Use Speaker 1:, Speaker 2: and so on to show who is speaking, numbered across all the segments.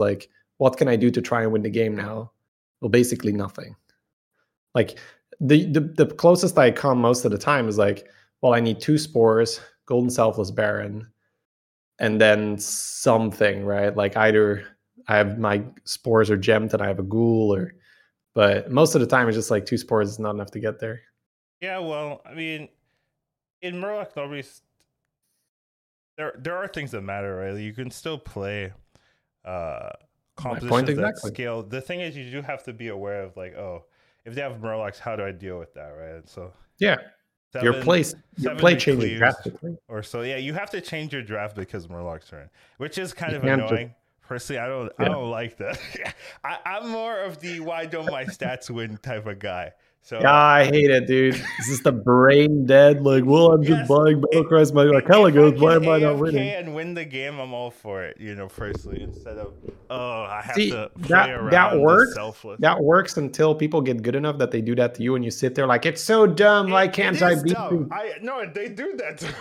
Speaker 1: like, what can I do to try and win the game now? Well, basically nothing. Like the, the the closest I come most of the time is like, well, I need two spores, golden selfless baron, and then something, right? Like either I have my spores are gemmed and I have a ghoul, or but most of the time it's just like two spores is not enough to get there.
Speaker 2: Yeah, well, I mean, in Murloc lobbies, there there are things that matter, right? You can still play uh compositions exactly. that scale. The thing is, you do have to be aware of like, oh, if they have Murlocs, how do I deal with that, right? So
Speaker 1: yeah, seven, your place, your play changes drastically.
Speaker 2: Or so, yeah, you have to change your draft because Murlocs are in, which is kind you of annoying. Just, Personally, I don't, yeah. I don't like that. I, I'm more of the why don't my stats win type of guy. So
Speaker 1: yeah, I hate it, dude. This is this the brain dead? Like, well, I'm just yes, buying Battlecries. My like, account goes. Why am I not winning?
Speaker 2: And win the game, I'm all for it. You know, firstly, instead of oh, I have
Speaker 1: See,
Speaker 2: to
Speaker 1: that around. that works. That works until people get good enough that they do that to you, and you sit there like it's so dumb. It, Why can't I beat
Speaker 2: you? I no, they do that to me.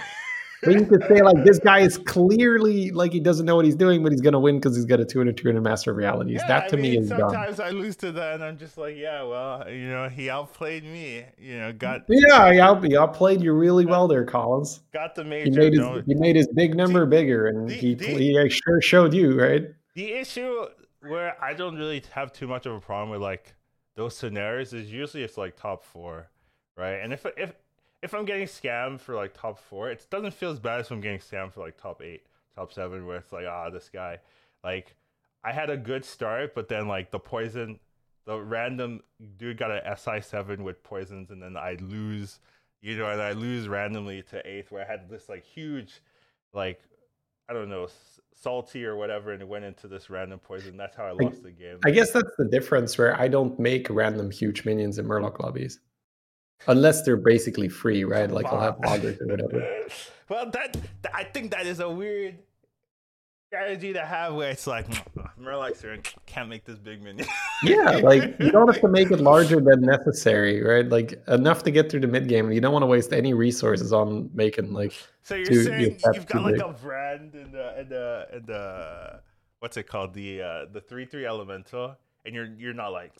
Speaker 1: They need to say like this guy is clearly like he doesn't know what he's doing, but he's gonna win because he's got a two and a two and a master of realities. Yeah, that to I mean, me is
Speaker 2: sometimes
Speaker 1: dumb.
Speaker 2: I lose to that, and I'm just like, yeah, well, you know, he outplayed me. You know, got
Speaker 1: yeah, he, out, he outplayed you really well there, Collins.
Speaker 2: Got the major.
Speaker 1: He made his, he made his big number the, bigger, and the, he the, he sure showed you right.
Speaker 2: The issue where I don't really have too much of a problem with like those scenarios is usually it's like top four, right? And if if if I'm getting scammed for like top four, it doesn't feel as bad as I'm getting scammed for like top eight, top seven, where it's like, ah, this guy. Like, I had a good start, but then like the poison, the random dude got an SI seven with poisons, and then I lose, you know, and I lose randomly to eighth, where I had this like huge, like, I don't know, salty or whatever, and it went into this random poison. That's how I lost
Speaker 1: I,
Speaker 2: the game.
Speaker 1: I guess that's the difference where I don't make random huge minions in Murloc lobbies. Unless they're basically free, right? Like I'll have augurs or whatever.
Speaker 2: well, that I think that is a weird strategy to have where it's like mm, mm, Murlocs can't make this big minion.
Speaker 1: yeah, like you don't have to make it larger than necessary, right? Like enough to get through the mid game. You don't want to waste any resources on making like.
Speaker 2: So you're saying you've got like big. a brand and the and the and the what's it called the uh the three three elemental, and you're you're not like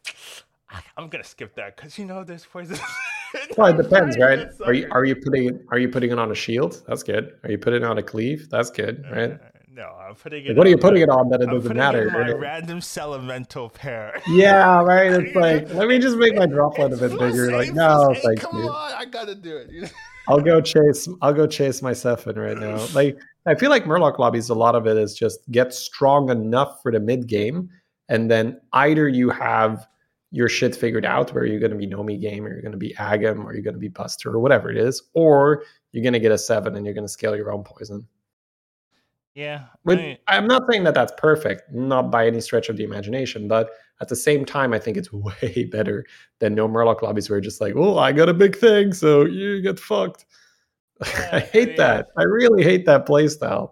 Speaker 2: ah, I'm gonna skip that because you know there's poison.
Speaker 1: well, it depends, right? Are you are you putting it are you putting it on a shield? That's good. Are you putting it on a cleave? That's good, uh, right? Uh,
Speaker 2: no, I'm putting it.
Speaker 1: what are you putting it on that it I'm doesn't matter?
Speaker 2: It my random elemental pair.
Speaker 1: Yeah, right. It's like let me just make my droplet a bit bigger. Like no, thank
Speaker 2: come
Speaker 1: you.
Speaker 2: on, I gotta do it.
Speaker 1: I'll go chase. I'll go chase my Sephon right now. Like I feel like Murloc lobbies. A lot of it is just get strong enough for the mid game, and then either you have your shit figured out where you're going to be Nomi game or you're going to be Agam or you're going to be Buster or whatever it is, or you're going to get a seven and you're going to scale your own poison.
Speaker 2: Yeah.
Speaker 1: I mean, I'm not saying that that's perfect, not by any stretch of the imagination, but at the same time, I think it's way better than no Murloc lobbies where you're just like, oh, I got a big thing, so you get fucked. Yeah, I hate that. I really hate that playstyle.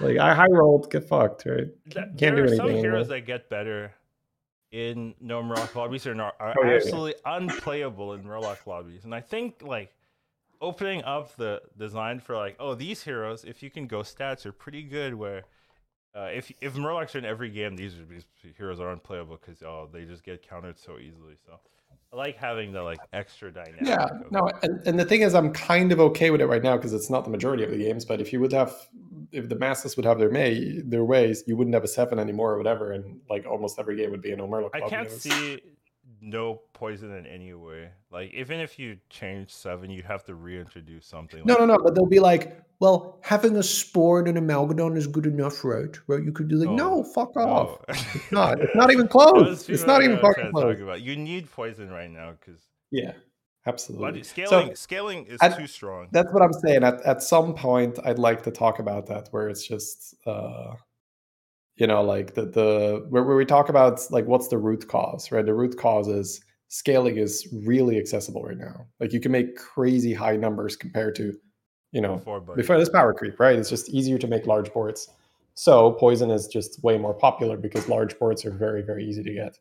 Speaker 1: Like I high rolled, get fucked, right?
Speaker 2: Can't there do anything. Some heroes anymore. that get better in no Murloc lobbies are, not, are oh, yeah, absolutely yeah. unplayable in Murloc lobbies. And I think like opening up the design for like, oh, these heroes, if you can go stats, are pretty good. Where uh, if if Murlocs are in every game, these, these heroes are unplayable because oh, they just get countered so easily. So I like having the like extra dynamic.
Speaker 1: Yeah, no, and, and the thing is, I'm kind of okay with it right now because it's not the majority of the games. But if you would have, if the masses would have their may their ways, you wouldn't have a seven anymore or whatever, and like almost every game would be an Omerlo.
Speaker 2: I can't see no poison in any way. Like even if you change seven, you'd have to reintroduce something.
Speaker 1: No,
Speaker 2: like
Speaker 1: no, no. But they'll be like, well, having a spore and an amalgadon is good enough, right? Right? You could do like, oh, no, fuck off. No. it's not. It's not even close. it's not even fucking close.
Speaker 2: About. You need poison right now because
Speaker 1: yeah, absolutely.
Speaker 2: But scaling, so, scaling is at, too strong.
Speaker 1: That's what I'm saying. At at some point, I'd like to talk about that, where it's just. uh you know like the the where, where we talk about like what's the root cause right? The root cause is scaling is really accessible right now. Like you can make crazy high numbers compared to you know before, before this power creep right? It's just easier to make large boards. So poison is just way more popular because large boards are very very easy to get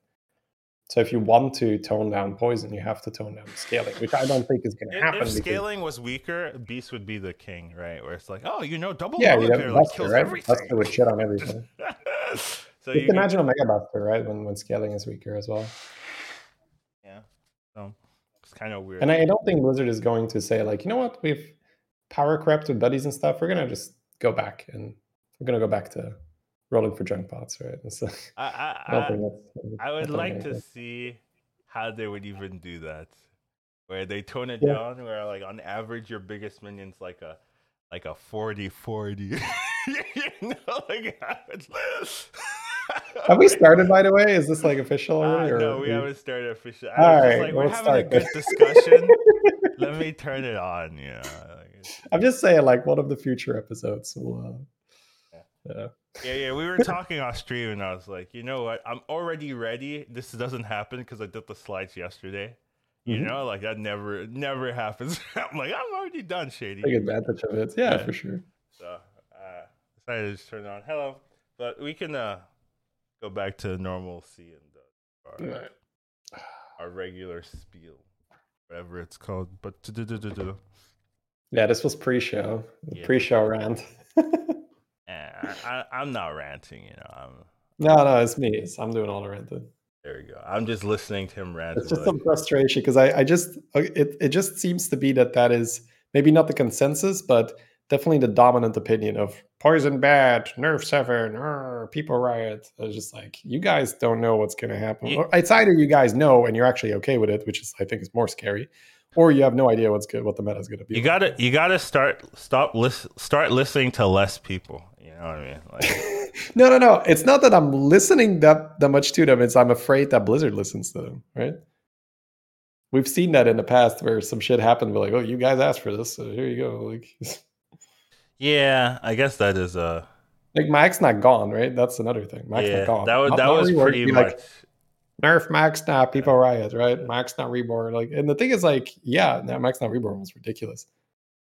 Speaker 1: So if you want to tone down poison, you have to tone down scaling, which I don't think is going to happen.
Speaker 2: if
Speaker 1: because-
Speaker 2: scaling was weaker, Beast would be the king, right? Where it's like, oh, you know, double
Speaker 1: yeah, you have
Speaker 2: Bear, like,
Speaker 1: Buster,
Speaker 2: kills
Speaker 1: right?
Speaker 2: everything.
Speaker 1: Buster would shit on everything.
Speaker 2: so
Speaker 1: You
Speaker 2: you
Speaker 1: can imagine Omega Buster, right? When when scaling is weaker as well.
Speaker 2: yeah. So it's kind of weird.
Speaker 1: And I I don't think Blizzard is going to say like, you know what, we've power crept with buddies and stuff. We're gonna just go back and we're gonna go back to rolling for junk pots, right? And so
Speaker 2: I, I,
Speaker 1: I
Speaker 2: I, would like to see how they would even do that, where they tone it
Speaker 1: Yeah.
Speaker 2: down, where like on average your biggest minion's like a like a 40 40. you know, like
Speaker 1: Have we started, by the way? Is this like official
Speaker 2: Uh,
Speaker 1: already? or
Speaker 2: no, we haven't started officially. I
Speaker 1: All
Speaker 2: just like, we're having a good discussion. Let me turn it on. Yeah.
Speaker 1: I'm just saying, like one of the future episodes will. Uh, yeah.
Speaker 2: Yeah, yeah. We were talking off stream, and I was like, you know what? I'm already ready. This doesn't happen because I did the slides yesterday. You
Speaker 1: Mhm.
Speaker 2: know, like that never, never happens. I'm like, I'm already done, shady.
Speaker 1: Take advantage of it. Yeah,
Speaker 2: Yeah.
Speaker 1: for sure.
Speaker 2: So, uh, decided to just turn it on. Hello, but we can uh go back to normalcy and uh, our, our regular spiel, whatever it's called. But.
Speaker 1: Yeah, this was pre-show.
Speaker 2: Yeah.
Speaker 1: Pre-show rant.
Speaker 2: I, I, I'm not ranting, you know. I'm
Speaker 1: no, no, it's me. It's, I'm doing all the ranting.
Speaker 2: there. We go. I'm just listening to him rant.
Speaker 1: It's just some frustration because I, I just, it, it just seems to be that that is maybe not the consensus, but definitely the dominant opinion of poison bad, nerf seven, people riot. I was just like, you guys don't know what's going to happen.
Speaker 2: Yeah.
Speaker 1: Or It's either you guys know and you're actually okay with it, which is I think is more scary, or you have no idea what's good, what the meta is going to be.
Speaker 2: you
Speaker 1: like.
Speaker 2: gotta, you gotta start, stop, lis- start listening to less people. You know what I mean? Like,
Speaker 1: no, no, no. It's not that I'm listening that that much to them. It's I'm afraid that Blizzard listens to them. Right? We've seen that in the past where some shit happened. We're like, oh, you guys asked for this, so here you go. Like,
Speaker 2: yeah, I guess that is uh
Speaker 1: like Maexxna gone, right? That's another thing. Mac's
Speaker 2: yeah,
Speaker 1: not gone.
Speaker 2: that was
Speaker 1: Not-
Speaker 2: that
Speaker 1: not
Speaker 2: was
Speaker 1: reworked.
Speaker 2: pretty much.
Speaker 1: like nerf Maexxna people riot, right? Maexxna reborn. Like, and the thing is, like, yeah, no, Maexxna reborn was ridiculous,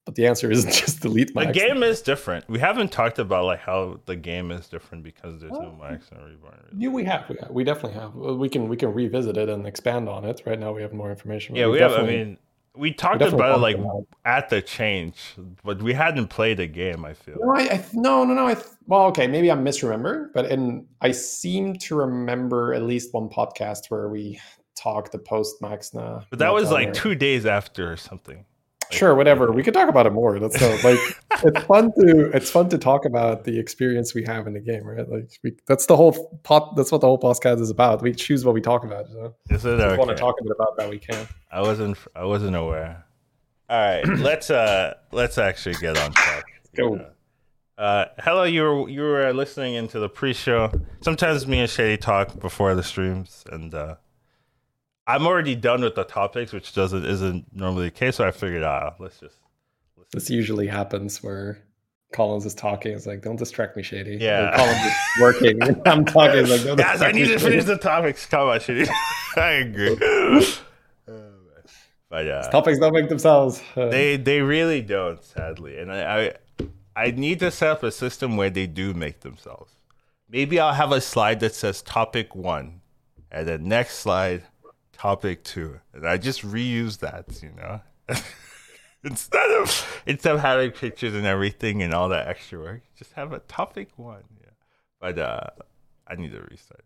Speaker 1: but the answer isn't just delete
Speaker 2: The
Speaker 1: Max.
Speaker 2: game is different. We haven't talked about like how the game is different because there's no
Speaker 1: Oh.
Speaker 2: Max and Reborn. really.
Speaker 1: Yeah, we have, we have, we definitely have. We can we can revisit it and expand on it. Right now, we have more information.
Speaker 2: Yeah, we have. I mean, we
Speaker 1: we
Speaker 2: talked
Speaker 1: definitely
Speaker 2: about it like
Speaker 1: about
Speaker 2: at the change, but we hadn't played a game. I feel.
Speaker 1: No, I, I no, no, no. I well, okay, maybe I'm misremembering, but in I seem to remember at least one podcast where we talked the post Maexxna.
Speaker 2: But that was like two days after or something.
Speaker 1: Sure, whatever. We could talk about it more. That's so, like it's fun to it's fun to talk about the experience we have in the game, right? Like we that's the whole pot. That's what the whole podcast is about. We choose what we talk about.
Speaker 2: It
Speaker 1: if we want to talk about that, we can.
Speaker 2: I wasn't. I wasn't aware. All right, let's uh let's actually get on track.
Speaker 1: go.
Speaker 2: Uh, hello, you were you were listening into the pre-show. Sometimes me and Shady talk before the streams, and uh, I'm already done with the topics, which doesn't isn't normally the case. So I figured, ah, let's just
Speaker 1: This usually happens where Collins is talking. It's like, don't distract me, Shady.
Speaker 2: Yeah.
Speaker 1: Collins is working. and I'm talking. It's like, don't
Speaker 2: guys, I need to finish the topics. Come on, Shady. I agree. but uh,
Speaker 1: Topics don't make themselves. Uh,
Speaker 2: They they really don't, sadly. And I, I I need to set up a system where they do make themselves. Maybe I'll have a slide that says topic one, and then next slide, topic two, and I just reuse that, you know, instead of instead of having pictures and everything and all that extra work, just have a topic one. Yeah, but uh, I need to restart.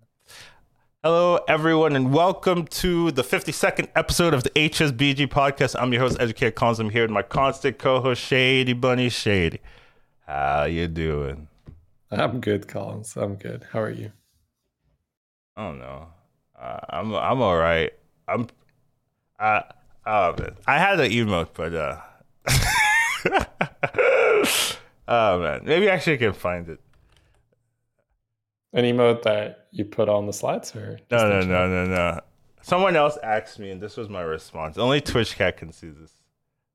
Speaker 2: Hello, everyone, and welcome to the 52nd episode of the HSBG podcast. I'm your host, Educator Collins. I'm here with my constant co-host, Shady Bunny Shady. How you doing?
Speaker 1: I'm good, Collins. I'm good. How are you?
Speaker 2: I don't know. Uh, I'm I'm all right. I'm. Uh, oh man, I had an emote, but uh. oh man, maybe I actually can find it.
Speaker 1: An emote that you put on the slides, or
Speaker 2: No, no, no, no, no. Someone else asked me, and this was my response. Only Twitch cat can see this.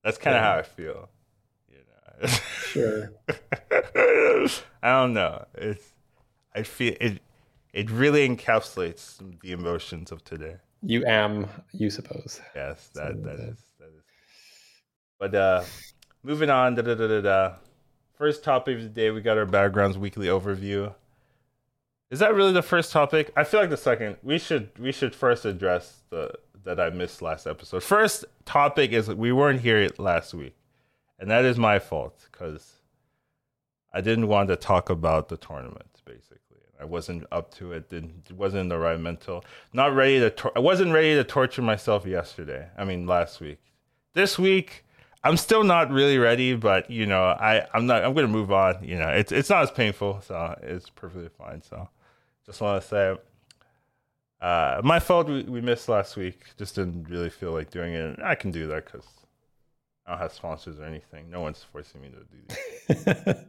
Speaker 2: That's kind of
Speaker 1: Yeah.
Speaker 2: how I feel. You know.
Speaker 1: Sure.
Speaker 2: I don't know. It's. I feel it. It really encapsulates the emotions of today.
Speaker 1: You am, you suppose.
Speaker 2: Yes, that
Speaker 1: Something
Speaker 2: that
Speaker 1: like
Speaker 2: is that is. But uh, moving on. Da, da, da, da, da. First topic of the day, we got our backgrounds weekly overview. Is that really the first topic? I feel like the second. We should we should first address the that I missed last episode. First topic is we weren't here last week, and that is my fault because I didn't want to talk about the tournament. Basically, I wasn't up to it. Didn't wasn't in the right mental. Not ready to. Tor- I wasn't ready to torture myself yesterday. I mean, last week. This week, I'm still not really ready, but you know, I I'm not. I'm gonna move on. You know, it's it's not as painful, so it's perfectly fine. So, just want to say, uh, my fault. We, we missed last week. Just didn't really feel like doing it. I can do that because I don't have sponsors or anything. No one's forcing me to do.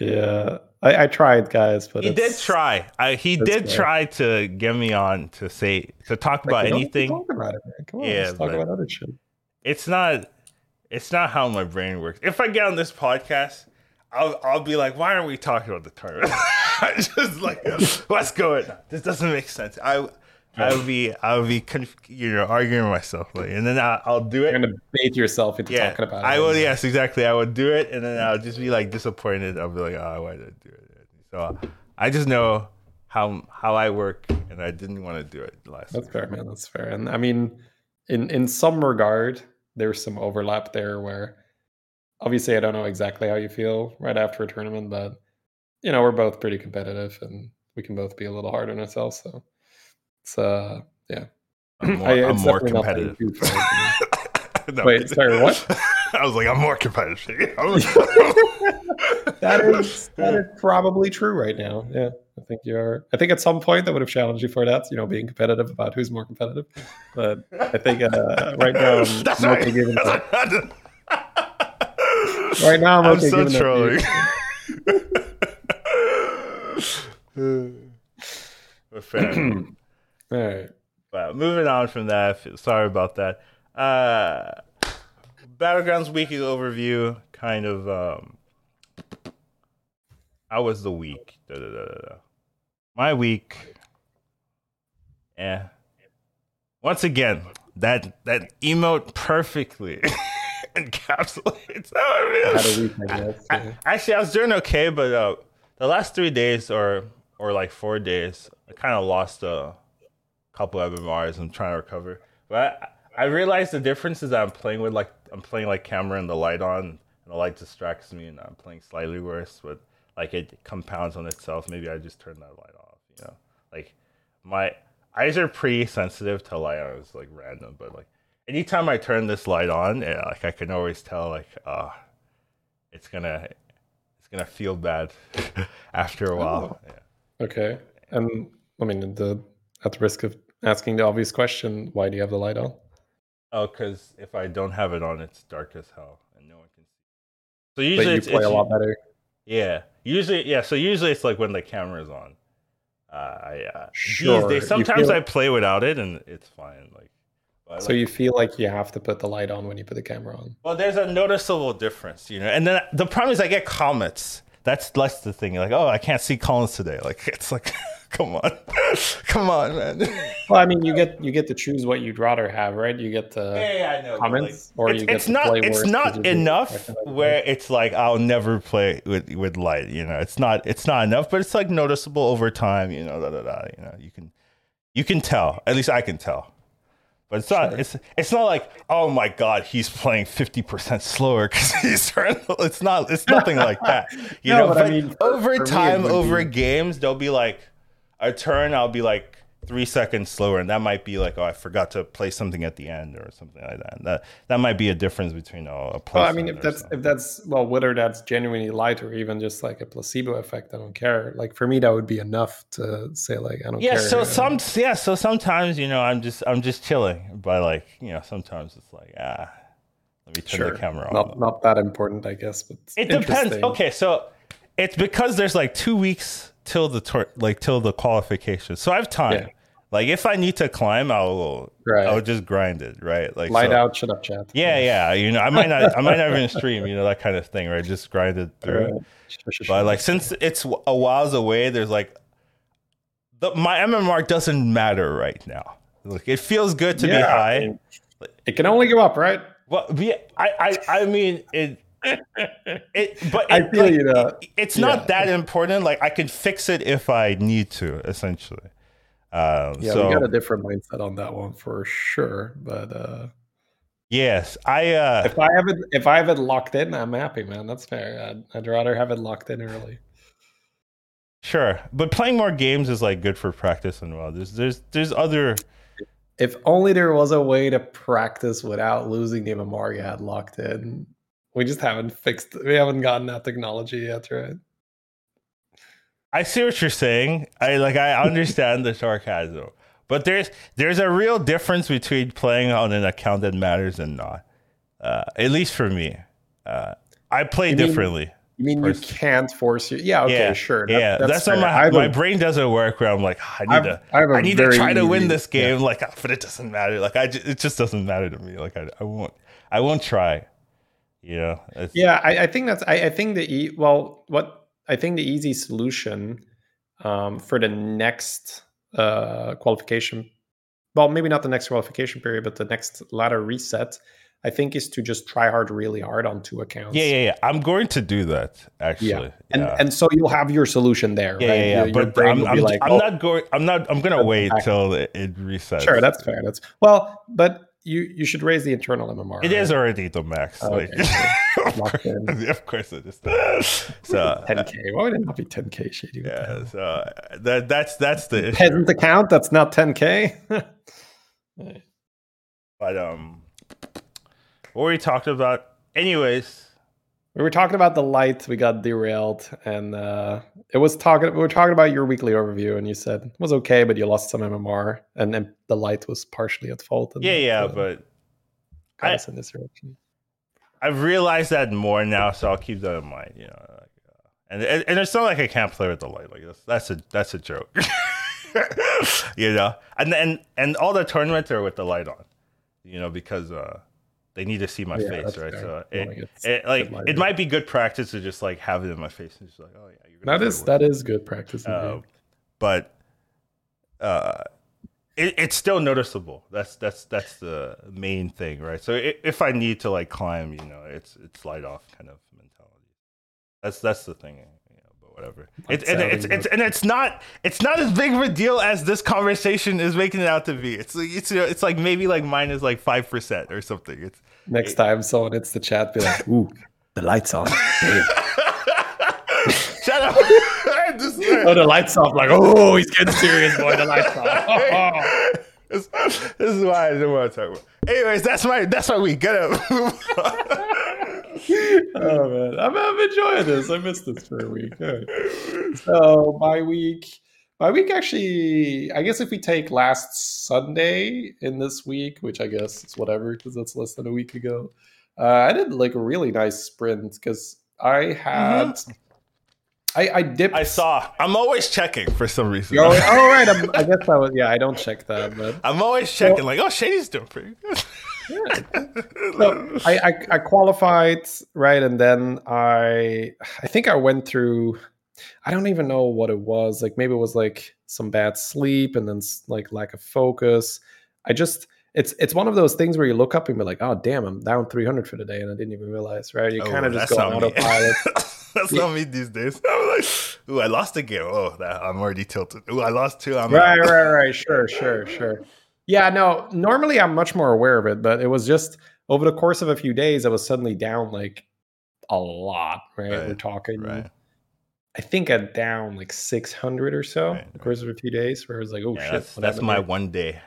Speaker 1: yeah, I, I, tried, guys, but
Speaker 2: he did try. I, he did try to get me on to say to talk about
Speaker 1: like,
Speaker 2: anything.
Speaker 1: Talk about it, man. Come on, yeah, let's talk about other shit.
Speaker 2: It's not. It's not how my brain works. If I get on this podcast, I'll I'll be like, why aren't we talking about the tournament? I just like, what's going on? This doesn't make sense. I I would be I would be conf- you know arguing with myself, like, and then I, will do it.
Speaker 1: You're gonna bait yourself into
Speaker 2: yeah,
Speaker 1: talking about
Speaker 2: it. I will. Yes, exactly. I would do it, and then I'll just be like disappointed. I'll be like, oh, why did I do it? So I just know how how I work, and I didn't want to do it last. Time.
Speaker 1: That's fair, man. That's fair. And I mean, in in some regard, there's some overlap there where obviously I don't know exactly how you feel right after a tournament, but you know we're both pretty competitive, and we can both be a little hard on ourselves. So it's uh yeah.
Speaker 2: I'm more, I, I'm more competitive.
Speaker 1: no, Wait, sorry, what?
Speaker 2: I was like, I'm more competitive.
Speaker 1: that is that is probably true right now. Yeah, I think you are. I think at some point I would have challenged you for that. You know, being competitive about who's more competitive. But I think uh, right now I'm,
Speaker 2: That's
Speaker 1: I'm
Speaker 2: right.
Speaker 1: okay giving right now I'm,
Speaker 2: I'm
Speaker 1: okay
Speaker 2: so
Speaker 1: giving
Speaker 2: trolling. but fair.
Speaker 1: All right.
Speaker 2: But moving on from that, sorry about that. Uh, Battlegrounds weekly overview, kind of. Um, how was the week? Da, da, da, My week. Yeah. Once again, that that emote perfectly encapsulates how I feel.
Speaker 1: I guess, yeah.
Speaker 2: I, actually, I was doing okay, but uh, the last three days or or like four days, I kind of lost a couple of MMRs. I'm trying to recover, but I, I realized the difference is that I'm playing with like I'm playing like camera and the light on, and the light distracts me, and I'm playing slightly worse. But like it compounds on itself. Maybe I just turn that light off. You know, like my eyes are pretty sensitive to light on. It's like random, but like anytime I turn this light on, yeah, like I can always tell like uh it's gonna it's gonna feel bad after a while.
Speaker 1: Oh. Yeah. Okay, and I mean the at the risk of asking the obvious question, why do you have the light on?
Speaker 2: Oh, because if I don't have it on, it's dark as hell and no one can see. So usually
Speaker 1: but you
Speaker 2: it's,
Speaker 1: play
Speaker 2: it's,
Speaker 1: a lot better.
Speaker 2: Yeah, usually yeah. So usually it's like when the camera's on. Uh, I uh,
Speaker 1: sure.
Speaker 2: Days, sometimes I play without it and it's fine. Like,
Speaker 1: so like, you feel like you have to put the light on when you put the camera on.
Speaker 2: Well, there's a noticeable difference, you know. And then the problem is I get comments. That's less the thing. Like, oh, I can't see Collins today. Like, it's like. come on come on man
Speaker 1: well i mean you get you get to choose what you'd rather have right you get the
Speaker 2: yeah, yeah,
Speaker 1: comments
Speaker 2: like,
Speaker 1: or
Speaker 2: it's,
Speaker 1: you get
Speaker 2: it's
Speaker 1: to
Speaker 2: not
Speaker 1: play
Speaker 2: it's not enough where it's like i'll never play with with light you know it's not it's not enough but it's like noticeable over time you know da, da, da, you know you can you can tell at least i can tell but it's not. Sure. It's it's not like oh my god, he's playing fifty percent slower because he's. It's not. It's nothing like that. You
Speaker 1: no,
Speaker 2: know.
Speaker 1: But, I mean,
Speaker 2: over time,
Speaker 1: me,
Speaker 2: over
Speaker 1: be...
Speaker 2: games, they'll be like, a turn, I'll be like three seconds slower, and that might be like, oh, I forgot to play something at the end or something like that. And that that might be a difference between oh, a.
Speaker 1: Well, I mean, if that's something. if that's well, whether that's genuinely light or even just like a placebo effect, I don't care. Like for me, that would be enough to say like I don't
Speaker 2: yeah,
Speaker 1: care.
Speaker 2: So some yeah, so sometimes you know I'm just I'm just chilling, but like you know sometimes it's like ah. Let me turn
Speaker 1: sure.
Speaker 2: the camera on.
Speaker 1: Not, not that important, I guess. But
Speaker 2: it depends. Okay, so it's because there's like two weeks till the tor- like till the qualification. So I have time. Yeah. Like if I need to climb, I'll right. I'll just grind it, right? Like
Speaker 1: light
Speaker 2: so,
Speaker 1: out, shut up, chat.
Speaker 2: Yeah, yeah. You know, I might not I might not even stream, you know, that kind of thing, right? Just grind it through. Right. Sure, sure, but like since it's a whiles away, there's like the my MMR doesn't matter right now. Like it feels good to
Speaker 1: yeah,
Speaker 2: be high.
Speaker 1: I mean, it can only go up, right?
Speaker 2: Well, yeah, I, I, I mean, it it, but
Speaker 1: I feel
Speaker 2: like,
Speaker 1: you know.
Speaker 2: it- it's
Speaker 1: Yeah.
Speaker 2: not that important. Like I can fix it if I need to, essentially. Um,
Speaker 1: Yeah,
Speaker 2: so
Speaker 1: we got a different mindset on that one for sure. But uh
Speaker 2: yes, I uh,
Speaker 1: if I have it if I have it locked in, I'm happy, man. That's fair. I'd, I'd rather have it locked in early.
Speaker 2: sure, but playing more games is like good for practice and well. There's there's there's other
Speaker 1: If only there was a way to practice without losing the you had locked in. We just haven't fixed we haven't gotten that technology yet, right?
Speaker 2: I see what you're saying. I like I understand the sarcasm, but there's there's a real difference between playing on an account that matters and not. Uh, at least for me, uh, I play
Speaker 1: You mean-
Speaker 2: differently.
Speaker 1: You mean you can't force you? Yeah, okay,
Speaker 2: yeah,
Speaker 1: sure. that-
Speaker 2: yeah, that's, not
Speaker 1: I
Speaker 2: my
Speaker 1: a-
Speaker 2: my brain doesn't work. Where I'm like, "Ah, I need
Speaker 1: I've-
Speaker 2: to
Speaker 1: I
Speaker 2: I need to try to win this game. Like, ah, but it doesn't matter. Like, I ju- it just doesn't matter to me. Like, I, I won't I won't try. Know, It's-
Speaker 1: Yeah, I, I think that's. I, I think the e- well, what I think the easy solution um, for the next uh, qualification, well, maybe not the next qualification period, but the next ladder reset, I think is to just try hard really hard on two accounts.
Speaker 2: yeah, yeah, yeah. I'm going to do that actually.
Speaker 1: Yeah. And
Speaker 2: yeah.
Speaker 1: and so you'll have your solution there,
Speaker 2: yeah,
Speaker 1: right?
Speaker 2: yeah, yeah.
Speaker 1: Your, your
Speaker 2: But
Speaker 1: brain
Speaker 2: I'm, I'm,
Speaker 1: like,
Speaker 2: I'm
Speaker 1: "Oh,
Speaker 2: not going. I'm not. I'm gonna wait
Speaker 1: back.
Speaker 2: till it, it resets.
Speaker 1: sure, that's fair. That's well, but you you should raise the internal MMR.
Speaker 2: It
Speaker 1: right?
Speaker 2: is already the max.
Speaker 1: Oh,
Speaker 2: like,
Speaker 1: okay,
Speaker 2: of, course, of course it is. So uh,
Speaker 1: 10k. Why would it not be 10k? Shady.
Speaker 2: Yeah, so uh, that that's that's the issue.
Speaker 1: Peasant account. That's not 10k.
Speaker 2: But um, what we talking about? Anyways,
Speaker 1: We were talking about the light. We got derailed, and uh, it was talking. We were talking about your weekly overview, and you said it was okay, but you lost some MMR, and then the light was partially at fault. And
Speaker 2: yeah, yeah,
Speaker 1: uh,
Speaker 2: but I-
Speaker 1: in this direction.
Speaker 2: I've realized that more now, so I'll keep that in mind. You know, like, uh, and, and and it's not like I can't play with the light. Like that's that's a that's a joke. you know, and and and all the tournaments are with the light on. You know, because uh, they need to see my
Speaker 1: Yeah,
Speaker 2: face, right?
Speaker 1: fair.
Speaker 2: So it,
Speaker 1: wanna
Speaker 2: it like it might be good practice to just like have it in my face and just like, oh yeah, you're gonna
Speaker 1: That is that is good practice.
Speaker 2: Uh, but uh, it, it's still noticeable. That's that's that's the main thing, right? So if I need to like climb, you know, it's it's light off kind of mentality. That's that's the thing. You know, but whatever. It, and it's it's and it's not it's not as big of a deal as this conversation is making it out to be. It's like it's you know, it's like maybe like minus like five percent or something. It's
Speaker 1: Next time someone hits the chat, be like, "Ooh, the lights on."
Speaker 2: Shut up. Just-
Speaker 1: oh, the lights off. Like, oh, he's getting serious, boy. The lights off.
Speaker 2: this, this is why I didn't want to talk about. Anyways, that's my that's my week. Get up.
Speaker 1: oh man, I'm, I'm enjoying this. I missed this for a week. All right. So my week, my week actually, I guess if we take last Sunday in this week, which I guess is whatever because that's less than a week ago, uh, I did like a really nice sprint because I had, I, I dipped.
Speaker 2: I saw. I'm always checking for some reason.
Speaker 1: Oh, oh right, I'm, I guess I was. Yeah, I don't check that, but
Speaker 2: I'm always checking. like, oh, Shady's doing pretty good.
Speaker 1: so I, I I qualified right, and then I I think I went through. I don't even know what it was. Like maybe it was like some bad sleep, and then like lack of focus. I just it's it's one of those things where you look up and be like, oh damn, I'm down 300 for the day, and I didn't even realize. Right? You
Speaker 2: Oh,
Speaker 1: kind of just go on autopilot.
Speaker 2: That's not me these days. I'm like, ooh, I lost a game. Oh, that, I'm already tilted. Ooh, I lost two. I'm
Speaker 1: right,
Speaker 2: out.
Speaker 1: right, right. Sure, sure, sure. Yeah, no. Normally, I'm much more aware of it, but it was just over the course of a few days, I was suddenly down like a lot. Right, we're talking.
Speaker 2: Right.
Speaker 1: I think I'm down like 600 or so
Speaker 2: Right,
Speaker 1: the course of a few days. Where I was like, oh
Speaker 2: Yeah,
Speaker 1: shit,
Speaker 2: that's that's my one day.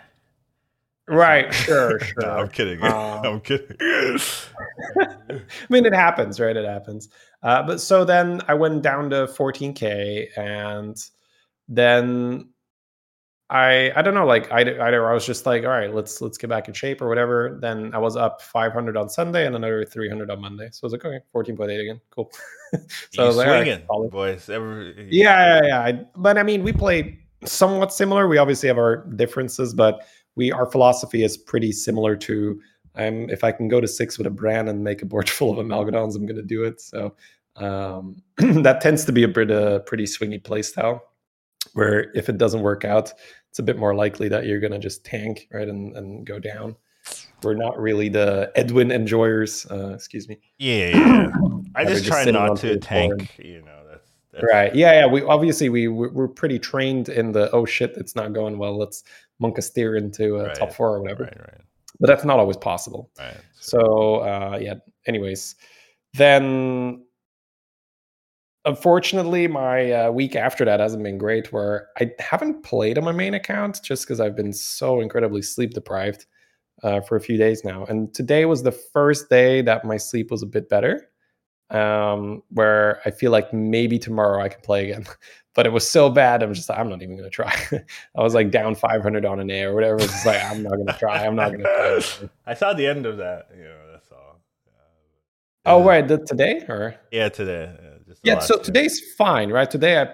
Speaker 1: right. Sure, sure.
Speaker 2: No, I'm kidding.
Speaker 1: Um,
Speaker 2: I'm kidding.
Speaker 1: I mean, it happens, right? It happens. Uh, but so then I went down to 14k, and then I I don't know, like either, either I was just like, all right, let's let's get back in shape or whatever. Then I was up 500 on Sunday and another 300 on Monday. So I was like, okay, 14.8 again, cool. so I was like, all right,
Speaker 2: swinging, boys. Every,
Speaker 1: Yeah, yeah, yeah. I, but I mean, we play somewhat similar. We obviously have our differences, but we our philosophy is pretty similar to. Um, if I can go to six with a brand and make a board full of amalgadons, I'm going to do it. So um, that tends to be a pretty, uh, pretty swingy play style. Where if it doesn't work out, it's a bit more likely that you're going to just tank right and, and go down. we're not really the Edwin enjoyers. Uh, excuse me.
Speaker 2: Yeah, yeah. I just try
Speaker 1: sitting
Speaker 2: not to tank. You know, that's, that's
Speaker 1: Right. Yeah. Yeah. We obviously we we're pretty trained in the oh shit it's not going well. Let's monk a steer into a top four or whatever.
Speaker 2: Right, right,
Speaker 1: But that's not always possible.
Speaker 2: right.
Speaker 1: So uh, yeah. Anyways, then unfortunately, my uh, week after that hasn't been great. Where I haven't played on my main account just because I've been so incredibly sleep deprived uh, for a few days now. And today was the first day that my sleep was a bit better. Um, where I feel like maybe tomorrow I can play again. But it was so bad, I'm just like, I'm not even gonna try. I was like down 500 on an A or whatever. It's just like I'm not gonna try. I'm not gonna try.
Speaker 2: I saw the end of that. You know, that's all.
Speaker 1: Oh,
Speaker 2: Yeah.
Speaker 1: right, the, today or
Speaker 2: Yeah, today. Yeah,
Speaker 1: yeah. So
Speaker 2: two.
Speaker 1: today's fine, right? Today I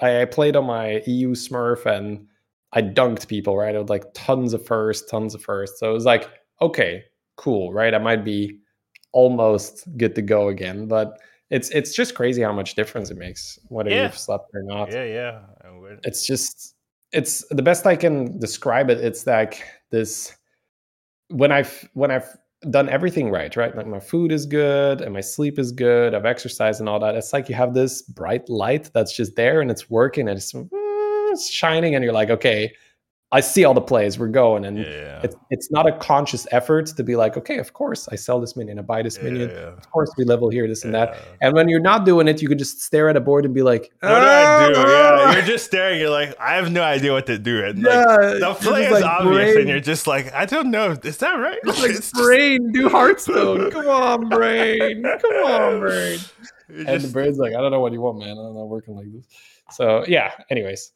Speaker 1: I I played on my EU Smurf and I dunked people, right? It was like tons of first, tons of first. So it was like, okay, cool, right? I might be almost good to go again, but it's it's just crazy how much difference it makes whether
Speaker 2: Yeah.
Speaker 1: you've slept or not.
Speaker 2: Yeah, yeah.
Speaker 1: It's just it's the best i can describe it it's like this when i've when i've done everything right right? Like my food is good and my sleep is good. I've exercised and all that. It's like you have this bright light that's just there and it's working and it's, mm, it's shining and you're like okay i see all the plays we're going and
Speaker 2: yeah, yeah.
Speaker 1: it's it's not a conscious effort to be like okay of course i sell this minion i buy this
Speaker 2: yeah,
Speaker 1: minion
Speaker 2: yeah,
Speaker 1: of course we level here this and that and when you're not doing it you can just stare at a board and be like
Speaker 2: What do I do?
Speaker 1: "Ah!"
Speaker 2: Yeah, you're just staring. You're like, I have no idea what to do. And like, the play is
Speaker 1: like
Speaker 2: obvious,
Speaker 1: brain-
Speaker 2: and you're just like, I don't know. Is that right?
Speaker 1: It's like
Speaker 2: It's just-
Speaker 1: brain, do Hearthstone. Come on, brain. Come on, brain.
Speaker 2: you're
Speaker 1: And the brain's like, I don't know what you want, man. I'm not working like this. So yeah. Anyways,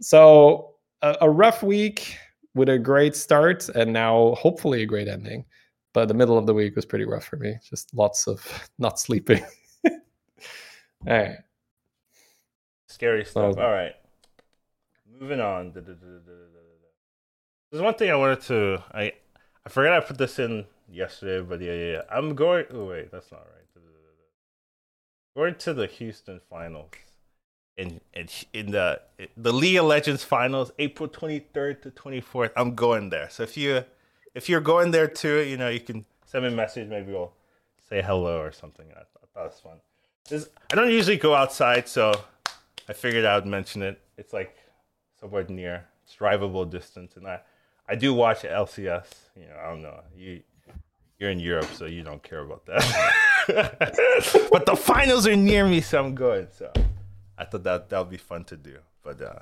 Speaker 1: so a, a rough week with a great start, and now hopefully a great ending. But the middle of the week was pretty rough for me. Just lots of not sleeping. All right.
Speaker 2: Scary stuff. All right. Moving on. There's one thing I wanted to. I I forgot I put this in yesterday, but yeah, yeah, yeah. I'm going. Oh wait, that's not right. Going to the Houston finals. In, in in the the League of Legends finals, April 23rd to 24th. I'm going there. So if you if you're going there too, you know you can send me a message. Maybe we'll say hello or something. I, I thought it was fun. This, I don't usually go outside, so I figured I would mention it. It's like somewhere near, it's drivable distance, and I, I do watch LCS. You know, I don't know you, you're in Europe, so you don't care about that. but the finals are near me, so I'm going. So I thought that that would be fun to do. But uh,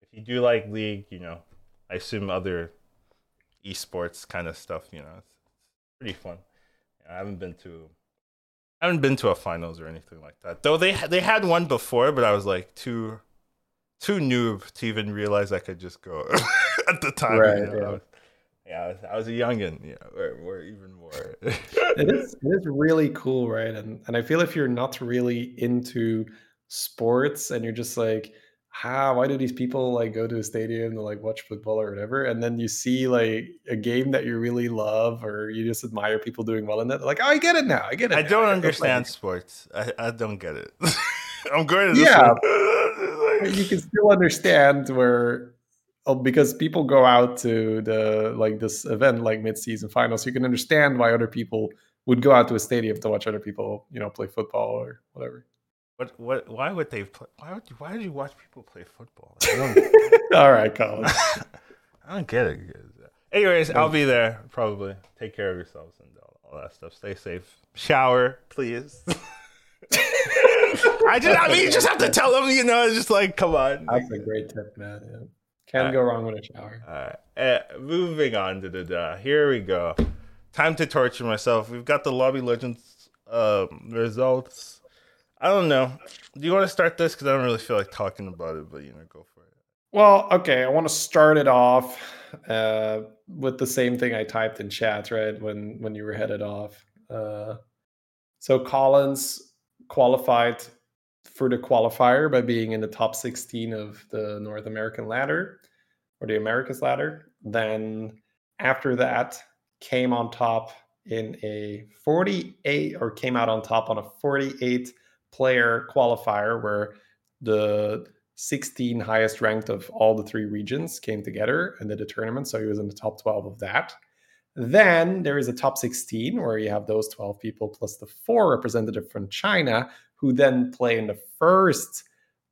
Speaker 2: if you do like League, you know, I assume other esports kind of stuff. You know, it's pretty fun. I haven't been to I haven't been to a finals or anything like that. Though they they had one before, but I was like too too noob to even realize I could just go at the time.
Speaker 1: Right,
Speaker 2: you know?
Speaker 1: yeah.
Speaker 2: I was, yeah, I was, I was a youngin. Yeah, we're, we're even more.
Speaker 1: it is it is really cool, right? And and I feel if you're not really into sports and you're just like, ah, why do these people like go to a stadium to like watch football or whatever? And then you see like a game that you really love or you just admire people doing well in it. Like, oh, I get it now. I get it.
Speaker 2: I
Speaker 1: now.
Speaker 2: don't
Speaker 1: play
Speaker 2: understand
Speaker 1: it."
Speaker 2: sports. I, I don't get it. I'm going to this
Speaker 1: Yeah.
Speaker 2: one.
Speaker 1: you can still understand where oh, because people go out to the like this event like mid-season finals you can understand why other people would go out to a stadium to watch other people you know play football or whatever
Speaker 2: What? What? Why would they play? Why would? You, why did you watch people play football? I don't,
Speaker 1: all right colin
Speaker 2: I don't get it. Anyways, I'll be there probably. Take care of yourselves and all, all that stuff. Stay safe. Shower, please. I just, I mean, you just have to tell them, you know, it's just like, come on.
Speaker 1: that's a great tip man yeah. can't go wrong with a shower
Speaker 2: Alright, uh, moving on to the da. Here we go. Time to torture myself. We've got the Lobby Legends um, results. I don't know. Do you want to start this? Because I don't really feel like talking about it, but you know, go for it.
Speaker 1: Well, okay, I want to start it off uh, with the same thing I typed in chat, right? When when you were headed off. Uh, so Collins qualified for the qualifier by being in the top 16 of the North American ladder or the Americas ladder. Then after that, came on top in a 48 or came out on top on a 48 player qualifier where the 16 highest ranked of all the three regions came together and did a tournament. So he was in the top 12 of that. Then there is a top 16 where you have those 12 people plus the four representative from China who then play in the first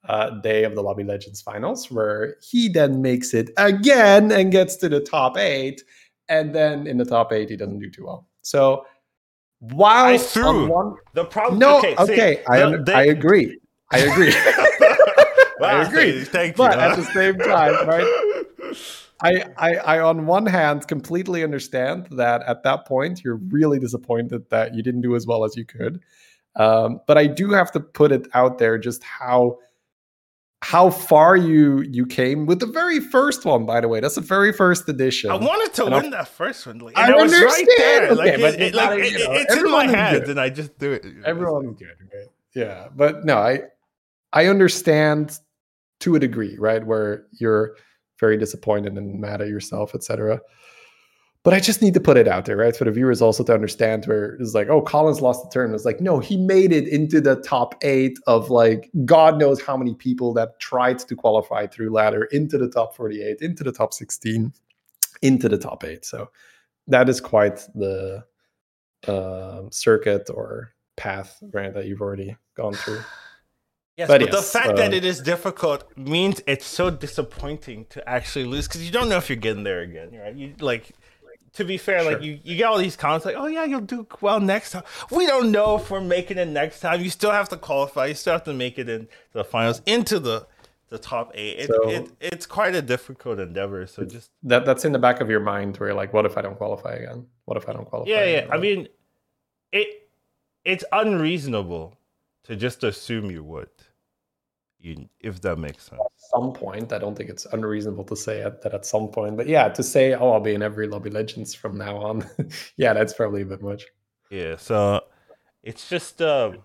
Speaker 1: uh, day of the Lobby Legends finals, where he then makes it again and gets to the top eight. And then in the top eight, he doesn't do too well. So while
Speaker 2: I threw
Speaker 1: one,
Speaker 2: the problem.
Speaker 1: no,
Speaker 2: okay,
Speaker 1: okay,
Speaker 2: see,
Speaker 1: I,
Speaker 2: the-
Speaker 1: un-
Speaker 2: the-
Speaker 1: I agree. I agree.
Speaker 2: Wow,
Speaker 1: I agree.
Speaker 2: Thank you.
Speaker 1: but at the same time, right? I, I, I, on one hand, completely understand that at that point you're really disappointed that you didn't do as well as you could. Um, but I do have to put it out there just how how far you you came with the very first one. By the way, that's the very first edition.
Speaker 2: I wanted to
Speaker 1: And I-
Speaker 2: win that first one. Like,
Speaker 1: I
Speaker 2: and I was right
Speaker 1: understand.
Speaker 2: there.
Speaker 1: Okay,
Speaker 2: like,
Speaker 1: but
Speaker 2: it, it- like,
Speaker 1: gotta,
Speaker 2: it-
Speaker 1: you know,
Speaker 2: it's in my hands, and I just do it.
Speaker 1: Everyone good, right? Yeah, but no, I I understand to a degree, right, where you're very disappointed and mad at yourself, etc. But I just need to put it out there, right, for the viewers also to understand where it's like, oh, Collins lost the turn. It's like, no, he made it into the top eight of like God knows how many people that tried to qualify through ladder into the top 48, into the top 16, into the top eight. So that is quite the um, circuit or path, right, that you've already gone through.
Speaker 2: Yes,
Speaker 1: But
Speaker 2: but, the
Speaker 1: yes,
Speaker 2: fact that
Speaker 1: uh,
Speaker 2: it is difficult means it's so disappointing to actually lose because you don't know if you're getting there again, right? You like. To be fair, like you, you get all these comments like, "Oh yeah, you'll do well next time." We don't know if we're making it next time. You still have to qualify. You still have to make it into the finals, into the the top eight. It,
Speaker 1: So-
Speaker 2: it, it's quite a difficult endeavor. So just
Speaker 1: That that's in the back of your mind where you're like, what if I don't qualify again? What if I don't qualify?
Speaker 2: yeah, yeah.
Speaker 1: again?
Speaker 2: I mean, it it's unreasonable to just assume you would. You, if that makes sense.
Speaker 1: at some point, I don't think it's unreasonable to say at, that at some point. But yeah, to say, oh, I'll be in every lobby legends from now on. yeah, that's probably a bit much.
Speaker 2: Yeah, so it's just um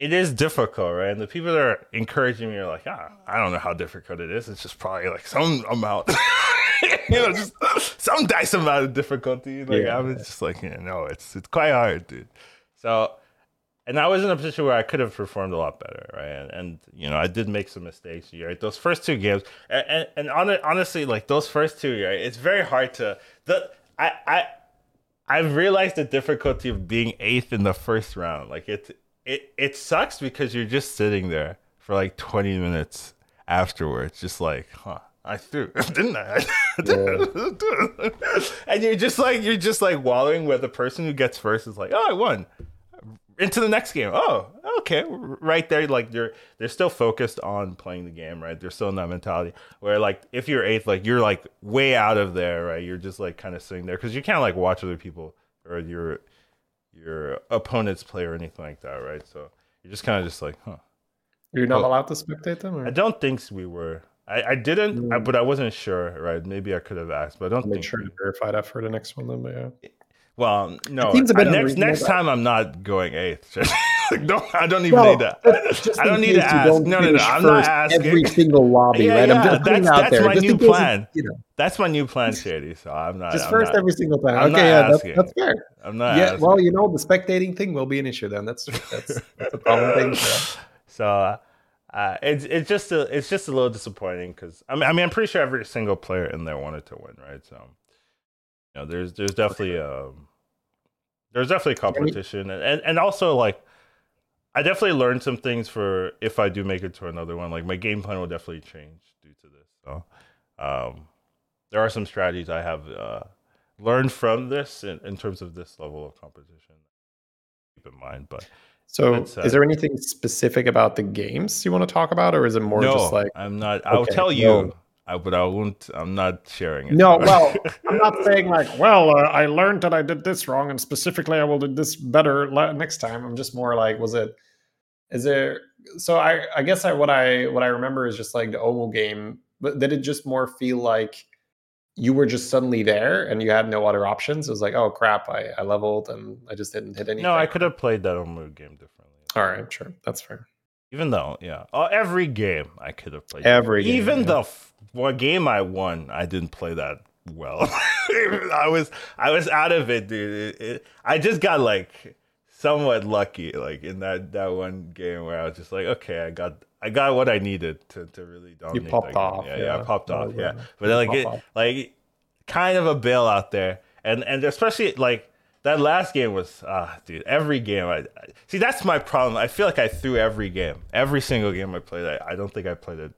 Speaker 2: it is difficult, right? And the people that are encouraging me are like, ah, I don't know how difficult it is. It's just probably like some amount, you know, just some dice amount of difficulty. Like
Speaker 1: Yeah.
Speaker 2: I'm just like, yeah, no, it's it's quite hard, dude. So, and I was in a position where I could have performed a lot better, right? And, and you know, I did make some mistakes, right? Those first two games, and and, and hon- honestly, like those first two, right? It's very hard to the I I. I've realized the difficulty of being eighth in the first round. Like it, it, it sucks because you're just sitting there for like 20 minutes afterwards, just like, huh, I threw, didn't I? and you're just like, you're just like wallowing where the person who gets first is like, oh, I won. Into the next game. Oh, okay. Right there, like they're they're still focused on playing the game, right? They're still in that mentality where like if you're eighth, like you're like way out of there, right? You're just like kind of sitting there because you can't like watch other people or your your opponents play or anything like that, right? So you're just kind of just like, huh.
Speaker 1: You're not
Speaker 2: Well,
Speaker 1: allowed to spectate them? Or?
Speaker 2: I don't think we were. I, I didn't, I,
Speaker 1: Mm.
Speaker 2: but I wasn't sure, right? Maybe I could have asked, but I don't
Speaker 1: I'll make sure
Speaker 2: we-
Speaker 1: to verify that for the next one then, but yeah.
Speaker 2: Well, no.
Speaker 1: seems a bit
Speaker 2: I- next next time, I'm not going eighth. Don't I don't even
Speaker 1: Well,
Speaker 2: need that.
Speaker 1: Just
Speaker 2: I don't need to ask. No, no, no. I'm not asking.
Speaker 1: Every single lobby,
Speaker 2: Yeah,
Speaker 1: right? I'm
Speaker 2: yeah,
Speaker 1: just putting
Speaker 2: that's-
Speaker 1: out
Speaker 2: that's
Speaker 1: there.
Speaker 2: my
Speaker 1: just
Speaker 2: new
Speaker 1: in case it's,
Speaker 2: plan.
Speaker 1: You know,
Speaker 2: That's my new plan, Shady. So I'm not.
Speaker 1: just
Speaker 2: I'm
Speaker 1: first
Speaker 2: not,
Speaker 1: every single time.
Speaker 2: I'm not
Speaker 1: okay, yeah, that's, that's fair.
Speaker 2: I'm not.
Speaker 1: Yeah,
Speaker 2: asking.
Speaker 1: well, you know, the spectating thing will be an issue then. That's that's, that's a problem thing. So.
Speaker 2: So uh, uh, it's it's just a it's just a little disappointing because I mean I mean I'm pretty sure every single player in there wanted to win, right? So you know there's there's definitely um there's definitely competition and, and and also like I definitely learned some things for if I do make it to another one. Like my game plan will definitely change due to this. So um there are some strategies I have uh, learned from this in, in terms of this level of competition. Keep in mind, but
Speaker 1: So,
Speaker 2: uh,
Speaker 1: is there anything specific about the games you want to talk about, or is it more
Speaker 2: no,
Speaker 1: just like?
Speaker 2: I'm not. I'll
Speaker 1: Okay,
Speaker 2: tell you,
Speaker 1: no.
Speaker 2: I, but I won't. I'm not sharing it.
Speaker 1: No, well, I'm not saying like, well, uh, I learned that I did this wrong, and specifically, I will do this better next time. I'm just more like, was it? Is there? So I, I guess I what I what I remember is just like the Omu game, but did it just more feel like you were just suddenly there and you had no other options? It was like, oh crap, I, I leveled and I just didn't hit anything.
Speaker 2: no, I could have played that Omu game differently.
Speaker 1: All right, sure, that's fair.
Speaker 2: Even though, yeah, uh, every game I could have played.
Speaker 1: Every game,
Speaker 2: even
Speaker 1: yeah.
Speaker 2: the one game I won, I didn't play that well. I was I was out of it, dude. It, it, I just got like somewhat lucky, like in that that one game where I was just like, okay, I got I got what I needed to, to really dominate. You popped
Speaker 1: off,
Speaker 2: Yeah, yeah,
Speaker 1: yeah.
Speaker 2: I popped off. Yeah, but then like it,
Speaker 1: off.
Speaker 2: like kind of a bailout there, and and especially like that last game was ah, dude. Every game I, I see that's my problem. I feel like I threw every game, every single game I played. I, I don't think I played it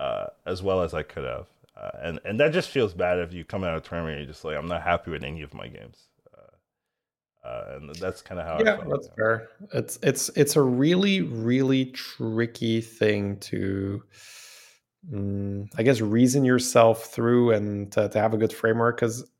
Speaker 2: uh, as well as I could have, uh, and and that just feels bad if you come out of tournament and you're just like I'm not happy with any of my games. Uh, uh and that's kind of how
Speaker 1: yeah, that's fair. It's it's it's a really really tricky thing to, um, I guess, reason yourself through and to, to have a good framework because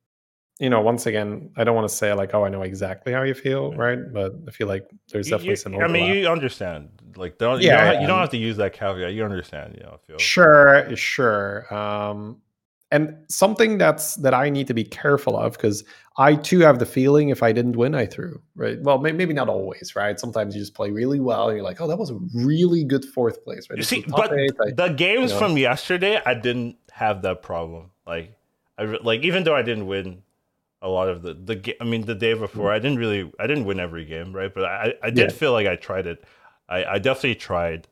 Speaker 1: you know, once again, I don't want to say like, oh, I know exactly how you feel, right? But I feel like there's definitely
Speaker 2: you,
Speaker 1: some.
Speaker 2: Overlap. I mean, you understand, like, don't yeah, you don't, you don't, have to use that caveat. You understand, you know. Feel.
Speaker 1: Sure, sure. Um, and something that's that I need to be careful of because I too have the feeling if I didn't win, I threw. Right? Well, maybe not always, right? Sometimes you just play really well, and you're like, oh, that was a really good fourth place, right?
Speaker 2: You see, but eight, I, the games you know. from yesterday, I didn't have that problem. Like, I like even though I didn't win a lot of the the I mean the day before I didn't really I didn't win every game right? But I I did yeah. feel like I tried it. I I definitely tried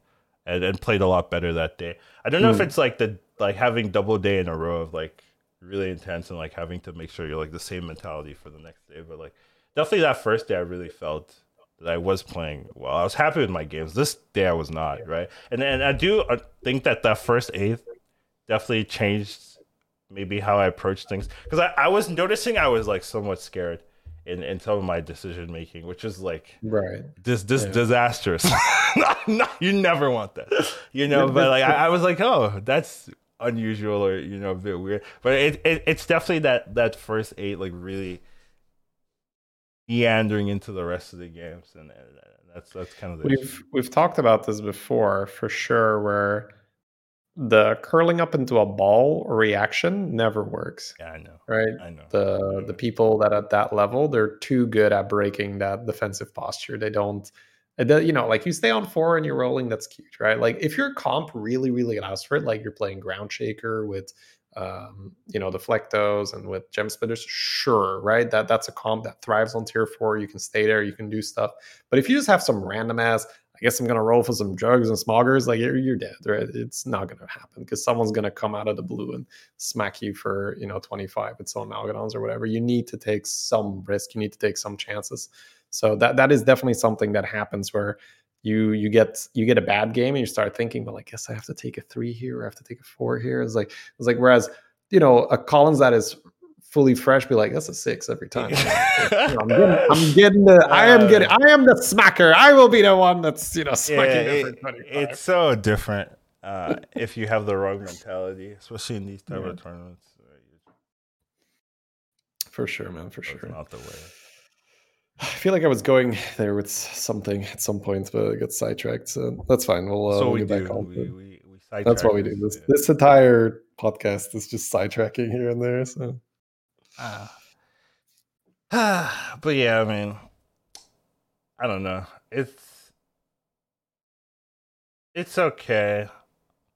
Speaker 2: and, and played a lot better that day. I don't know mm. if it's like the like having double day in a row of like really intense and like having to make sure you're like the same mentality for the next day but like definitely that first day I really felt that I was playing well. I was happy with my games. This day I was not right? And and I do uh, think that that first eighth definitely changed maybe how I approach things because I, I was noticing I was like somewhat scared in, in some of my decision making, which is like
Speaker 1: right
Speaker 2: this this yeah. disastrous. you never want that, you know. But like I, I, was like, oh, that's unusual or you know a bit weird. But it, it it's definitely that that first eight like really meandering into the rest of the games, and, and that's that's kind of the
Speaker 1: we've issue. we've talked about this before for sure where the curling up into a ball reaction never works.
Speaker 2: Yeah, I know.
Speaker 1: Right?
Speaker 2: I know.
Speaker 1: The the people that at that level, they're too good at breaking that defensive posture. They don't you know, like you stay on four and you're rolling, that's cute, right? Like if your comp really, really allows for it, like you're playing ground shaker with um, you know, deflectos and with gem splitters, sure, right? That that's a comp that thrives on tier four. You can stay there, you can do stuff. But if you just have some random ass, I guess I'm gonna roll for some drugs and smoggers. Like you're, you're dead, right? It's not gonna happen because someone's gonna come out of the blue and smack you for you know 25 with some amalgadons or whatever. You need to take some risk. You need to take some chances. So that that is definitely something that happens where you you get you get a bad game and you start thinking, well, I guess I have to take a three here, I have to take a four here. It's like it's like whereas you know a Collins that is fully fresh, be like, that's a six every time. you know, I'm, getting, I'm, getting, the, I am getting, I am the smacker. I will be the one that's, you know, smacking
Speaker 2: yeah, it, It's so different uh, if you have the wrong mentality, especially in these type yeah. of tournaments.
Speaker 1: For sure, man. For sure.
Speaker 2: not the way.
Speaker 1: I feel like I was going there with something at some point, but I got sidetracked. So that's fine. We'll, uh,
Speaker 2: so
Speaker 1: we'll
Speaker 2: we
Speaker 1: get
Speaker 2: do.
Speaker 1: back on.
Speaker 2: We, we, we
Speaker 1: that's what we do. This, this entire podcast is just sidetracking here and there. So
Speaker 2: uh, but yeah, I mean, I don't know. It's it's okay,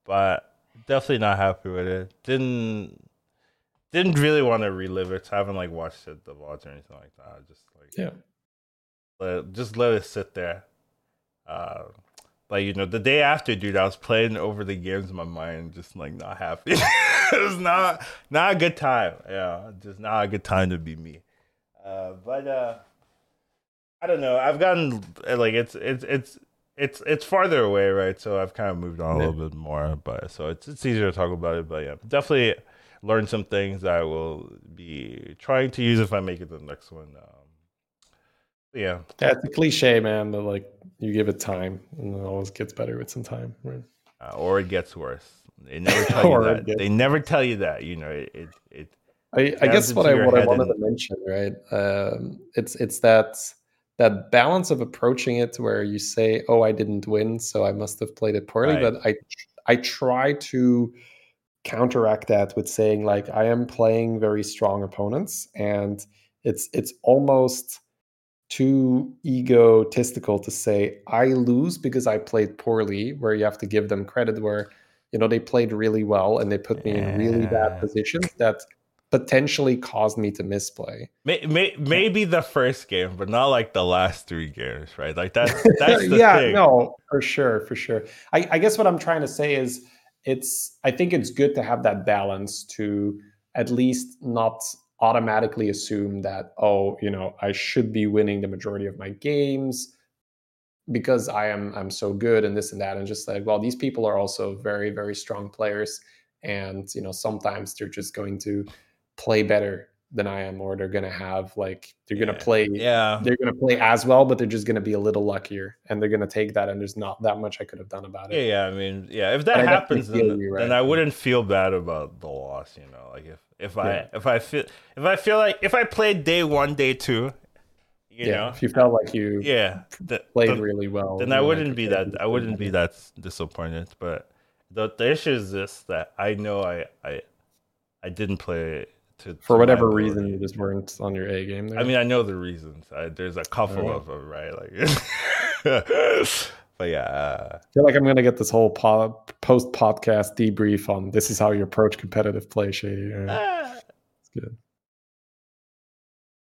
Speaker 2: but definitely not happy with it. Didn't didn't really want to relive it. So I haven't like watched it the VODs or anything like that. Just like
Speaker 1: yeah,
Speaker 2: let, just let it sit there. Uh, like you know, the day after, dude, I was playing over the games in my mind, just like not happy. it was not not a good time. Yeah, just not a good time to be me. Uh, but uh, I don't know. I've gotten like it's it's it's it's it's farther away, right? So I've kind of moved on a little bit more. But so it's it's easier to talk about it. But yeah, definitely learn some things that I will be trying to use if I make it the next one. Um, yeah,
Speaker 1: that's a cliche, man. But like you give it time, and it always gets better with some time, right?
Speaker 2: Uh, or it gets worse. They never tell you that. They never tell you that. You know, it. it, it
Speaker 1: I, I guess what I what I wanted and... to mention, right? Um, it's it's that that balance of approaching it where you say, "Oh, I didn't win, so I must have played it poorly," right. but I I try to counteract that with saying like I am playing very strong opponents, and it's it's almost too egotistical to say I lose because I played poorly, where you have to give them credit where you know they played really well and they put me yeah. in really bad positions that potentially caused me to misplay.
Speaker 2: May, may, maybe the first game, but not like the last three games, right? Like that's that's
Speaker 1: yeah,
Speaker 2: thing.
Speaker 1: no, for sure, for sure. I, I guess what I'm trying to say is it's I think it's good to have that balance to at least not automatically assume that oh you know i should be winning the majority of my games because i am i'm so good and this and that and just like well these people are also very very strong players and you know sometimes they're just going to play better than I am, or they're gonna have like they're gonna play
Speaker 2: yeah
Speaker 1: they're gonna play as well, but they're just gonna be a little luckier and they're gonna take that and there's not that much I could have done about it.
Speaker 2: yeah yeah I mean yeah if that happens then,
Speaker 1: right?
Speaker 2: then I wouldn't feel bad about the loss you know like if if I
Speaker 1: Yeah.
Speaker 2: if I feel if I feel like if I played day one day two you
Speaker 1: yeah,
Speaker 2: know
Speaker 1: if you felt like you
Speaker 2: yeah th-
Speaker 1: played
Speaker 2: th-
Speaker 1: really well,
Speaker 2: then I wouldn't
Speaker 1: like,
Speaker 2: be that I wouldn't be that disappointed. But the the issue is this that I know I I I didn't play to
Speaker 1: for
Speaker 2: to
Speaker 1: whatever reason you just weren't on your A game there.
Speaker 2: I mean, I know the reasons. I, there's a couple of them, right? Like, but yeah, uh,
Speaker 1: I feel like I'm gonna get this whole pod, post podcast debrief on this is how you approach competitive play, Shady. Uh,
Speaker 2: uh,
Speaker 1: it's good.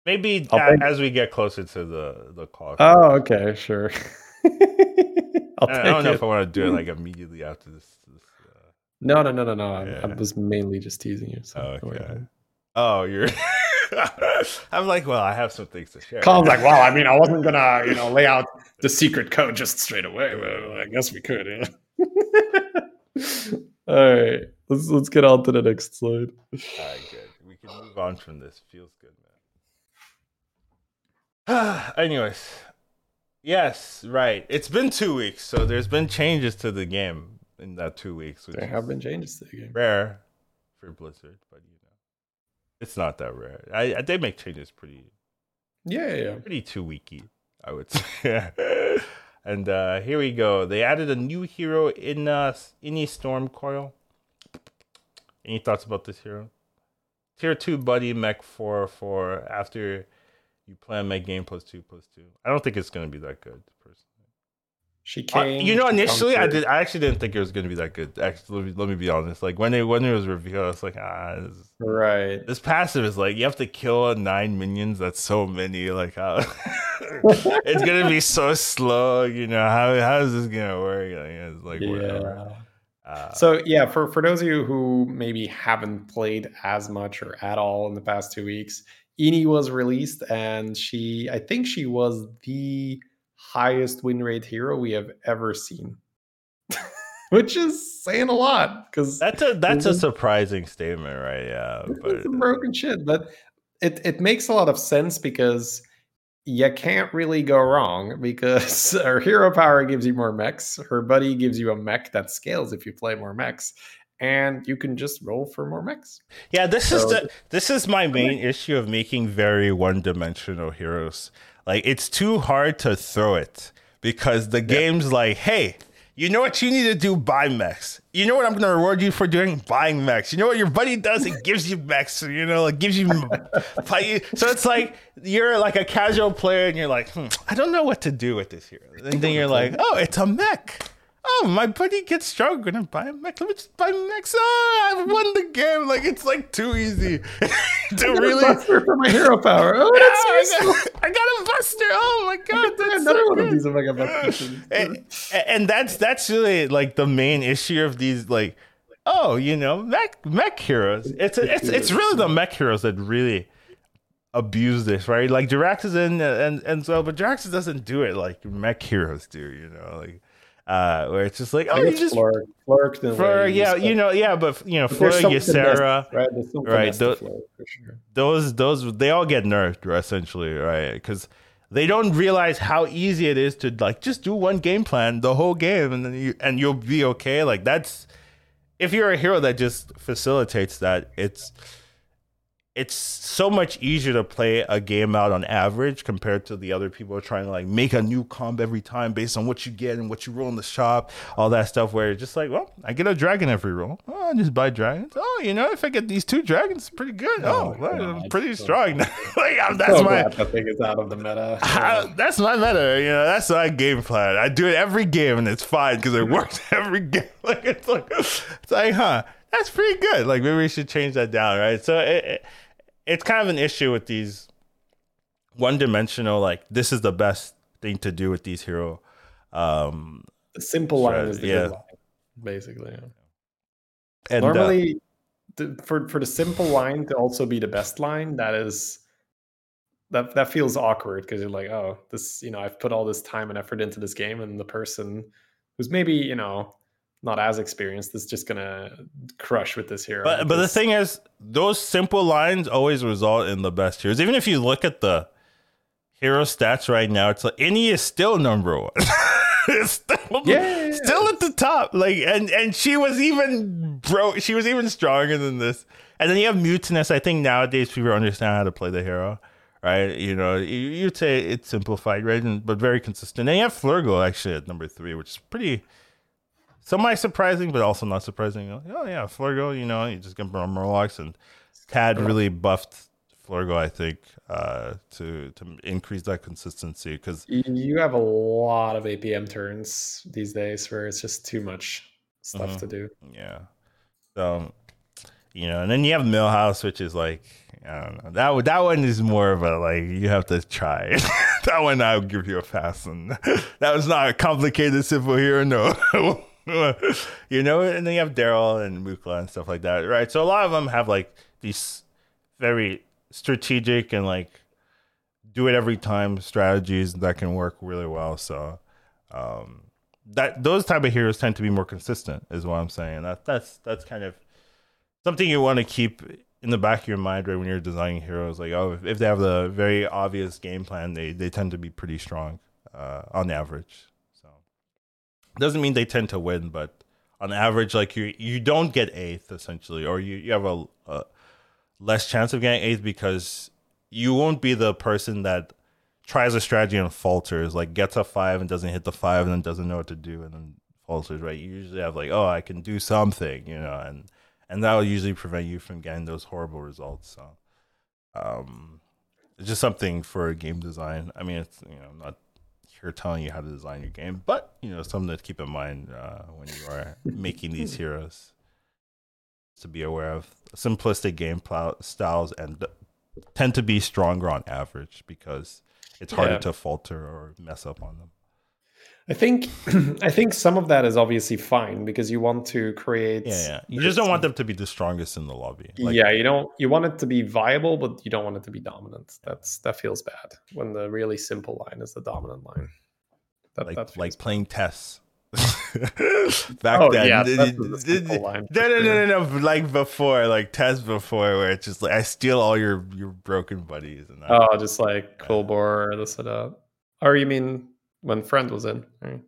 Speaker 2: Maybe a- as we get closer to the the call.
Speaker 1: Oh, okay, sure.
Speaker 2: I don't know
Speaker 1: it.
Speaker 2: if I want to do it like immediately after this. this uh,
Speaker 1: No, no, no, no, no. I, I was mainly just teasing you. So
Speaker 2: oh, okay. Oh, you're. I'm like, well, I have some things to share.
Speaker 1: Colin's like, well, I mean, I wasn't gonna, you know, lay out the secret code just straight away, but I guess we could. Yeah. All right, let's let's get on to the next slide.
Speaker 2: All right, good. We can move on from this. Feels good, man. Anyways, yes, right. It's been two weeks, so there's been changes to the game in that two weeks, which
Speaker 1: There have been changes to the game.
Speaker 2: rare for Blizzard, but you know, it's not that rare. I, I they make changes pretty
Speaker 1: Yeah, yeah,
Speaker 2: pretty two weeky, I would say. and uh, here we go. They added a new hero in uh, Ini Stormcoil. Any thoughts about this hero? Tier two buddy mech for for after you plan mech game plus two plus two. I don't think it's gonna be that good personally.
Speaker 1: She
Speaker 2: Uh,
Speaker 1: came.
Speaker 2: you know, initially I did. I actually didn't think it was gonna be that good. Actually, let me, let me be honest. Like when it when it was revealed, I was like, ah, this,
Speaker 1: Right.
Speaker 2: this passive is like you have to kill nine minions. That's so many. Like how it's gonna be so slow. You know how how is this gonna work? Like, it's like whatever.
Speaker 1: Yeah.
Speaker 2: Uh,
Speaker 1: So yeah, for for those of you who maybe haven't played as much or at all in the past two weeks, Ini was released, and she I think she was the highest win rate hero we have ever seen, which is saying a lot because
Speaker 2: that's a that's a
Speaker 1: Mhm.
Speaker 2: surprising statement, right? Yeah, but
Speaker 1: it's some broken shit. But it it makes a lot of sense because you can't really go wrong because her hero power gives you more mechs. Her buddy gives you a mech that scales if you play more mechs, and you can just roll for more mechs.
Speaker 2: Yeah, this is the this is my main issue of making very one-dimensional heroes. Like it's too hard to throw it because the game's like, "Hey, you know what you need to do? Buy mechs. You know what I'm going to reward you for doing? Buying mechs. You know what your buddy does? It gives you mechs. You know, it gives you. So it's like you're like a casual player and you're like, hmm, I don't know what to do with this hero. And then you're like, oh, it's a mech. Oh, my buddy gets strong. Gonna buy a mech. Let me just buy mechs. Oh, ah, I've won the game. Like it's like too easy to really.
Speaker 1: Buster for my hero power. Oh, that's
Speaker 2: I, got, I got a buster. Oh my god, that's
Speaker 1: Another
Speaker 2: so
Speaker 1: one of these Busters.
Speaker 2: and, eh, eh, and that's that's really like the main issue of these like oh you know mech mech heroes it's it's it's really the mech heroes that really abuse this right like Jiraxis and and and so but Jiraxis doesn't do it like mech heroes do you know like uh where it's just like oh you just
Speaker 1: Flurk, Flurk in a
Speaker 2: for yeah you know yeah but you know Flora Ysera
Speaker 1: right?
Speaker 2: Right,
Speaker 1: finesse to for sure.
Speaker 2: those those they all get nerfed essentially right because they don't realize how easy it is to like just do one game plan the whole game and then you and you'll be okay like that's if you're a hero that just facilitates that it's it's so much easier to play a game out on average compared to the other people trying to like make a new comp every time based on what you get and what you roll in the shop, all that stuff. Where it's just like, well, I get a dragon every roll. Oh, I just buy dragons. Oh, you know, if I get these two dragons, it's pretty good. Oh,
Speaker 1: Oh,
Speaker 2: well, I'm pretty
Speaker 1: So
Speaker 2: strong. like I'm, that's
Speaker 1: so
Speaker 2: my
Speaker 1: that thing is out of the meta.
Speaker 2: I- that's my meta, you know. That's my game plan. I do it every game, and it's fine because it mm-hmm. works every game. Like it's like it's like, huh? That's pretty good. Like maybe we should change that down, right? So it, it it's kind of an issue with these one-dimensional. Like this is the best thing to do with these hero. Um,
Speaker 1: the simple line is the
Speaker 2: yeah.
Speaker 1: good line, basically. yeah.
Speaker 2: and uh,
Speaker 1: Normally, the, for for the simple line to also be the best line, that is that that feels awkward because you're like, oh, this, you know, I've put all this time and effort into this game, and the person who's maybe, you know, not as experienced is just gonna crush with this hero.
Speaker 2: But but the thing is, those simple lines always result in the best heroes. Even if you look at the hero stats right now, it's like Ini is still number one. still, yeah, still at the top. Like and and she was even bro she was even stronger than this. And then you have Mutanus. I think nowadays people understand how to play the hero. Right, you know, you'd say it's simplified, right, and, but very consistent. And you have Flurgo actually at number three, which is pretty, semi surprising, but also not surprising. Like, oh yeah, Flurgo, you know, you just get Murlocs, and Tad really buffed Flurgo, I think, uh, to to increase that consistency because
Speaker 1: you have a lot of APM turns these days where it's just too much stuff mm-hmm. to do.
Speaker 2: Yeah, so you know, and then you have Millhouse, which is like I don't know that that one is more of a like you have to try. that one I'll give you a pass, and that was not a complicated simple here. No. you know, and then you have Deryl and Mukla and stuff like that, right? So a lot of them have like these very strategic and like do it every time strategies that can work really well. So um, that those type of heroes tend to be more consistent, is what I'm saying. That that's that's kind of something you want to keep in the back of your mind right when you're designing heroes. Like oh, if, if they have the very obvious game plan, they they tend to be pretty strong uh, on average. Doesn't mean they tend to win, but on average, like you you don't get eighth essentially, or you you have a, a less chance of getting eighth because you won't be the person that tries a strategy and falters, like gets a five and doesn't hit the five and then doesn't know what to do and then falters, right? You usually have like, oh, I can do something, you know, and and that will usually prevent you from getting those horrible results. So, um, it's just something for game design. I mean, it's you know not telling you how to design your game, but you know something to keep in mind uh, when you are making these heroes to be aware of. Simplistic game styles and tend to be stronger on average because it's harder yeah. to falter or mess up on them.
Speaker 1: I think I think some of that is obviously fine because you want to create.
Speaker 2: Yeah, yeah. You just don't want them to be the strongest in the lobby.
Speaker 1: Like, yeah, you don't. You want it to be viable, but you don't want it to be dominant. That's that feels bad when the really simple line is the dominant line.
Speaker 2: That, like that like bad. playing tests. Back oh, then, yeah, no, no, no, no, no, like before, like test before, where it's just like I steal all your your broken buddies and
Speaker 1: that. oh, just like Kulbor or this or that. Or you mean when friend was in? Right?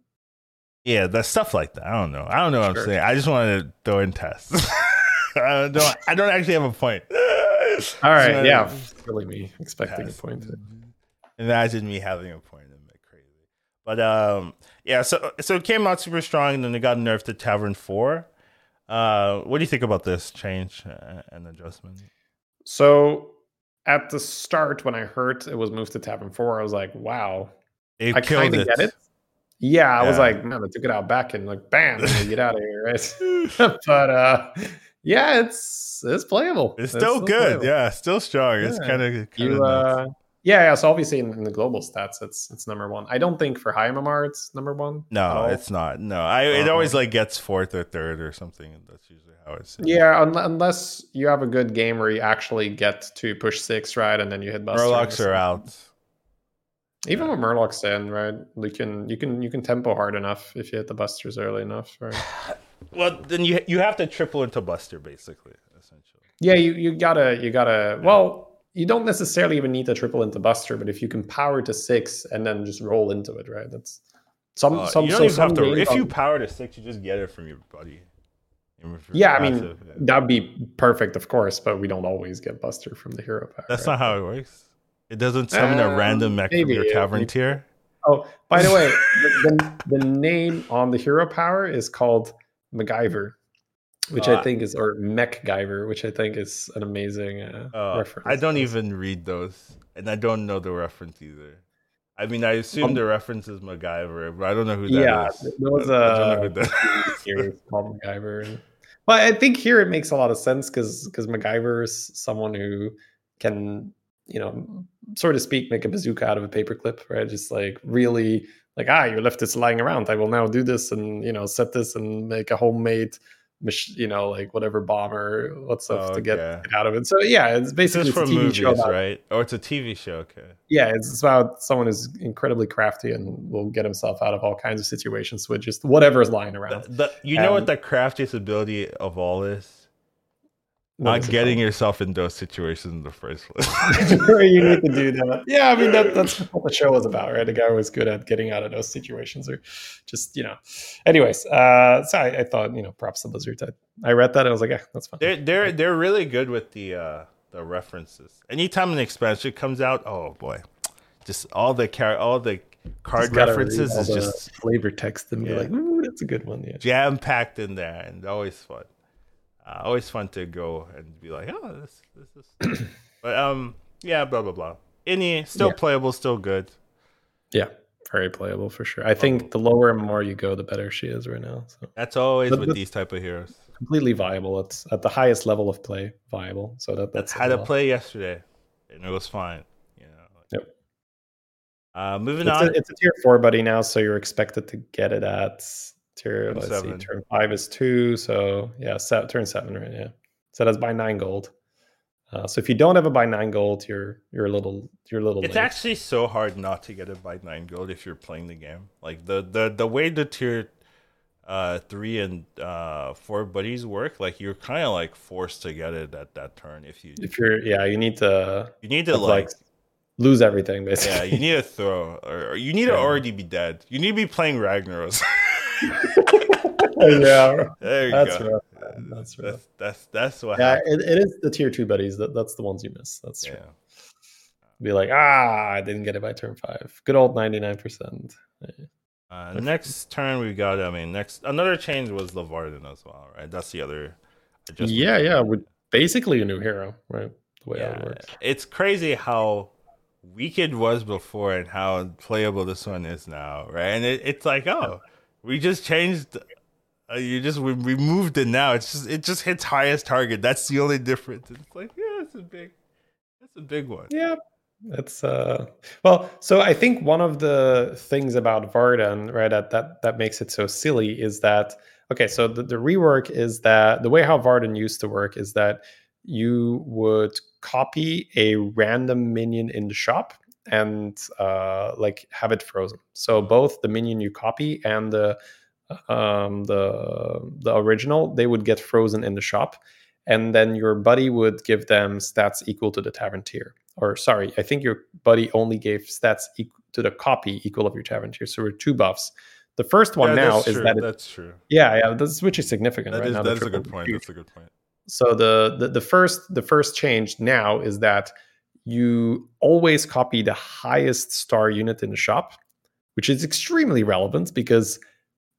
Speaker 2: Yeah, that stuff like that. I don't know. I don't know what I'm saying. I just wanted to throw in tests. I don't. I don't actually have a point.
Speaker 1: All right. So, yeah. Really me expecting test. a point.
Speaker 2: Imagine me having a point. In it crazy. But um, yeah, so so it came out super strong, and then it got nerfed to Tavern Four. Uh, what do you think about this change uh, and adjustment?
Speaker 1: So at the start, when I heard it was moved to Tavern Four, I was like, "Wow,
Speaker 2: it I kind of get it."
Speaker 1: Yeah, I yeah. was like, "Man, I took it out back and like, bam, get out of here!" Right? but uh, yeah, it's it's playable.
Speaker 2: It's, it's still, still, good. Playable. Yeah, still strong. Yeah. It's kind of
Speaker 1: you. Uh, yeah, yeah. So obviously in, in, the global stats, it's it's number one. I don't think for high MMR it's number one.
Speaker 2: No, it's not. No, I it um, always like gets fourth or third or something. That's usually how it's.
Speaker 1: Yeah, un- unless you have a good game where you actually get to push six right, and then you hit.
Speaker 2: Murlocs are out.
Speaker 1: Even yeah. with Murlocs in, right? You can you can you can tempo hard enough if you hit the busters early enough, right?
Speaker 2: well, then you you have to triple into Buster basically, essentially.
Speaker 1: Yeah, you you gotta you gotta yeah. well you don't necessarily even need a triple into Buster, but if you can power to six and then just roll into it, right? That's some
Speaker 2: uh,
Speaker 1: some.
Speaker 2: You don't so even have to. If you power to six, you just get it from your buddy.
Speaker 1: Yeah, I mean yeah. that'd be perfect, of course, but we don't always get Buster from the hero power.
Speaker 2: That's right? not how it works. It doesn't summon a random mech maybe, from your tavern maybe. tier.
Speaker 1: Oh, by the way, the, the, the name on the hero power is called MacGyver which uh, I think is or MechGyver, which I think is an amazing uh, uh, reference.
Speaker 2: I don't even read those, and I don't know the reference either. I mean, I assume um, the reference is MacGyver, but I don't know who that yeah, is. Yeah, there was
Speaker 1: a series called MacGyver. But I think here it makes a lot of sense because because MacGyver is someone who can, you know, sort of speak, make a bazooka out of a paperclip, right? Just like really like ah, you left this lying around. I will now do this and you know set this and make a homemade you know, like whatever bomber, what stuff
Speaker 2: Oh,
Speaker 1: to get,
Speaker 2: okay.
Speaker 1: get out of it. So yeah, it's basically it's a TV
Speaker 2: movies,
Speaker 1: show. About,
Speaker 2: right? Or it's a TV show. Okay.
Speaker 1: Yeah, it's about someone who's incredibly crafty and will get himself out of all kinds of situations with just whatever is lying around.
Speaker 2: The, the- you know
Speaker 1: Um,
Speaker 2: what the craftiest ability of all is?
Speaker 1: What
Speaker 2: Not getting
Speaker 1: called?
Speaker 2: yourself in those situations in the first place.
Speaker 1: Where you need to do that. Yeah, I mean that, that's what the show was about, right? The guy was good at getting out of those situations, or just you know. Anyways, uh, so I, I thought you know, props to Blizzard. I, I read that and I was like, yeah, that's fine.
Speaker 2: they're they're they're really good with the uh the references. Anytime an expansion comes out, oh boy, just all the car all the card
Speaker 1: Just
Speaker 2: references is just
Speaker 1: flavor text and be like, ooh, that's a good one. Yeah.
Speaker 2: jam packed in there and always fun. Uh, always fun to go and be like, oh, this this is. but um, yeah, blah blah blah. Any still
Speaker 1: Yeah.
Speaker 2: playable, still good.
Speaker 1: Yeah, very playable for sure. I think the lower and more you go, the better she is right now. So
Speaker 2: That's always
Speaker 1: But-
Speaker 2: with these type of heroes.
Speaker 1: completely viable. It's at the highest level of play, viable. So that
Speaker 2: That's
Speaker 1: that's
Speaker 2: how to
Speaker 1: well.
Speaker 2: play yesterday, and it was fine. You know.
Speaker 1: Yep.
Speaker 2: Uh, moving
Speaker 1: It's
Speaker 2: on.
Speaker 1: a, it's a tier four buddy now, so you're expected to get it at tier.
Speaker 2: Turn
Speaker 1: let's
Speaker 2: seven.
Speaker 1: see, turn five is two, so yeah, se- turn seven, right? Yeah, so that's by nine gold. Uh, so if you don't have a by nine gold, you're you're a little you're a little.
Speaker 2: It's
Speaker 1: late.
Speaker 2: actually so hard not to get a by nine gold if you're playing the game. Like the the the way the tier uh three and uh four buddies work, like you're kind of like forced to get it at that turn if you
Speaker 1: if you're yeah, you need to
Speaker 2: you need to like
Speaker 1: like lose everything basically.
Speaker 2: yeah you need to throw or, or you need to already be dead. You need to be playing Ragnaros.
Speaker 1: yeah,
Speaker 2: there you
Speaker 1: that's
Speaker 2: go.
Speaker 1: rough. That's rough.
Speaker 2: That's that's that's what
Speaker 1: Yeah, it, it is the tier two buddies. That, that's the ones you miss. That's true.
Speaker 2: Yeah.
Speaker 1: Be like, ah, I didn't get it by turn five. Good old ninety nine percent.
Speaker 2: Uh, next turn we got. I mean, next another change was the Varden as well, right? That's the other. adjustment.
Speaker 1: Yeah, yeah, with basically a new hero, right? The way
Speaker 2: Yeah,
Speaker 1: that works.
Speaker 2: it's crazy how weak it was before and how playable this one is now, right? And it, it's like, oh, we just changed. Uh, you just we removed it now. It's just it just hits highest target. That's the only difference. It's like, yeah, it's a big, that's a big one.
Speaker 1: Yeah, it's uh well. So I think one of the things about Varden, right, that that that makes it so silly is that okay. So the, the rework is that the way how Varden used to work is that you would copy a random minion in the shop and uh like have it frozen. So both the minion you copy and the um the the original they would get frozen in the shop and then your buddy would give them stats equal to the tavern tier or sorry i think your buddy only gave stats equal to the copy equal of your tavern tier so we're two buffs the first one
Speaker 2: Yeah,
Speaker 1: now is
Speaker 2: true.
Speaker 1: that it,
Speaker 2: that's true.
Speaker 1: yeah yeah this which is significant
Speaker 2: That
Speaker 1: right
Speaker 2: is
Speaker 1: now
Speaker 2: that's a good point. That's a good point.
Speaker 1: so the, the the first the first change now is that you always copy the highest star unit in the shop which is extremely relevant because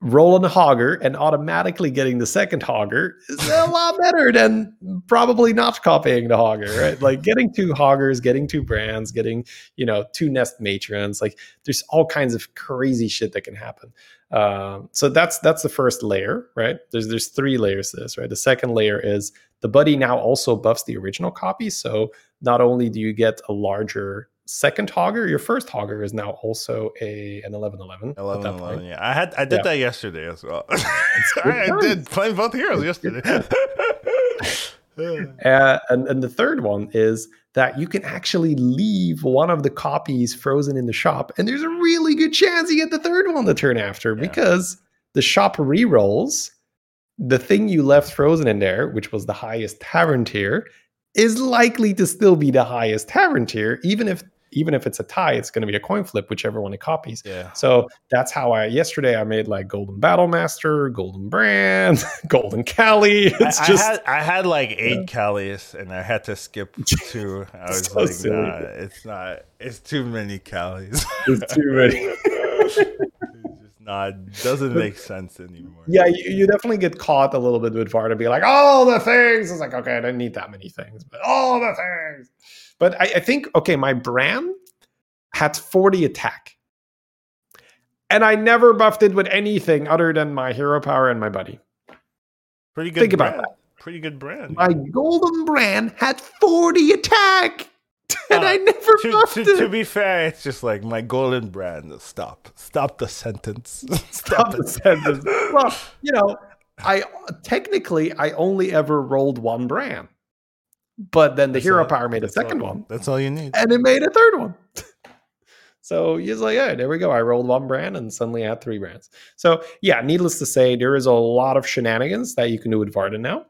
Speaker 1: rolling a hogger and automatically getting the second hogger is a lot better than probably not copying the hogger right? Like getting two hoggers getting two Branns getting you know two nest matrons like there's all kinds of crazy shit that can happen. Um, so that's that's the first layer right? There's there's three layers to this right? The second layer is the buddy now also buffs the original copy so not only do you get a larger second hogger your first hogger is now also a an 1111 at
Speaker 2: 11,
Speaker 1: that
Speaker 2: 11, yeah. I had I did
Speaker 1: Yeah.
Speaker 2: that yesterday as well. I, I did playing both heroes yesterday.
Speaker 1: Uh, and, and the third one is that you can actually leave one of the copies frozen in the shop, and there's a really good chance you get the third one the turn after
Speaker 2: Yeah.
Speaker 1: because the shop re-rolls the thing you left frozen in there, which was the highest tavern tier, is likely to still be the highest tavern tier, even if even if it's a tie, it's going to be a coin flip, whichever one it copies.
Speaker 2: yeah.
Speaker 1: So that's how I yesterday I made like Golden Battle Master, Golden Brann, Golden Cali. It's
Speaker 2: I,
Speaker 1: just
Speaker 2: I had I had like eight Callies and I had to skip two. I was
Speaker 1: So
Speaker 2: like,
Speaker 1: silly.
Speaker 2: nah, it's not. It's too many Callies.
Speaker 1: it's too many.
Speaker 2: not. Doesn't make sense anymore.
Speaker 1: yeah, you, you definitely get caught a little bit with VAR to be like, all the things. It's like, okay, I don't need that many things, but all the things. But I, I think, okay, my Brann had 40 attack. And I never buffed it with anything other than my hero power and my buddy.
Speaker 2: Pretty good.
Speaker 1: Think about
Speaker 2: that. Pretty good Brann.
Speaker 1: My golden Brann had 40 attack. And
Speaker 2: Uh,
Speaker 1: I never
Speaker 2: to, to, to be fair, it's just like my golden Brann. Stop. Stop the sentence.
Speaker 1: Stop the sentence. Well, you know, I technically I only ever rolled one Brann, but then the
Speaker 2: That's
Speaker 1: hero
Speaker 2: all-
Speaker 1: power made a
Speaker 2: that's all-
Speaker 1: second one,
Speaker 2: That's all you need.
Speaker 1: and it made a third one. so he's like, "Yeah, there we go. I rolled one Brann, and suddenly I had three Branns." So yeah, needless to say, there is a lot of shenanigans that you can do with Varden now.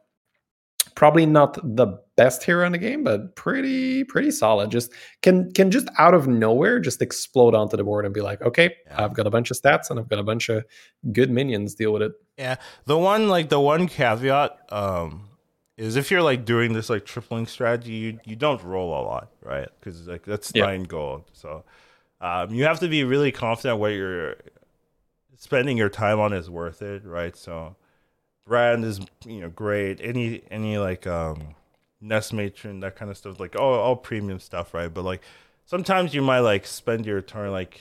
Speaker 1: Probably not the best hero in the game, but pretty pretty solid. Just can can just out of nowhere just explode onto the board and be like, okay,
Speaker 2: Yeah.
Speaker 1: I've got a bunch of stats and I've got a bunch of good minions. Deal with it.
Speaker 2: Yeah, the one like the one caveat um is if you're like doing this like tripling strategy, you you don't roll a lot, right? Because like that's
Speaker 1: Yeah.
Speaker 2: nine gold, so um you have to be really confident what you're spending your time on is worth it, right? So Brann is you know great. Any any like um nest matron that kind of stuff, like all all premium stuff, right? But like sometimes you might like spend your turn like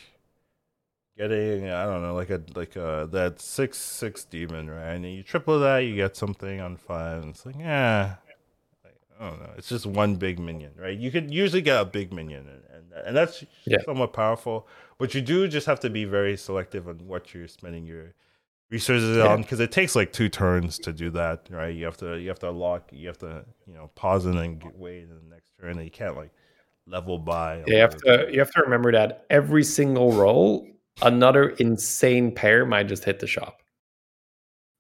Speaker 2: getting I don't know like a like a that six six demon right and you triple that you get something on five and it's like yeah like, I don't know it's just one big minion right you could usually get a big minion and and, and that's
Speaker 1: Yeah.
Speaker 2: somewhat powerful but you do just have to be very selective on what you're spending your resources
Speaker 1: Yeah.
Speaker 2: on because it takes like two turns to do that right you have to you have to lock, you have to you know pause and then get, wait in the next turn and you can't like level by
Speaker 1: you have to you have to remember that every single roll, another insane pair might just hit the shop.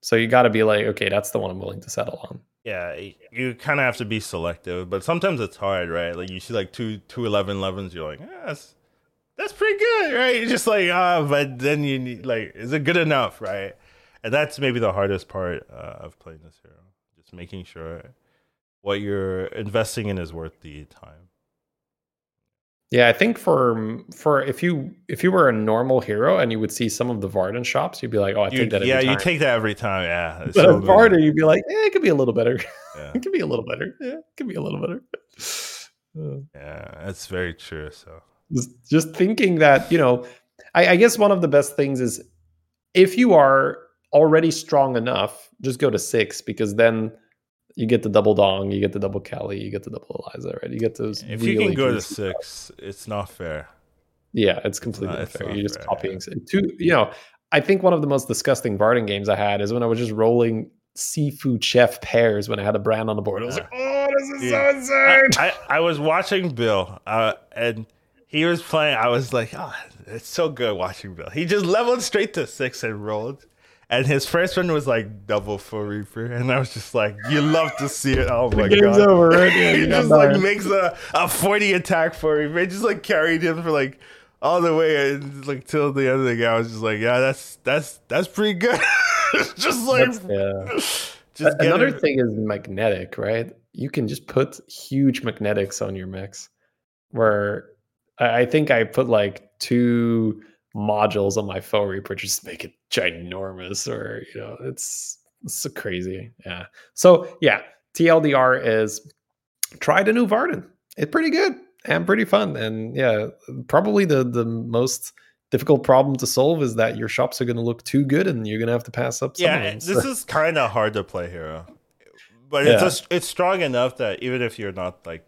Speaker 1: So you got to be like, okay, that's the one I'm willing to settle on.
Speaker 2: Yeah, you kind of have to be selective, but sometimes it's hard, right? Like you see like two two eleven elevens, you're like, ah, that's that's pretty good, right? You're just like, ah, but then you need like, is it good enough, right? And that's maybe the hardest part uh, of playing this hero, just making sure what you're investing in is worth the time.
Speaker 1: Yeah, I think for for if you if you were a normal hero and you would see some of the Varden shops, you'd be like, oh, I
Speaker 2: You-
Speaker 1: take that. Every
Speaker 2: yeah,
Speaker 1: time.
Speaker 2: you take that every time. Yeah, it's
Speaker 1: But
Speaker 2: so
Speaker 1: a. Varden, you'd be like, eh, it could be a little better.
Speaker 2: Yeah,
Speaker 1: it could be a little better. Yeah, it could be a little better.
Speaker 2: Yeah, that's very true. So
Speaker 1: just, thinking that you know I, I guess one of the best things is if you are already strong enough just go to six because then you get the double dong you get the double kelly you get the double eliza right you get those
Speaker 2: if you can go to six, it's not fair.
Speaker 1: yeah it's completely
Speaker 2: it's
Speaker 1: unfair you're just
Speaker 2: fair,
Speaker 1: copying
Speaker 2: yeah.
Speaker 1: two you know i think one of the most disgusting Varden games i had is when i was just rolling seafood chef pairs when i had a Brann on the board i was
Speaker 2: Yeah.
Speaker 1: like oh this is
Speaker 2: Yeah.
Speaker 1: so insane
Speaker 2: I, I, I was watching Bill, uh, and he was playing. I was like, oh, it's so good watching Bill. He just leveled straight to six and rolled. And his first one was like double foe reaper, and I was just like, "You love to see it." Oh my
Speaker 1: game's
Speaker 2: god!
Speaker 1: over, right? Yeah,
Speaker 2: he just like
Speaker 1: dying.
Speaker 2: makes a, a forty attack foe reaper. It just like carried him for like all the way and like till the end of the game. I was just like, "Yeah, that's that's that's pretty good." just like,
Speaker 1: That's- yeah
Speaker 2: just
Speaker 1: Another
Speaker 2: it.
Speaker 1: thing is magnetic, right? You can just put huge magnetics on your mix. Where I I think I put like two modules on my foe reaper just to make it ginormous, or you know, it's, it's so crazy. Yeah. So yeah, TLDR is try the new Varden. It's pretty good and pretty fun. And yeah, probably the the most difficult problem to solve is that your shops are going to look too good and you're going to have to pass up some
Speaker 2: yeah,
Speaker 1: them.
Speaker 2: this is kind of hard to play hero, but
Speaker 1: Yeah.
Speaker 2: it's just, it's strong enough that even if you're not like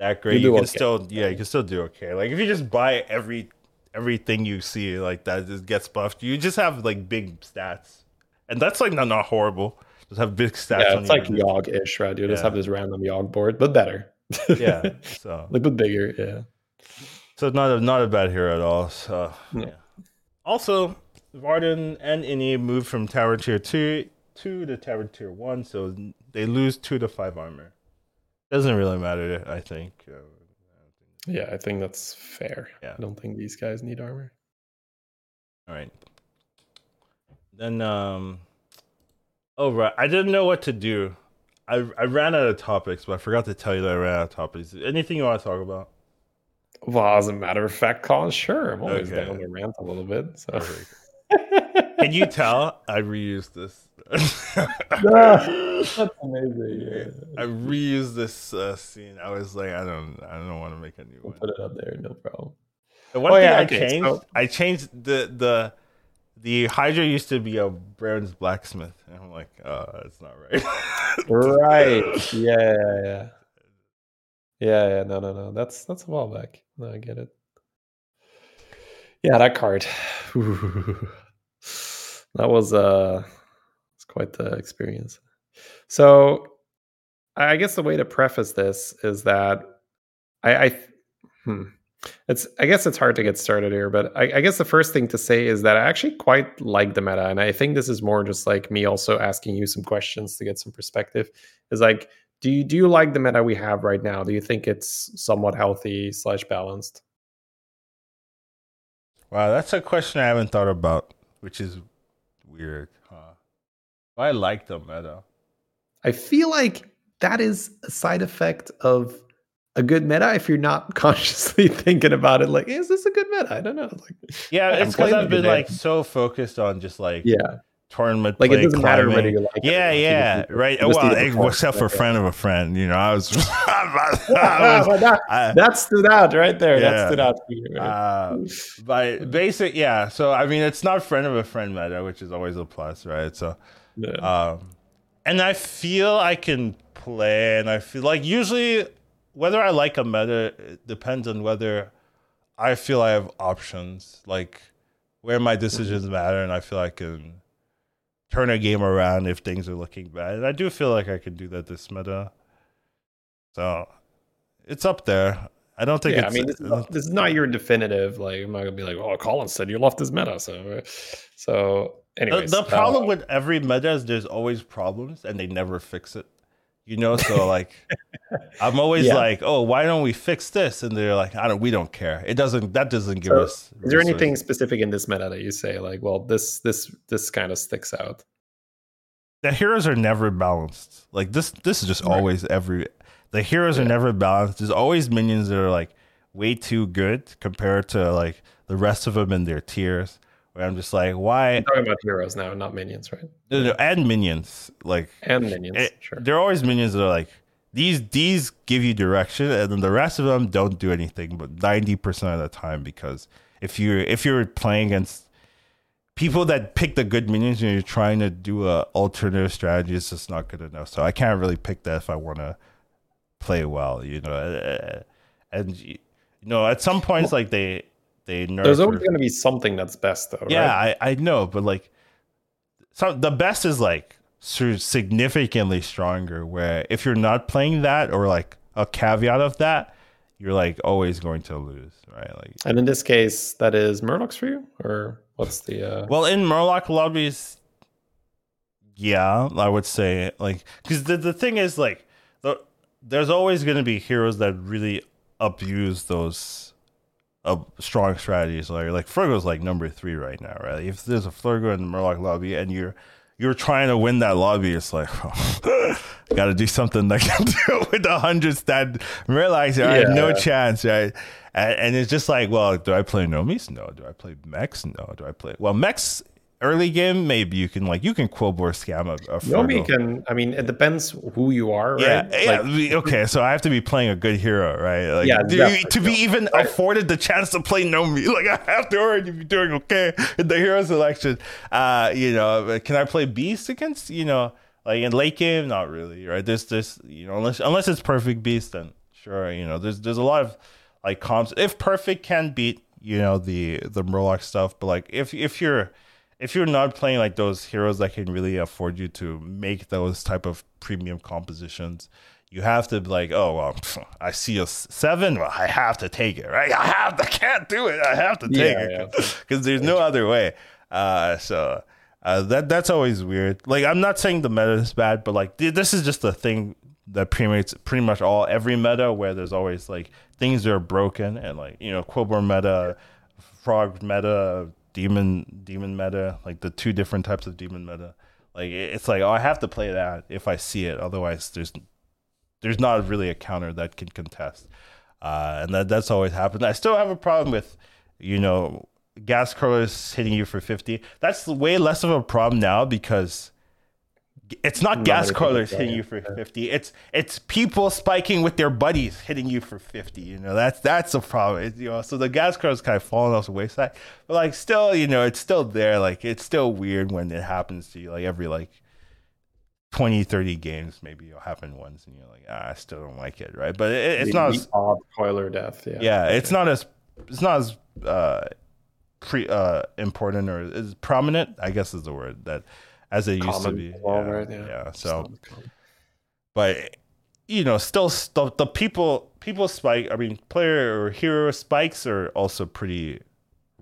Speaker 2: that great,
Speaker 1: You
Speaker 2: can
Speaker 1: okay.
Speaker 2: still yeah, you can still do okay. Like if you just buy every everything you see like that just gets buffed, you just have like big stats, and that's like not not horrible. Just have big stats.
Speaker 1: yeah, it's like Yogg-ish, right? You just have this random Yogg board, but better.
Speaker 2: yeah, so
Speaker 1: like but bigger. Yeah.
Speaker 2: so not a not a bad hero at all. So yeah. Also, Varden and Ini move from Tower Tier two two to Tower Tier one, so they lose two to five armor. Doesn't really matter, I think. Uh,
Speaker 1: Yeah, I think that's fair.
Speaker 2: Yeah.
Speaker 1: I don't think these guys need armor.
Speaker 2: all right. Then um, oh right, I didn't know what to do. I I ran out of topics, but I forgot to tell you that I ran out of topics. Anything you want to talk about?
Speaker 1: Well, as a matter of fact, Colin, sure. I'm always
Speaker 2: Okay.
Speaker 1: down to rant a little bit. So.
Speaker 2: Can you tell I reused this?
Speaker 1: that's amazing. Yeah.
Speaker 2: I reused this uh, scene. I was like, I don't, I don't want to make a new
Speaker 1: We'll
Speaker 2: one.
Speaker 1: put it up there, no problem.
Speaker 2: The one
Speaker 1: Oh,
Speaker 2: thing
Speaker 1: yeah,
Speaker 2: I
Speaker 1: okay,
Speaker 2: changed,
Speaker 1: so-
Speaker 2: I changed the the the Hydra used to be a Brown's blacksmith, and I'm like, oh, that's not right.
Speaker 1: Right. Yeah, yeah, yeah. Yeah, yeah, no, no, no. That's that's a while back. No, I get it. Yeah, that card. that was uh it's quite the experience. So, I guess the way to preface this is that I, I hmm, it's I guess it's hard to get started here, but I, I, guess the first thing to say is that I actually quite like the meta, and I think this is more just like me also asking you some questions to get some perspective. Is like, do you do you like the meta we have right now? Do you think it's somewhat healthy slash balanced?
Speaker 2: Wow, that's a question I haven't thought about, which is weird, huh? I like the meta.
Speaker 1: I feel like that is a side effect of a good meta if you're not consciously thinking about it like is this a good meta i don't know like
Speaker 2: yeah it's because i've been like so focused on just like
Speaker 1: yeah
Speaker 2: tournament
Speaker 1: like
Speaker 2: play,
Speaker 1: it doesn't
Speaker 2: climbing.
Speaker 1: matter whether you like
Speaker 2: yeah
Speaker 1: it
Speaker 2: yeah right well except for friend of a friend you know i was,
Speaker 1: I was that, I, that, stood out right there yeah. that stood out for you right? uh,
Speaker 2: by basic yeah so i mean it's not friend of a friend meta which is always a plus right so yeah. um and i feel i can play and i feel like usually whether I like a meta depends on whether I feel I have options, like where my decisions matter, and I feel I can turn a game around if things are looking bad. And I do feel like I can do that this meta. So it's up there. I don't think.
Speaker 1: Yeah, I mean, this is, not, this is, not, your definitive. Like, I'm not gonna be like, "Oh, Colin said you love this meta." So, so anyways,
Speaker 2: the, the problem uh, with every meta is there's always problems, and they never fix it you know so like i'm always yeah. like oh why don't we fix this? And they're like i don't we don't care. It doesn't that doesn't give so us
Speaker 1: is there anything specific in this meta that you say like well this this this kind of sticks out
Speaker 2: the heroes are never balanced. Like this this is just right. always every the heroes yeah. are never balanced. There's always minions that are like way too good compared to like the rest of them in their tiers where I'm just like, why?
Speaker 1: I'm talking about heroes now, not minions, right?
Speaker 2: No, no, and minions, like
Speaker 1: and minions. It, sure,
Speaker 2: they're always minions that are like these. These give you direction, and then the rest of them don't do anything. But ninety percent of the time, because if you're if you're playing against people that pick the good minions and you're trying to do a alternative strategy, it's just not good enough. So I can't really pick that if I want to play well, you know. Eh, eh, and you know, at some points, like they they
Speaker 1: nerf. There's always going to be something that's best, though.
Speaker 2: Yeah,
Speaker 1: right?
Speaker 2: I, I know, but like, so the best is like significantly stronger. Where if you're not playing that, or like a caveat of that, you're like always going to lose, right? Like,
Speaker 1: and in this case, that is Murlocs for you, or what's the? Uh...
Speaker 2: Well, in Murloc lobbies, yeah, I would say like because the the thing is like the, there's always going to be heroes that really abuse those a strong strategy. So like, like Flurgo's like number three right now, right? If there's a Flurgo in the Murloc lobby and you're you're trying to win that lobby, it's like oh, got to do something that can do with the hundred stat. Realize yeah. I have no chance, right? And, and, it's just like, well, do I play Nomis? No. Do I play Mechs? No. Do I play well Mechs? Early game, maybe you can like you can Quilboar scam a, a
Speaker 1: Yomi can. I mean, it depends who you are. Right?
Speaker 2: Yeah, yeah. Like, okay, so I have to be playing a good hero, right? Like, yeah, to, to be even afforded the chance to play Nomi, like I have to already be doing okay in the hero selection. Uh, you know, can I play Beast against you know? Like in late game, not really, right? There's this, you know, unless unless it's perfect beast, then sure, you know, there's there's a lot of like comps. If perfect can beat, you know, the the Murloc stuff, but like if if you're if you're not playing like those heroes that can really afford you to make those type of premium compositions, you have to be like, oh well, I see a seven, well, I have to take it, right? I have, to, can't do it, I have to take yeah, it because yeah. there's no other way. Uh, so uh, that that's always weird. Like I'm not saying the meta is bad, but like this is just a thing that permeates pretty much all every meta where there's always like things that are broken and like you know Quilboar meta, Frog meta, demon demon meta, like the two different types of demon meta. Like it's like oh, I have to play that if I see it. Otherwise, there's there's not really a counter that can contest, uh, and that that's always happened. I still have a problem with you know Ghastcoilers hitting you for fifty. That's way less of a problem now because it's not, Ghastcoilers hitting you for 50 it's it's people spiking with their buddies hitting you for 50 you know? That's that's a problem. It, you know so the Ghastcoilers kind of falling off the wayside. But like still you know it's still there. Like it's still weird when it happens to you like every like 20 30 games maybe it'll happen once and you're like ah, i still don't like it right? But it, it's the, not
Speaker 1: as odd coiler death yeah.
Speaker 2: Yeah it's not as it's not as uh pre uh important or is prominent i guess is the word that as it used to be. Well, yeah, right? yeah. yeah. So, but you know, still the, the people people spike. I mean, player or hero spikes are also pretty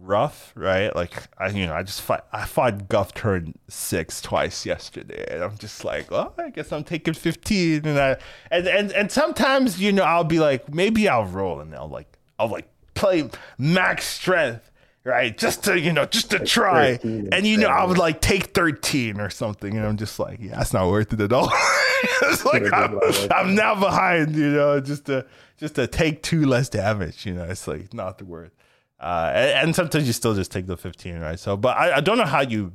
Speaker 2: rough, right? Like I, you know, I just fought, I fought Guff turn six twice yesterday, and I'm just like, oh, I guess I'm taking fifteen, and I, and and and sometimes you know I'll be like, maybe I'll roll, and I'll like, I'll like play max strength, right? Just to you know, just to try, and you know, I would like take thirteen or something, and I'm just like, yeah, that's not worth it at all. it's like I'm, I'm now behind, you know, just to just to take two less damage, you know, it's like not the worth. Uh, and, and, sometimes you still just take the 15, right? So, but I, I don't know how you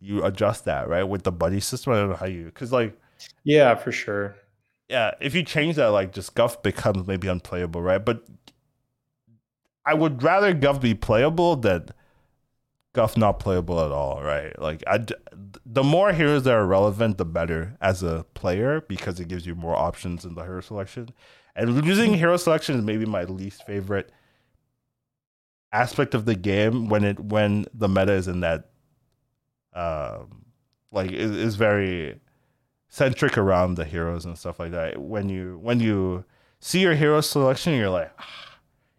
Speaker 2: you adjust that, right, with the buddy system. I don't know how you, because like,
Speaker 1: yeah, for sure.
Speaker 2: Yeah, if you change that, like, just Guff becomes maybe unplayable, right? But I would rather Guff be playable than Guff not playable at all, right? Like, I, the more heroes that are relevant, the better as a player because it gives you more options in the hero selection. And losing hero selection is maybe my least favorite aspect of the game when it when the meta is in that um like is, is very centric around the heroes and stuff like that when you when you see your hero selection you're like ah,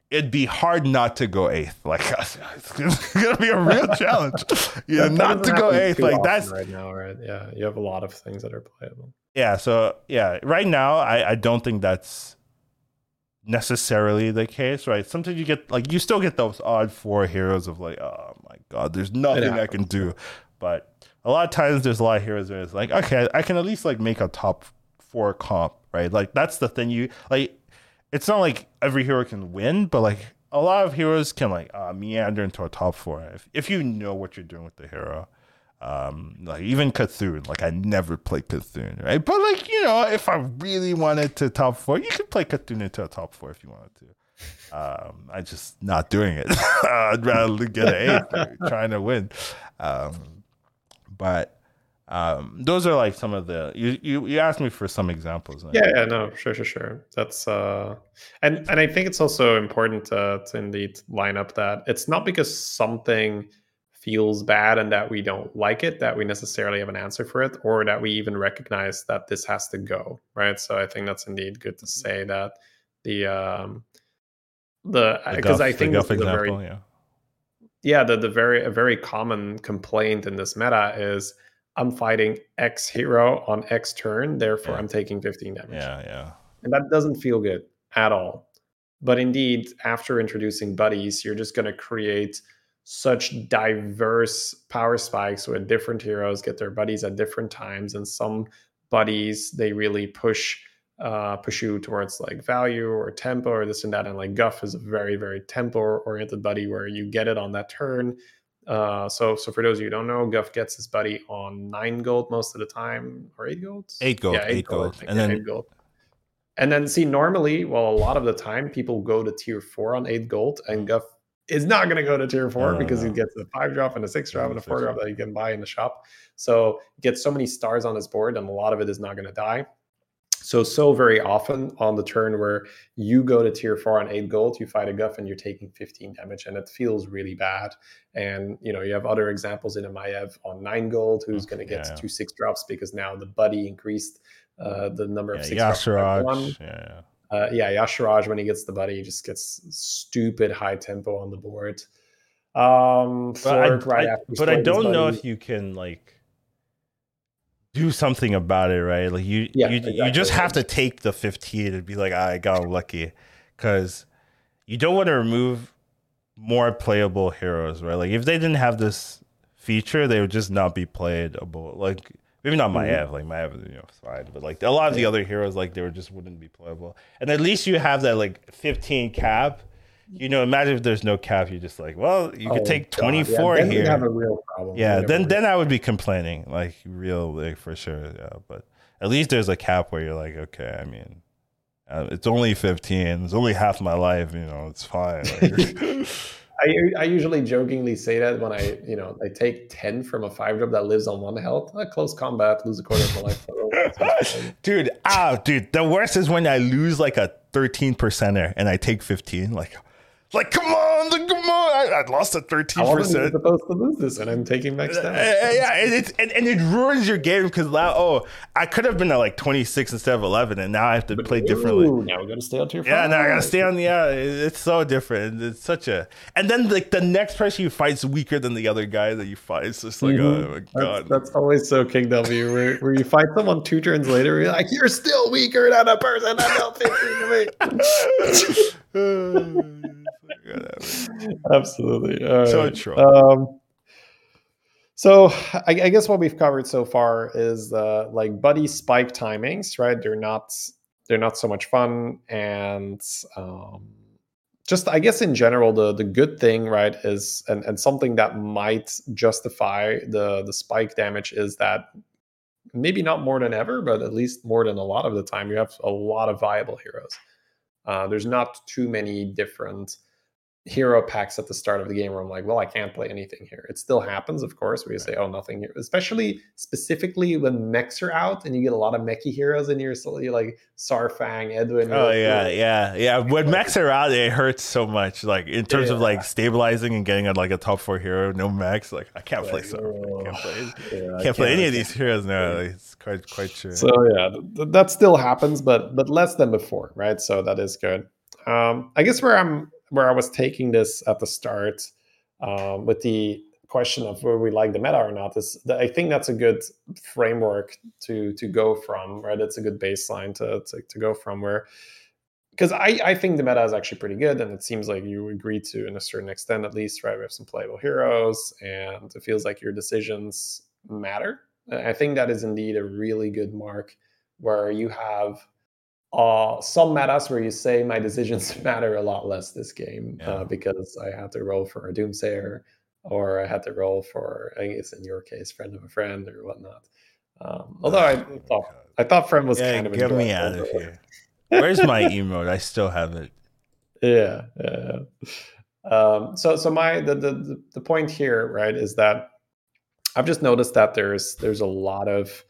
Speaker 2: it'd be hard not to go eighth like it's gonna be a real challenge yeah not to go eighth like that's
Speaker 1: right now right yeah you have a lot of things that are playable
Speaker 2: yeah so yeah right now i i don't think that's necessarily the case, right? Sometimes you get like you still get those odd four heroes of like, oh my god, there's nothing I can do. But a lot of times there's a lot of heroes where it's like, okay, I can at least like make a top four comp, right? Like that's the thing you like it's not like every hero can win, but like a lot of heroes can like uh, meander into a top four if if you know what you're doing with the hero. Um, like even Cthulhu, like I never played Cthulhu, right? But like you know, if I really wanted to top four, you could play Cthulhu into a top four if you wanted to. Um, I just not doing it. I'd rather get an eight, trying to win. Um, but um, those are like some of the you, you you asked me for some examples.
Speaker 1: Yeah, yeah, no, sure, sure, sure. That's uh, and and I think it's also important to to indeed line up that it's not because something feels bad and that we don't like it that we necessarily have an answer for it or that we even recognize that this has to go right so i think that's indeed good to say that the um the because i think the example, very, yeah yeah the, the very a very common complaint in this meta is i'm fighting x hero on x turn therefore yeah. i'm taking 15 damage.
Speaker 2: Yeah yeah.
Speaker 1: And that doesn't feel good at all. But indeed after introducing buddies you're just going to create such diverse power spikes where different heroes get their buddies at different times and some buddies they really push uh push you towards like value or tempo or this and that. And like guff is a very very tempo oriented buddy where you get it on that turn uh so so for those of you who don't know Guff gets his buddy on nine gold most of the time or eight gold
Speaker 2: eight gold yeah, eight, eight gold, gold. and yeah, then eight gold
Speaker 1: and then see normally well a lot of the time people go to tier four on eight gold and guff is not going to go to tier four because he gets a five drop and a six drop and a four drop that he can buy in the shop. So he gets so many stars on his board, and a lot of it is not going to die. So, so very often on the turn where you go to tier four on eight gold, you fight a guff and you're taking 15 damage, and it feels really bad. And you know, you have other examples in Maiev on nine gold who's going to get yeah, yeah. two six drops because now the buddy increased uh, the number of
Speaker 2: yeah,
Speaker 1: six drops.
Speaker 2: Yeah, yeah
Speaker 1: uh, yeah, Y'Shaarj when he gets the buddy, he just gets stupid high tempo on the board. Um,
Speaker 2: but I, I, but I don't know if you can like do something about it, right? Like you, yeah, you, exactly. you just have to take the 15 and be like, I got lucky, because you don't want to remove more playable heroes, right? Like if they didn't have this feature, they would just not be playable. Like Maybe not Maiev, mm-hmm. like Maiev, you know, fine, but like a lot of the other heroes, like they were just wouldn't be playable. And at least you have that like 15 cap. You know, imagine if there's no cap, you're just like, well, you could oh, take 24
Speaker 1: yeah,
Speaker 2: here.
Speaker 1: have a real problem.
Speaker 2: Yeah, then then I would be complaining, like real, like for sure. Yeah, but at least there's a cap where you're like, okay, I mean, uh, it's only 15. It's only half my life. You know, it's fine. Like,
Speaker 1: I, I usually jokingly say that when I, you know, I take 10 from a five drop that lives on one health, a close combat, lose a quarter of my
Speaker 2: life. dude, ah, dude, the worst is when I lose like a 13 percenter and I take 15. Like, Like, come on, come on! I, I lost at thirteen percent.
Speaker 1: Supposed to lose this, and I'm taking max damage.
Speaker 2: Uh, yeah, and, it's, and, and it ruins your game because now, oh, I could have been at like 26 instead of 11, and now I have to play differently.
Speaker 1: Now we gotta stay on tier.
Speaker 2: Yeah, now I gotta stay on the. Yeah, it's so different. It's such a. And then like the next person you fight is weaker than the other guy that you fight. It's just like, mm-hmm. oh my
Speaker 1: god. That's, that's, always so King W, where where you fight someone two turns later, you're like, you're still weaker than a person that dealt 15 to me. Absolutely. so true. Um, so I, I, guess what we've covered so far is uh, like buddy spike timings, right? They're not they're not so much fun, and um, just I guess in general the the good thing, right, is and and something that might justify the the spike damage is that maybe not more than ever, but at least more than a lot of the time, you have a lot of viable heroes. Uh, there's not too many different hero packs at the start of the game where I'm like, well, I can't play anything here. It still happens, of course, where you say, oh, nothing here. Especially specifically when mechs are out and you get a lot of mechy heroes in your so you like Saurfang, Edwin.
Speaker 2: Oh yeah, yeah, yeah. When mechs are out, it hurts so much. Like in terms yeah. of like stabilizing and getting a, like a top four hero, no mechs. Like I can't play so. I can't play. Yeah, can't, can't play any of these heroes now. Like, it's quite quite true.
Speaker 1: So yeah, th- that still happens, but but less than before, right? So that is good. Um, I guess where I'm where I was taking this at the start um, with the question of where we like the meta or not is that I think that's a good framework to to go from, right? It's a good baseline to to, to go from where because I, I think the meta is actually pretty good and it seems like you agree to in a certain extent at least right we have some playable heroes and it feels like your decisions matter i think that is indeed a really good mark where you have uh, some metas where you say my decisions matter a lot less this game yeah. uh, because I had to roll for a Doomsayer or I had to roll for, I guess in your case, friend of a friend or whatnot. Um, although I thought I thought friend was yeah, kind of
Speaker 2: get me out of here. Where's my emote? I still have it.
Speaker 1: Yeah, yeah. Um, so so my the, the the point here, right, is that I've just noticed that there's there's a lot of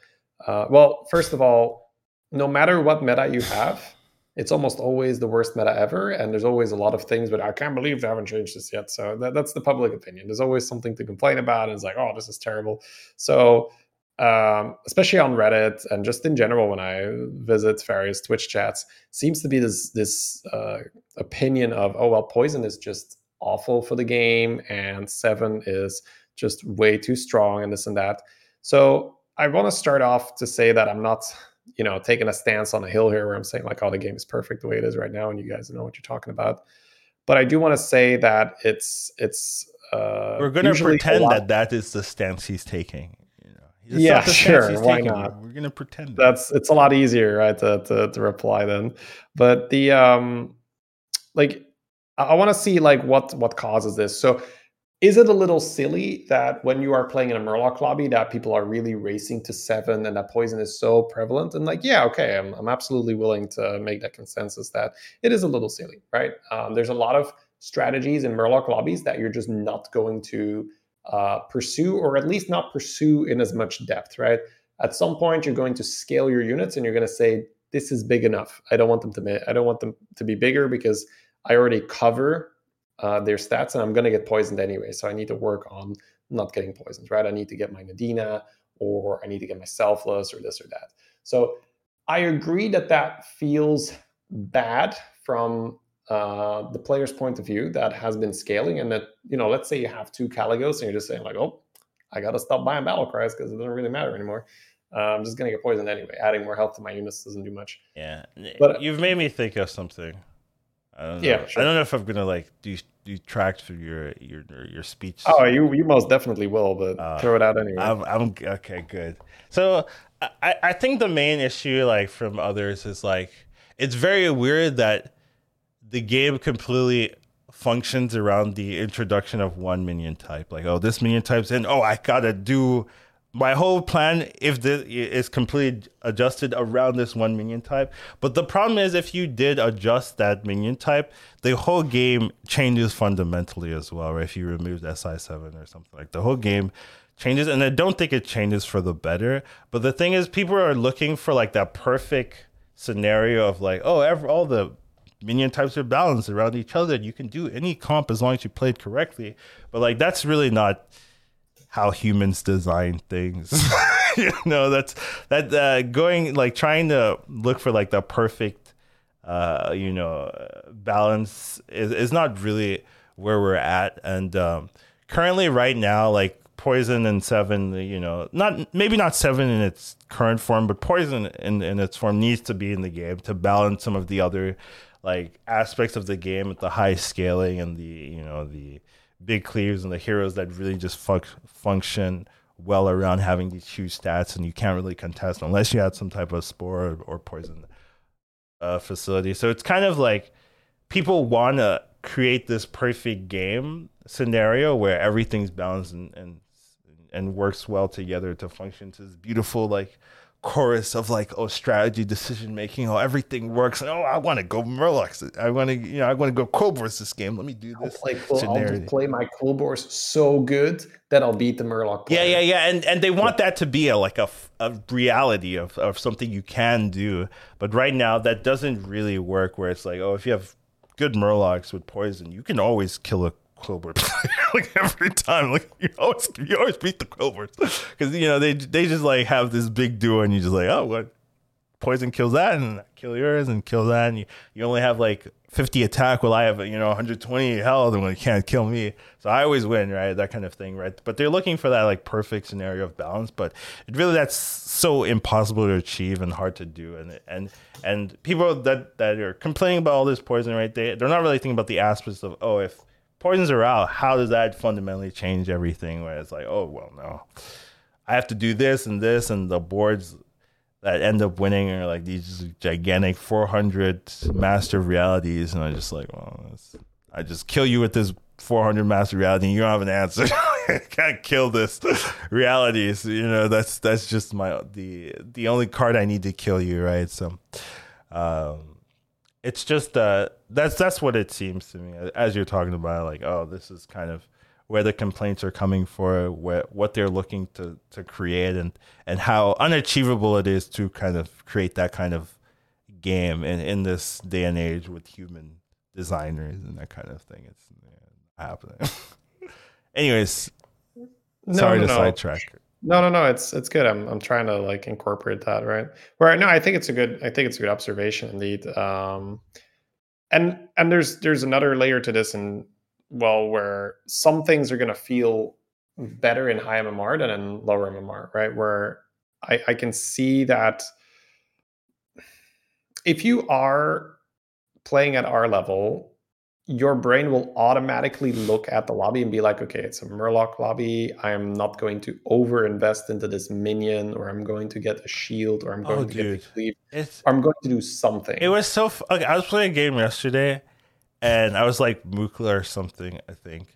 Speaker 1: uh, well, first of all, no matter what meta you have, it's almost always the worst meta ever. And there's always a lot of things, but I can't believe they haven't changed this yet. So that, that's the public opinion. There's always something to complain about. And it's like, oh, this is terrible. So, um, especially on Reddit and just in general, when I visit various Twitch chats, seems to be this this uh, opinion of, oh well, poison is just awful for the game, and Sefin is just way too strong, and this and that. So I want to start off to say that I'm not you know, taking a stance on a hill here where I'm saying like, oh, the game is perfect the way it is right now, and you guys know what you're talking about. But I do want to say that it's it's. Uh,
Speaker 2: We're going to pretend that that is the stance he's taking.
Speaker 1: yeah, sure. Why taking. not?
Speaker 2: We're going to pretend
Speaker 1: that. that's it's a lot easier, right, to, to to reply then. But the um, like, I want to see like what what causes this. So is it a little silly that when you are playing in a Murloc lobby that people are really racing to Sefin and that poison is so prevalent? And like, yeah, okay, I'm, I'm absolutely willing to make that consensus that it is a little silly, right? Um, there's a lot of strategies in Murloc lobbies that you're just not going to uh, pursue, or at least not pursue in as much depth, right? At some point, you're going to scale your units and you're going to say, this is big enough. I don't want them to. I don't want them to be bigger because I already cover uh, their stats and I'm going to get poisoned anyway. So I need to work on not getting poisoned, right? I need to get my Nadina or I need to get my selfless or this or that. So I agree that that feels bad from uh, the player's point of view that has been scaling and that, you know, let's say you have two Kalecgos and you're just saying like, oh, I got to stop buying battle cries because it doesn't really matter anymore. Uh, I'm just going to get poisoned anyway. Adding more health to my units doesn't do much.
Speaker 2: Yeah. But you've made me think of something. I don't know. Yeah, sure. I don't know if I'm gonna like do detract from your your your speech.
Speaker 1: Oh, you you most definitely will, but uh, throw it out anyway.
Speaker 2: I'm, I'm okay. Good. So I I think the main issue like from others is like it's very weird that the game completely functions around the introduction of one minion type. Like, oh, this minion type's in. Oh, I gotta do my whole plan if this is completely adjusted around this one minion type but the problem is if you did adjust that minion type the whole game changes fundamentally as well right if you removed SI:Sefin or something like the whole game changes and i don't think it changes for the better but the thing is people are looking for like that perfect scenario of like oh every, all the minion types are balanced around each other. You can do any comp as long as you play it correctly. But like that's really not how humans design things. you know, that's that uh, going like trying to look for like the perfect uh, you know balance is is not really where we're at. And um, currently, right now, like Poison and Sefin, you know, not maybe not Sefin in its current form, but Poison in, in its form needs to be in the game to balance some of the other like aspects of the game with the high scaling and the you know the big cleaves and the heroes that really just fuck, function well around having these huge stats and you can't really contest unless you had some type of spore or, or poison uh, facility. So it's kind of like people want to create this perfect game scenario where everything's balanced and, and and works well together to function to this beautiful like chorus of like oh strategy decision making oh everything works. And oh I want to go Murlocs. I want to you know I want to go Quilboars this game. Let me do this
Speaker 1: I'll play, I'll play my Quilboars so good that I'll beat the Murloc
Speaker 2: player. yeah yeah yeah and and they want that to be a like a, a reality of, of something you can do. But right now that doesn't really work where it's like oh if you have good Murlocs with poison you can always kill a Quilboar player like every time. Like you always you always beat the Quilboars because you know they they just like have this big duo and you just like oh what? Poison kills that and kill yours and kill that and you, you only have like 50 attack while I have you know 120 health and when you can't kill me. So I always win right? That kind of thing right? But they're looking for that like perfect scenario of balance but it really that's so impossible to achieve and hard to do. And and and people that that are complaining about all this poison right? They they're not really thinking about the aspects of oh if poisons are out, how does that fundamentally change everything? Where it's like, oh well, no, I have to do this and this, and the boards that end up winning are like these gigantic 400 master realities, and I'm just like, well, I just kill you with this 400 master reality, and you don't have an answer. Can't kill this realities. You know, that's that's just my the the only card I need to kill you, right? So. Um, it's just uh that's that's what it seems to me as you're talking about like oh this is kind of where the complaints are coming for where, what they're looking to to create and and how unachievable it is to kind of create that kind of game in in this day and age with human designers and that kind of thing it's yeah, happening anyways no, sorry no, to no. sidetrack
Speaker 1: no, no, no. It's it's good. I'm I'm trying to like incorporate that, right? Where no, I think it's a good. I think it's a good observation indeed. Um, and and there's there's another layer to this, and well, where some things are going to feel better in high MMR than in lower MMR, right? Where I I can see that if you are playing at our level your brain will automatically look at the lobby and be like, okay, it's a Murloc lobby. I'm not going to over invest into this minion, or I'm going to get a shield, or I'm oh, going oh, to dude. get a cleave, or I'm going to do something.
Speaker 2: It was so. F- okay, I was playing a game yesterday, and I was like Mukla or something, I think,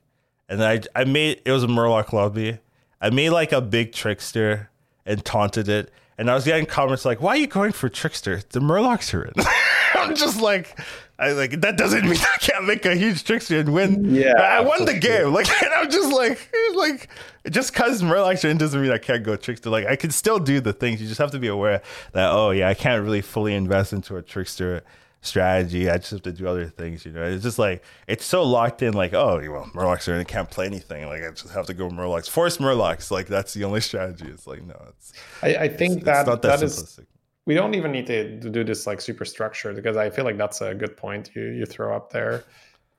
Speaker 2: and I I made it was a Murloc lobby. I made like a big trickster and taunted it, and I was getting comments like, "Why are you going for trickster? The Murlocs are in." I'm just like, I like that doesn't mean I can't make a huge trickster and win.
Speaker 1: Yeah,
Speaker 2: I won the game. Like, and I'm just like, like just because Murlocs are in doesn't mean I can't go trickster. Like, I can still do the things. You just have to be aware that oh yeah, I can't really fully invest into a trickster strategy. I just have to do other things. You know, it's just like it's so locked in. Like, oh well, Murlocs are in, I can't play anything. Like, I just have to go Murlocs, force Murlocs. Like, that's the only strategy. It's like no, it's.
Speaker 1: I, I think it's, that, it's that, that is we don't even need to, do this like super structured because I feel like that's a good point you you throw up there,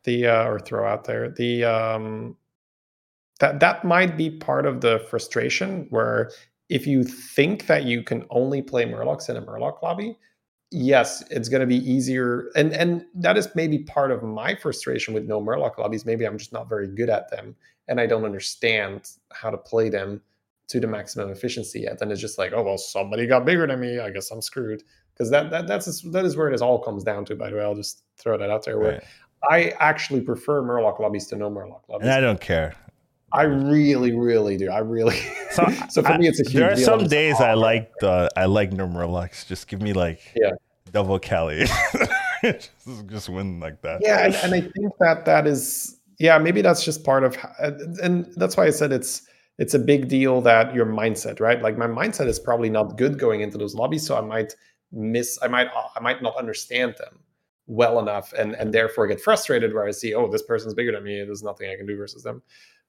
Speaker 1: the uh, or throw out there. The um that that might be part of the frustration where if you think that you can only play Murlocs in a Murloc lobby, yes, it's going to be easier, and and that is maybe part of my frustration with no Murloc lobbies. Maybe I'm just not very good at them, and I don't understand how to play them to the maximum efficiency yet. And it's just like, oh well, somebody got bigger than me. I guess I'm screwed. Because that that that's that is where it all comes down to. By the way, I'll just throw that out there. Where right. I actually prefer Murloc lobbies to no Murloc lobbies.
Speaker 2: And I don't care.
Speaker 1: I really, really do. I really. So, so for I, me, it's a huge.
Speaker 2: There are some days I oh, like the I like no Murlocs. Just give me like
Speaker 1: yeah
Speaker 2: double Cali. just, just win like that.
Speaker 1: Yeah, and, and I think that that is yeah maybe that's just part of and that's why I said it's it's a big deal that your mindset, right? Like my mindset is probably not good going into those lobbies, so I might miss, I might, I might not understand them. well enough and and therefore get frustrated where I see, oh, this person's bigger than me. There's nothing I can do versus them.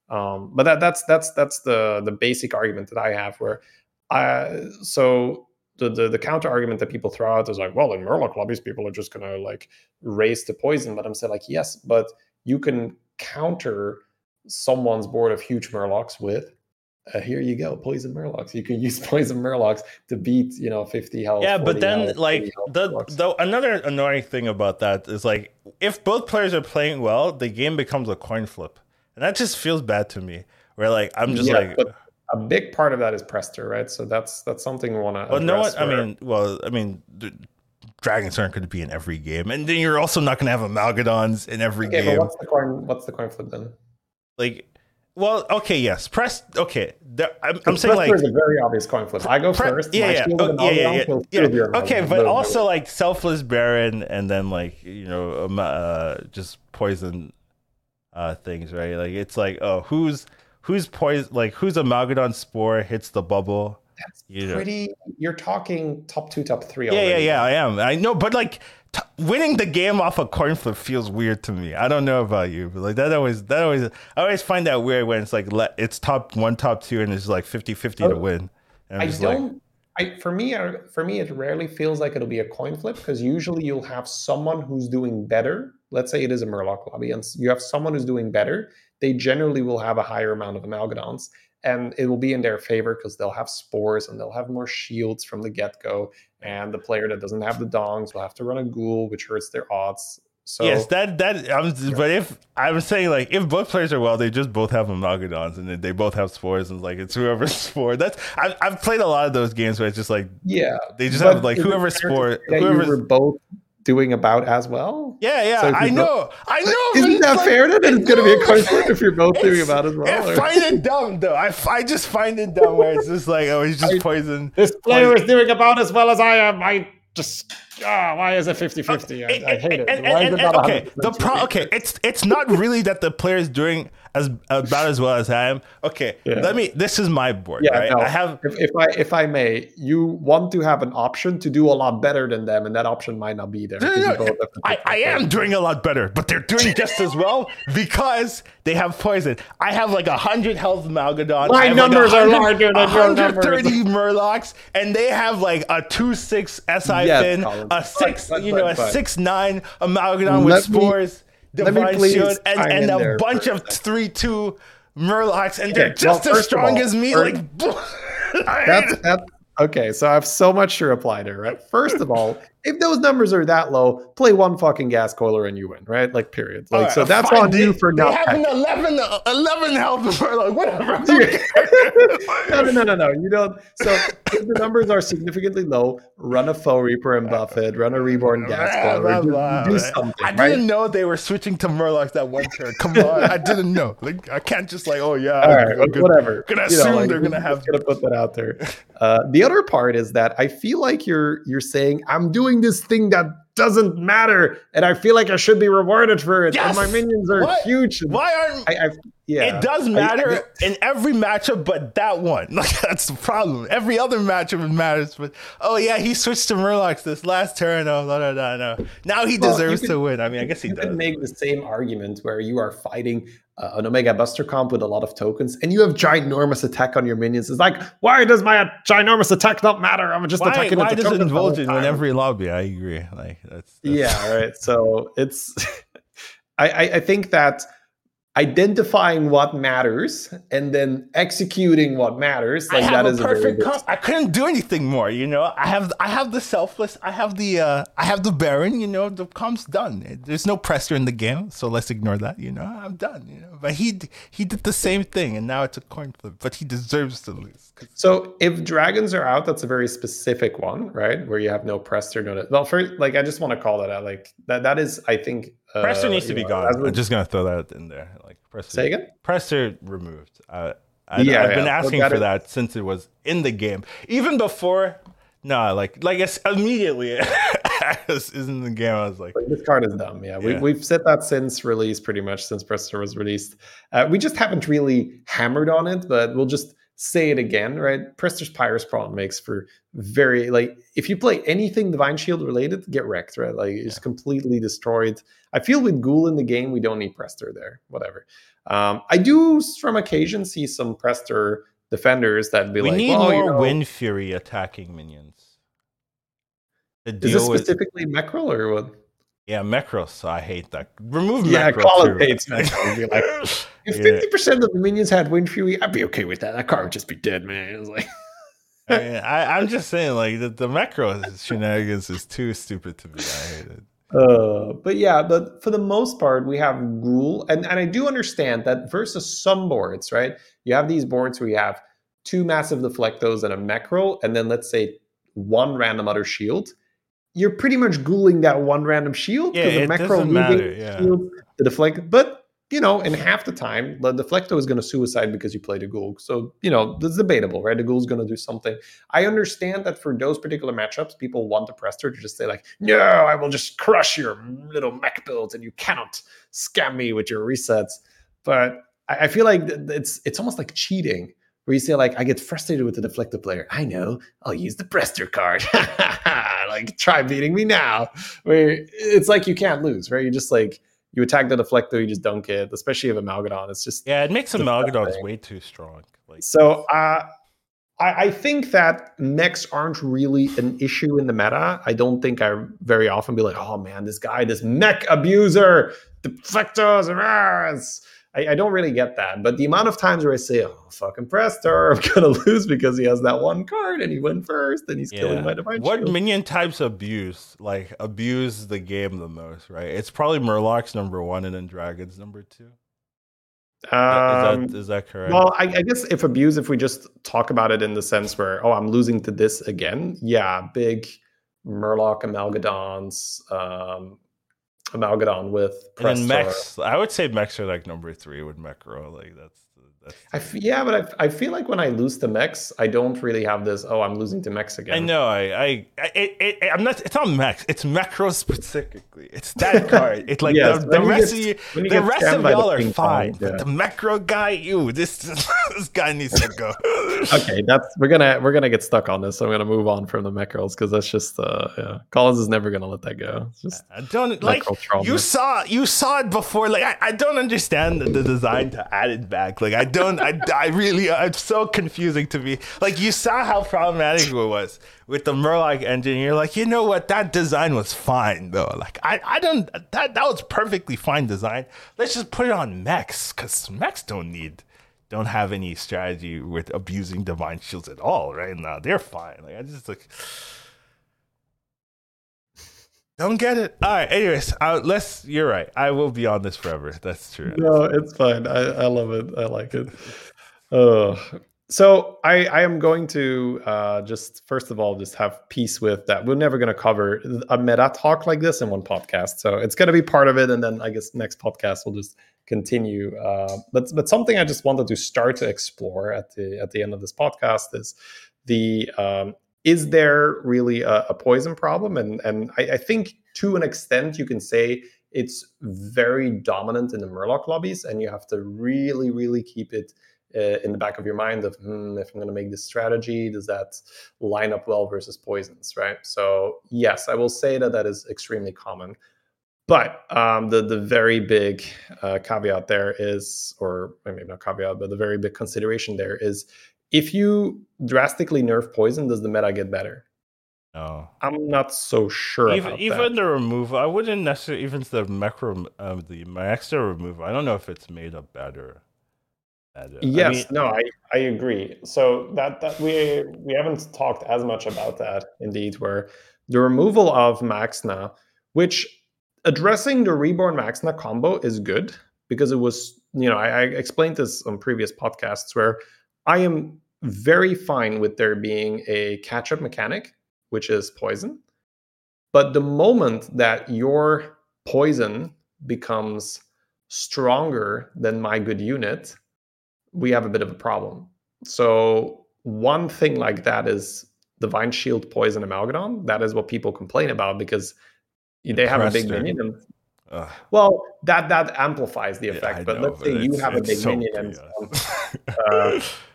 Speaker 1: Um, but that that's that's that's the the basic argument that I have where I so the, the, the counter argument that people throw out is like, well, in Murloc lobbies, people are just gonna like raise the poison. But I'm saying like, yes, but you can counter someone's board of huge Murlocs with uh, here you go, poison Murlocs. You can use poison Murlocs to beat, you know, 50 health.
Speaker 2: Yeah, but then health, like the the another annoying thing about that is like if both players are playing well, the game becomes a coin flip. And that just feels bad to me. Where like I'm just yeah, like
Speaker 1: a big part of that is Prestor, right? So that's that's something we want to.
Speaker 2: Well, no one. I mean, well, I mean, dragons aren't going to be in every game, and then you're also not going to have amalgadons in every okay, game.
Speaker 1: What's the coin? What's the coin flip then?
Speaker 2: Like, well, okay, yes, press. Okay, there, I'm, I'm saying like
Speaker 1: is a very obvious coin flip. I go
Speaker 2: pre-
Speaker 1: first.
Speaker 2: Yeah, yeah, oh, yeah, yeah, yeah. yeah. Okay, but also like selfless baron, and then like you know, um, uh, just poison uh, things, right? Like it's like, oh, who's who's poison? Like who's amalgadon spore hits the bubble?
Speaker 1: That's you know. pretty. You're talking top two, top three.
Speaker 2: Yeah, already. yeah, yeah. I am. I know, but like t- winning the game off a coin flip feels weird to me. I don't know about you, but like that always, that always, I always find that weird when it's like le- it's top one, top two, and it's like 50-50 oh, to win.
Speaker 1: I don't. Like, I, for me, I, for me, it rarely feels like it'll be a coin flip because usually you'll have someone who's doing better. Let's say it is a Murloc lobby, and you have someone who's doing better. They generally will have a higher amount of amalgadons, and it will be in their favor because they'll have spores and they'll have more shields from the get go. And the player that doesn't have the dongs will have to run a ghoul, which hurts their odds. So
Speaker 2: yes, that that I'm, but if I was saying like if both players are well, they just both have amalgadons and they both have spores and like it's whoever spore. That's I've, I've played a lot of those games where it's just like
Speaker 1: yeah,
Speaker 2: they just have like whoever spore. Whoever
Speaker 1: both doing about as well.
Speaker 2: Yeah, yeah, so I know, I know.
Speaker 1: Isn't that like, fair? That it's going to be a flip if you're both doing about as well.
Speaker 2: I find it dumb though. I, I just find it dumb where it's just like, oh, he's just poison.
Speaker 1: This player is doing about as well as I am. I just ah, why is it 50-50? I, I hate it. And, why and, is it not
Speaker 2: okay, the pro- okay, it's it's not really that the player is doing as about as well as I am. Okay, yeah. let me. This is my board. Yeah, right? no, I have.
Speaker 1: If, if, I if I may, you want to have an option to do a lot better than them, and that option might not be there. No, no,
Speaker 2: no. I, I am doing a lot better, but they're doing just as well because they have poison. I have like a hundred health Malgadon.
Speaker 1: My numbers like are larger than your
Speaker 2: numbers. Thirty Murlocs, and they have like a two six SI yes, fin, a six, but, but, you know, a six nine Amalgadon with spores. Me, And, and a bunch of three two Murlocs, and they're just well, as strong all, as me. First, like
Speaker 1: that's, that's okay. So I have so much to reply to. Right. First of all, if those numbers are that low, play one fucking Ghastcoiler and you win, right? Like, period. Like, right, so that's on they, you for not. They
Speaker 2: have an 11, 11 health for like whatever.
Speaker 1: no, no, no, no, no. You don't. So if the numbers are significantly low, run a Foe Reaper and buff it. Run a reborn Ghastcoiler. Do, do, something. I
Speaker 2: didn't know they were switching to Murlocs that one turn. Come on, I didn't know. Like, I can't just like, oh yeah,
Speaker 1: all right, I'm
Speaker 2: whatever. Gonna assume you know, like, they're gonna have.
Speaker 1: Gonna put that out there. Uh, the other part is that I feel like you're you're saying I'm doing doing this thing that doesn't matter, and I feel like I should be rewarded for it. Yes! And my minions are what? huge.
Speaker 2: Why aren't I, I, yeah? It does matter I, in every matchup, but that one, like that's the problem. Every other matchup matters, but oh yeah, he switched to Murlocs this last turn. Oh, no, no, no, no. Now he well, deserves could, to win. I mean, I guess he
Speaker 1: you
Speaker 2: does.
Speaker 1: Could make the same argument where you are fighting uh, an Omega Buster comp with a lot of tokens, and you have ginormous attack on your minions. It's like, why does my ginormous attack not matter? I'm just
Speaker 2: why,
Speaker 1: attacking.
Speaker 2: Why does it indulge in every lobby? I agree. Like that's, that's...
Speaker 1: yeah, right. So it's, I, I, I think that identifying what matters and then executing what matters. Like
Speaker 2: I have
Speaker 1: that
Speaker 2: a perfect a comp. i couldn't do anything more you know? I have i have the selfless i have the uh i have the baron you know? The comp's done. There's no pressure in the game so let's ignore that you know? I'm done you know? But he he did the same thing and now it's a coin flip but he deserves to lose.
Speaker 1: So if dragons are out that's a very specific one right? Where you have no pressure no well first like i just want to call that out like that that is i think
Speaker 2: uh, Prestor needs to be know, gone. I'm just gonna throw that in there. Like Prestor,
Speaker 1: Say again?
Speaker 2: Prestor removed. Uh, I, yeah, I've yeah. been asking for that since it was in the game, even before. No, like like it's immediately is in the game. I was like,
Speaker 1: this card is dumb. Yeah, yeah. We, we've said that since release, pretty much since Prestor was released. Uh, we just haven't really hammered on it, but we'll just say it again, right? Prestor's Pyrospawn makes for very like if you play anything Divine Shield related, get wrecked, right? Like it's yeah. completely destroyed. I feel with Ghoul in the game, we don't need Prestor there. Whatever. Um, I do from occasion see some Prestor defenders that be
Speaker 2: we
Speaker 1: like,
Speaker 2: need
Speaker 1: well,
Speaker 2: more
Speaker 1: you know,
Speaker 2: Wind Fury attacking minions.
Speaker 1: Is this specifically with... Mecherel or what?
Speaker 2: Yeah, Mekros. I hate that. Remove
Speaker 1: yeah,
Speaker 2: Mekros.
Speaker 1: Colin hates Mekros. Be like, if fifty percent of the minions had Wind Fury, I'd be okay with that. That card would just be dead, man. It was like.
Speaker 2: I mean, I, am just saying, like the, the Mekros shenanigans is too stupid to me. I hate it.
Speaker 1: Uh, but yeah, but for the most part, we have Ghoul, and and I do understand that versus some boards, right? You have these boards where you have two massive deflectos and a Mekro, and then let's say one random other shield you're pretty much ghouling that one random shield
Speaker 2: because yeah, the Mekro matter, yeah. shield,
Speaker 1: the deflect. But you know, in half the time, the deflecto is going to suicide because you played a ghoul. So you know, it's debatable, right? The ghoul's going to do something. I understand that for those particular matchups, people want the Prestor to just say like, "No, I will just crush your little mech builds, and you cannot scam me with your resets." But I feel like it's it's almost like cheating where you say like I get frustrated with the deflector player. I know I'll use the Prestor card. like try beating me now. Where it's like you can't lose, right? You just like you attack the deflector, you just dunk it. Especially if Amalgadon, it's just
Speaker 2: yeah, it makes Amalgadons way too strong.
Speaker 1: Like so, uh, I, I think that mechs aren't really an issue in the meta. I don't think I very often be like, oh man, this guy, this mech abuser, deflectors, ah, I, I, don't really get that. But the amount of times where I say, "Oh, fucking Prestor, I'm gonna lose because he has that one card and he went first and he's yeah. killing my divine."
Speaker 2: What
Speaker 1: shield.
Speaker 2: minion types abuse like abuse the game the most? Right? It's probably Murlocs number one and then Dragons number two.
Speaker 1: Um,
Speaker 2: is, that, is that correct?
Speaker 1: Well, I, I, guess if abuse, if we just talk about it in the sense where, oh, I'm losing to this again, yeah, big Murloc Amalgadons, um, Amalgadon with.
Speaker 2: And Mechs, I would say Mechs are like number three with Mechro. Like that's
Speaker 1: f- yeah, but I, I feel like when I lose to mechs, I don't really have this. Oh, I'm losing to mechs again.
Speaker 2: I know. I I, I it, it, I'm not. It's not mechs. It's Macro specifically. It's that card. It's like yes, the, the rest get, of you. The rest of y'all are fine. yeah. But the Macro guy, you this this guy needs to go.
Speaker 1: okay, that's we're gonna we're gonna get stuck on this. So I'm gonna move on from the Mekros because that's just uh yeah. Collins is never gonna let that go. It's just
Speaker 2: I don't like you saw you saw it before. Like I, I don't understand the, the design to add it back. Like I don't. I, I really. Uh, it's so confusing to me. Like you saw how problematic it was with the Murloc engine. You're like, you know what? That design was fine though. Like I, I don't. That that was perfectly fine design. Let's just put it on mechs because mechs don't need don't have any strategy with abusing divine shields at all right now. They're fine. Like I just like don't get it. All right. Anyways, uh, let's. You're right. I will be on this forever. That's true.
Speaker 1: No, it's fine. I, I love it. I like it. Uh, so I, I am going to uh, just first of all just have peace with that. We're never going to cover a meta talk like this in one podcast, so it's going to be part of it, and then I guess next podcast we'll just continue. Uh, but but something I just wanted to start to explore at the at the end of this podcast is the um, is there really a, a poison problem? And and I, I, think to an extent you can say it's very dominant in the Murloc lobbies, and you have to really really keep it. Uh, in the back of your mind of hmm, if i'm going to make this strategy does that line up well versus poisons right so yes i will say that that is extremely common but um, the the very big uh, caveat there is, or maybe not caveat, but the very big consideration there is if you drastically nerf poison, does the meta get better?
Speaker 2: No,
Speaker 1: I'm not so sure.
Speaker 2: Even even the removal, I wouldn't necessarily even the macro, um, the extra removal. I don't know if it's made up better.
Speaker 1: better. Yes, I mean, no, I I agree. So that that we we haven't talked as much about that indeed, where the removal of Maexxna, which addressing the reborn Maexxna combo is good because it was you know I, I explained this on previous podcasts where I am very fine with there being a catch up mechanic, which is poison. But the moment that your poison becomes stronger than my good unit, we have a bit of a problem. So, one thing like that is Divine Shield Poison Amalgadon. That is what people complain about because they have a big minion. And, well, that that amplifies the effect. Yeah, but know, let's say you have a big so minion and uh,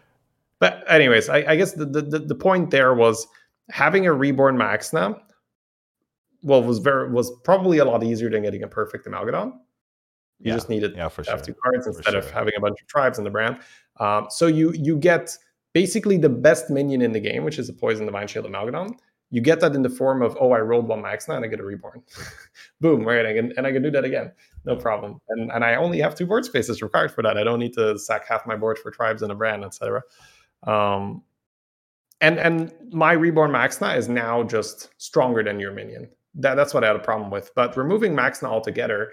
Speaker 1: but anyways, I, I guess the, the the point there was having a reborn Maexxna. Well, was very was probably a lot easier than getting a perfect Amalgadon. You
Speaker 2: Yeah.
Speaker 1: just needed
Speaker 2: Yeah, for
Speaker 1: to have
Speaker 2: sure.
Speaker 1: two cards instead of having a bunch of tribes in the brand. Um, so you you get basically the best minion in the game, which is a poison divine shield Amalgadon. You get that in the form of oh, I rolled one Maexxna and I get a reborn. Boom, right? I can, and I can do that again, no problem. And and I only have two board spaces required for that. I don't need to sack half my board for tribes and a brand, etc. Um, and and my reborn Maexxna is now just stronger than your minion. That, that's what I had a problem with. But removing Maexxna altogether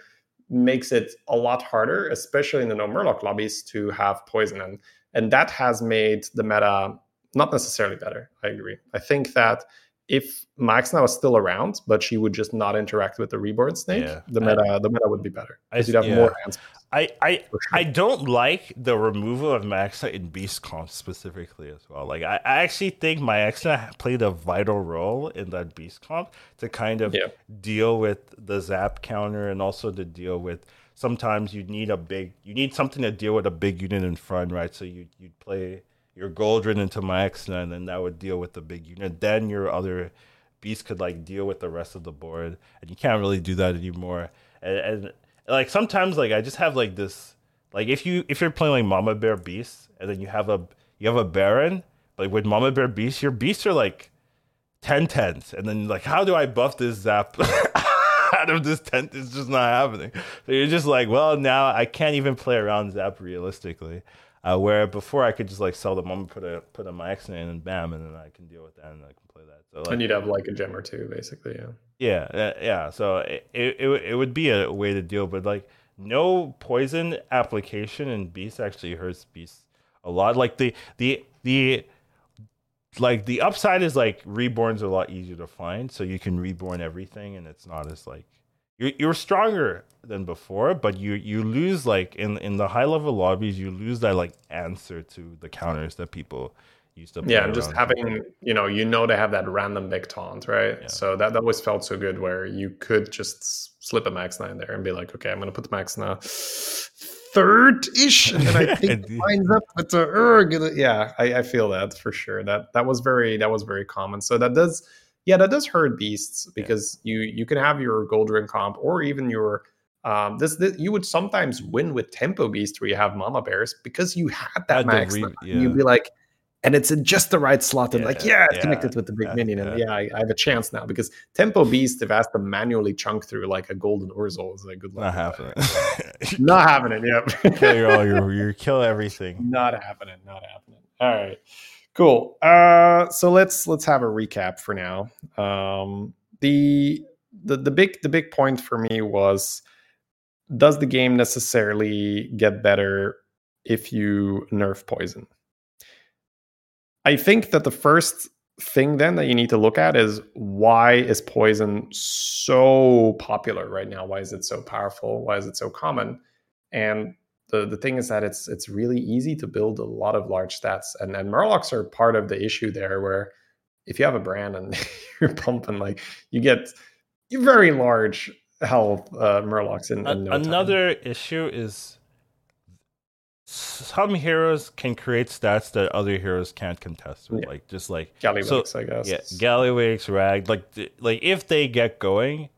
Speaker 1: makes it a lot harder, especially in the no Murloc lobbies, to have poison. And and that has made the meta not necessarily better. I agree. I think that if Maexxna was still around, but she would just not interact with the reborn snake,
Speaker 2: Yeah.
Speaker 1: the
Speaker 2: I-
Speaker 1: meta the meta would be better.
Speaker 2: I-
Speaker 1: you'd have
Speaker 2: yeah.
Speaker 1: more answers.
Speaker 2: I I
Speaker 1: sure.
Speaker 2: I don't like the removal of Maexxna in Beast Comp specifically as well. Like I, I actually think Maexxna played a vital role in that Beast Comp to kind of
Speaker 1: Yeah.
Speaker 2: deal with the zap counter and also to deal with sometimes you need a big you need something to deal with a big unit in front, right? So you you'd play your Goldrinn into Maexxna and then that would deal with the big unit. Then your other beast could like deal with the rest of the board and you can't really do that anymore. And, and like sometimes like I just have like this like if you if you're playing like Mama Bear Beast and then you have a you have a Baron, like with Mama Bear Beast, your beasts are like 10 tens. And then like how do I buff this zap out of this tent? It's just not happening. So you're just like, well now I can't even play around zap realistically. Uh, where before I could just like sell the moment, put a put a max in, and bam, and then I can deal with that and I can play that. So like,
Speaker 1: and you'd have like a gem or two, basically. Yeah.
Speaker 2: Yeah, uh, yeah. So it, it it would be a way to deal, but like no poison application in beast actually hurts beasts a lot. Like the the the like the upside is like reborns are a lot easier to find, so you can reborn everything, and it's not as like you're you're stronger than before, but you you lose like in in the high level lobbies, you lose that like answer to the counters that people used to.
Speaker 1: Yeah, and just having you know, you know, they have that random big taunt, right?
Speaker 2: Yeah.
Speaker 1: So that, that always felt so good, where you could just slip a max nine there and be like, okay, I'm gonna put the max now third ish, and then I think it lines up with the erg. Yeah, I, I feel that for sure. That that was very that was very common. So that does, yeah, that does hurt beasts because you you can have your Goldrinn comp or even your um, this, this you would sometimes win with tempo beast where you have mama bears because you had that
Speaker 2: Had
Speaker 1: max
Speaker 2: re- yeah.
Speaker 1: You'd be like, and it's in just the right slot and
Speaker 2: Yeah,
Speaker 1: like yeah it's
Speaker 2: yeah,
Speaker 1: connected with the big
Speaker 2: yeah,
Speaker 1: minion and
Speaker 2: yeah.
Speaker 1: I, I have a chance now because tempo beast if asked to manually chunk through like a golden Urzel is like good luck
Speaker 2: not happening.
Speaker 1: not happening yep.
Speaker 2: Kill your all your you kill everything.
Speaker 1: not happening not happening. All right cool. Uh so let's let's have a recap for now. Um the the the big the big point for me was does the game necessarily get better if you nerf poison i think that the first thing then that you need to look at is why is poison so popular right now? Why is it so powerful? Why is it so common? And the, the thing is that it's it's really easy to build a lot of large stats. And and murlocs are part of the issue there where if you have a brand and you're pumping like you get very large health uh, murlocs in, in no time.
Speaker 2: Another issue is some heroes can create stats that other heroes can't contest with,
Speaker 1: Yeah.
Speaker 2: like just like
Speaker 1: Gallywix,
Speaker 2: so-
Speaker 1: I guess.
Speaker 2: yeah, Gallywix, Rag, like like if they get going,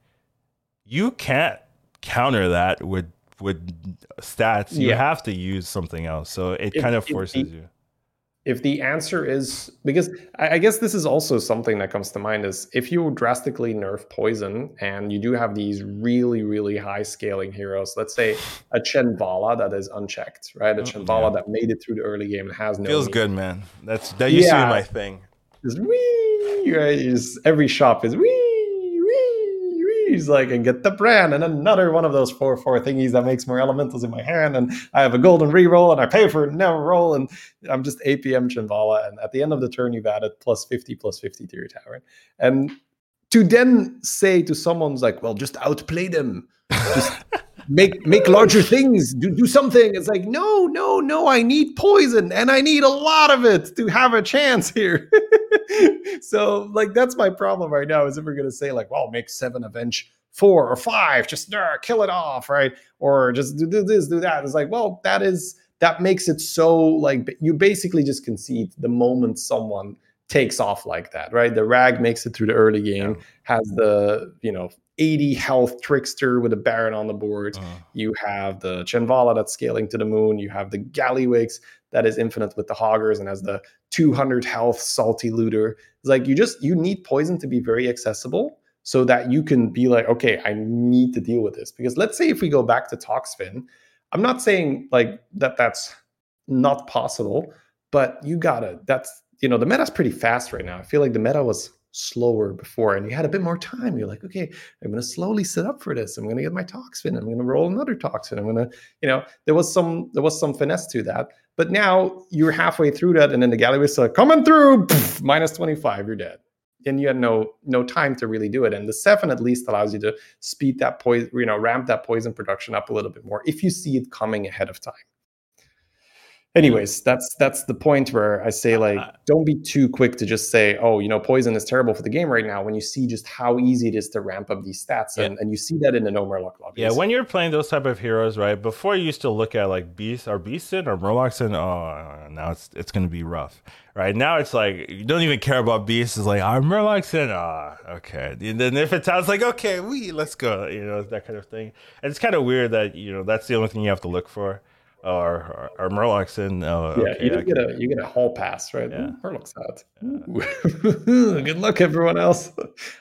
Speaker 2: you can't counter that with with stats. You
Speaker 1: Yeah.
Speaker 2: have to use something else. So it
Speaker 1: If-
Speaker 2: kind of
Speaker 1: if
Speaker 2: forces
Speaker 1: the-
Speaker 2: you.
Speaker 1: If the answer is because I, I guess this is also something that comes to mind is if you drastically nerf poison and you do have these really really high scaling heroes let's say a Chenvaala that is unchecked right a
Speaker 2: Mm,
Speaker 1: Chenvaala
Speaker 2: yeah.
Speaker 1: that made it through the early game and has no
Speaker 2: Feels
Speaker 1: meat.
Speaker 2: good, man. That's that used to be my thing.
Speaker 1: just wee, right? Just every shop is wee. He's like, and get the brand, and another one of those four four thingies that makes more elementals in my hand, and I have a golden reroll, and I pay for never roll, and I'm just APM Chenvaala, and at the end of the turn, you've added plus fifty, plus fifty to your tower, and to then say to someone's like, well, just outplay them, just make make larger things do, do something it's like no no no i need poison and i need a lot of it to have a chance here so like that's my problem right now is if we're going to say like well make Sefin avenge four or five just uh, kill it off right or just do, do this do that it's like well that is that makes it so like you basically just concede the moment someone takes off like that, right? The rag makes it through the early game, yeah. has the you know 80 health trickster with a baron on the board. Uh. You have the Chenvaala that's scaling to the moon. You have the Gallywix that is infinite with the Hoggers and has the 200 health salty looter. It's like you just you need poison to be very accessible so that you can be like, okay, I need to deal with this. Because let's say if we go back to Toxfin, I'm not saying like that that's not possible, but you gotta that's you know the meta's pretty fast right now. I feel like the meta was slower before and you had a bit more time. You're like okay i'm going to slowly set up for this. I'm going to get my Toxfin. I'm going to roll another Toxfin. I'm going to you know there was some there was some finesse to that. But now you're halfway through that and then the Gallywix like coming through! Pff, minus 25 you're dead. And you had no no time to really do it. And the Sefin at least allows you to speed that poison you know ramp that poison production up a little bit more if you see it coming ahead of time anyways that's that's the point where i say like don't be too quick to just say oh you know poison is terrible for the game right now when you see just how easy it is to ramp up these stats yeah. and, and you see that in the no murloc lobbies
Speaker 2: yeah when you're playing those type of heroes right before you used to look at like beast or beastin or murlocs in, oh now it's it's gonna be rough right? Now it's like you don't even care about beast it's like i'm murlocs oh ah, okay. And then if it sounds like okay we let's go you know that kind of thing. And it's kind of weird that you know that's the only thing you have to look for or or, Murlocs in.
Speaker 1: Oh, yeah, okay, you get a you get a hall pass, right? Yeah. Murloc's out. Yeah. Good luck, everyone else.